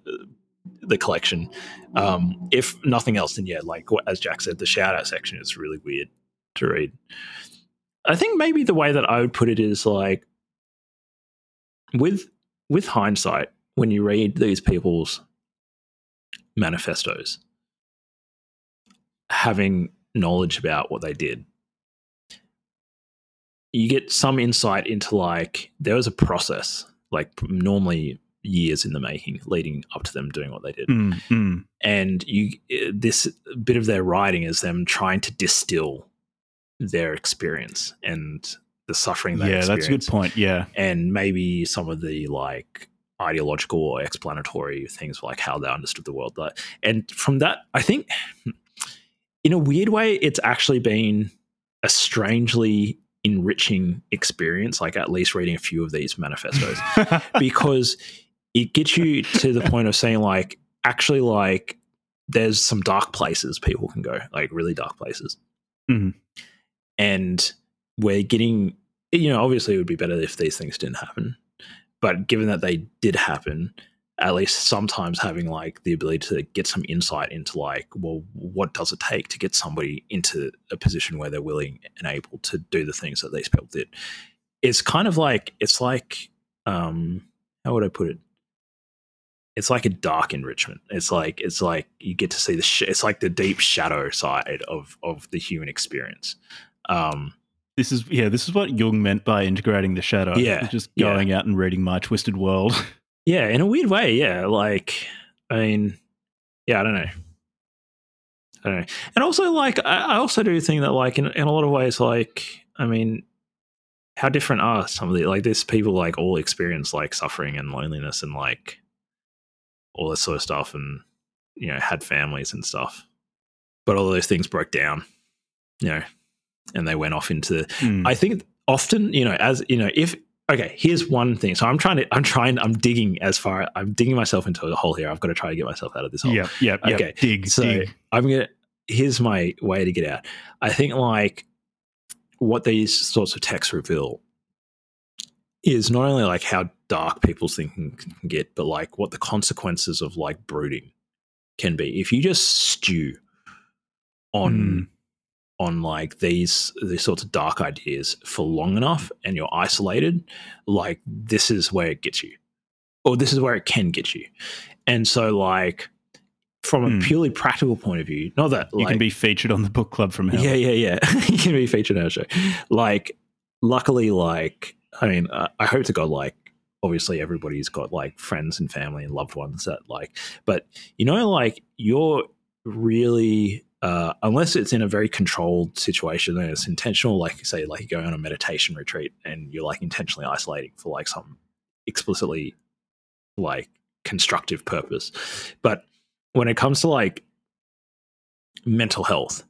the collection. Um, if nothing else, then yeah, like as Jack said, the shout out section is really weird to read. I think maybe the way that I would put it is like with with hindsight, when you read these people's manifestos, having knowledge about what they did, you get some insight into like there was a process, like normally years in the making, leading up to them doing what they did Mm, mm. and you this bit of their writing is them trying to distill their experience and the suffering they Yeah, that's a good point. Yeah. and maybe some of the like ideological or explanatory things like how they understood the world like and from that i think in a weird way it's actually been a strangely enriching experience like at least reading a few of these manifestos [LAUGHS] because it gets you to the point of saying like actually like there's some dark places people can go like really dark places Mhm. And we're getting you know obviously it would be better if these things didn't happen. But given that they did happen at least sometimes having like the ability to get some insight into like well what does it take to get somebody into a position where they're willing and able to do the things that these people did it's kind of like it's like um how would i put it? It's like a dark enrichment. It's like it's like you get to see the sh- it's like the deep shadow side of of the human experience um this is yeah, this is what Jung meant by integrating the shadow. Yeah, just yeah. going out and reading my twisted world. [LAUGHS] Yeah, in a weird way, yeah. Like, I mean, yeah, I don't know. I don't know. And also, like, I, I also do think that, like, in, in a lot of ways, like, I mean, how different are some of the, like, there's people, like, all experience, like, suffering and loneliness and, like, all this sort of stuff and, you know, had families and stuff. But all those things broke down, you know, and they went off into Mm. I think often, you know, as you know, if okay, here's one thing. So I'm trying to, I'm trying, I'm digging as far, I'm digging myself into a hole here. I've got to try to get myself out of this hole. Yep, yep, yep. Okay, Dig, So dig. I'm gonna. Here's my way to get out. I think like what these sorts of texts reveal is not only like how dark people's thinking can get, but like what the consequences of like brooding can be. If you just stew on Mm. On like these these sorts of dark ideas for long enough and you're isolated, like this is where it gets you. Or this is where it can get you. And so like from a Hmm. purely practical point of view, not that You can be featured on the book club from hell. yeah, yeah, yeah. [LAUGHS] you can be featured on our show. Like, luckily, like, I mean, uh, I hope to God, like, obviously everybody's got like friends and family and loved ones that like, but you know, like, you're really uh, unless it's in a very controlled situation and it's intentional, like say, like you're going on a meditation retreat and you're like intentionally isolating for like some explicitly like constructive purpose. But when it comes to like mental health,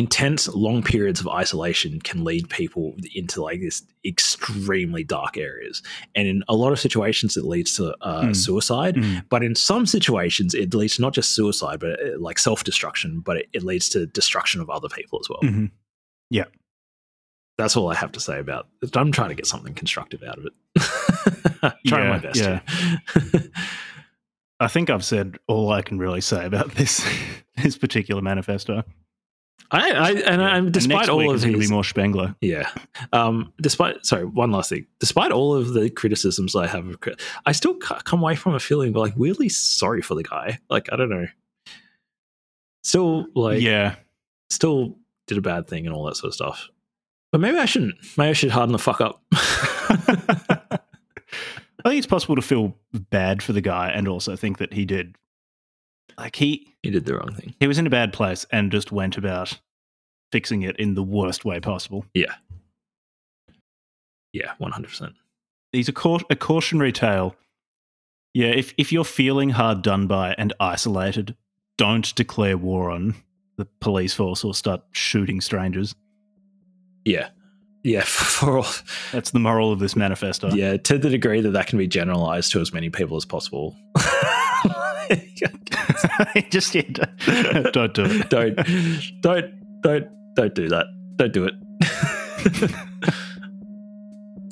intense long periods of isolation can lead people into like this extremely dark areas and in a lot of situations it leads to uh, mm. suicide mm. but in some situations it leads to not just suicide but uh, like self-destruction but it, it, leads to destruction of other people as well mm-hmm. yeah that's all i have to say about it i'm trying to get something constructive out of it [LAUGHS] trying yeah, my best yeah. [LAUGHS] i think i've said all i can really say about this [LAUGHS] this particular manifesto I, I and, yeah. and despite and all of his, be more Spengler. Yeah. Um, despite sorry, one last thing. Despite all of the criticisms I have, I still come away from a feeling like weirdly sorry for the guy. Like I don't know. Still like yeah, still did a bad thing and all that sort of stuff. But maybe I shouldn't. Maybe I should harden the fuck up. [LAUGHS] [LAUGHS] I think it's possible to feel bad for the guy and also think that he did like he he did the wrong thing. He was in a bad place and just went about fixing it in the worst way possible. Yeah. Yeah, one hundred percent. He's a, ca- a cautionary tale. Yeah, if if you're feeling hard done by and isolated, don't declare war on the police force or start shooting strangers. Yeah, yeah, [LAUGHS] for all. That's the moral of this manifesto. Yeah, to the degree that that can be generalized to as many people as possible. [LAUGHS] [LAUGHS] Just yeah, [LAUGHS] don't, don't do it. [LAUGHS] Don't, don't, don't, don't do that. Don't do it.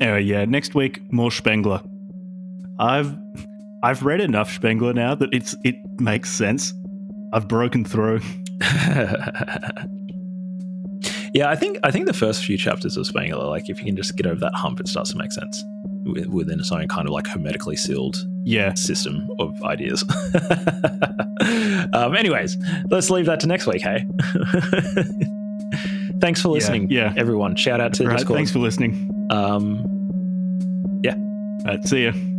anyway, yeah. Next week, more Spengler. I've I've read enough Spengler now that it's it makes sense. I've broken through. yeah, I think I think the first few chapters of Spengler, like if you can just get over that hump, it starts to make sense within its own kind of like hermetically sealed yeah system of ideas. [LAUGHS] um, anyways, let's leave that to next week. Hey, [LAUGHS] thanks for listening. Yeah, yeah, everyone. Shout out to right, Discord. Thanks for listening. Um, yeah. All right, see you.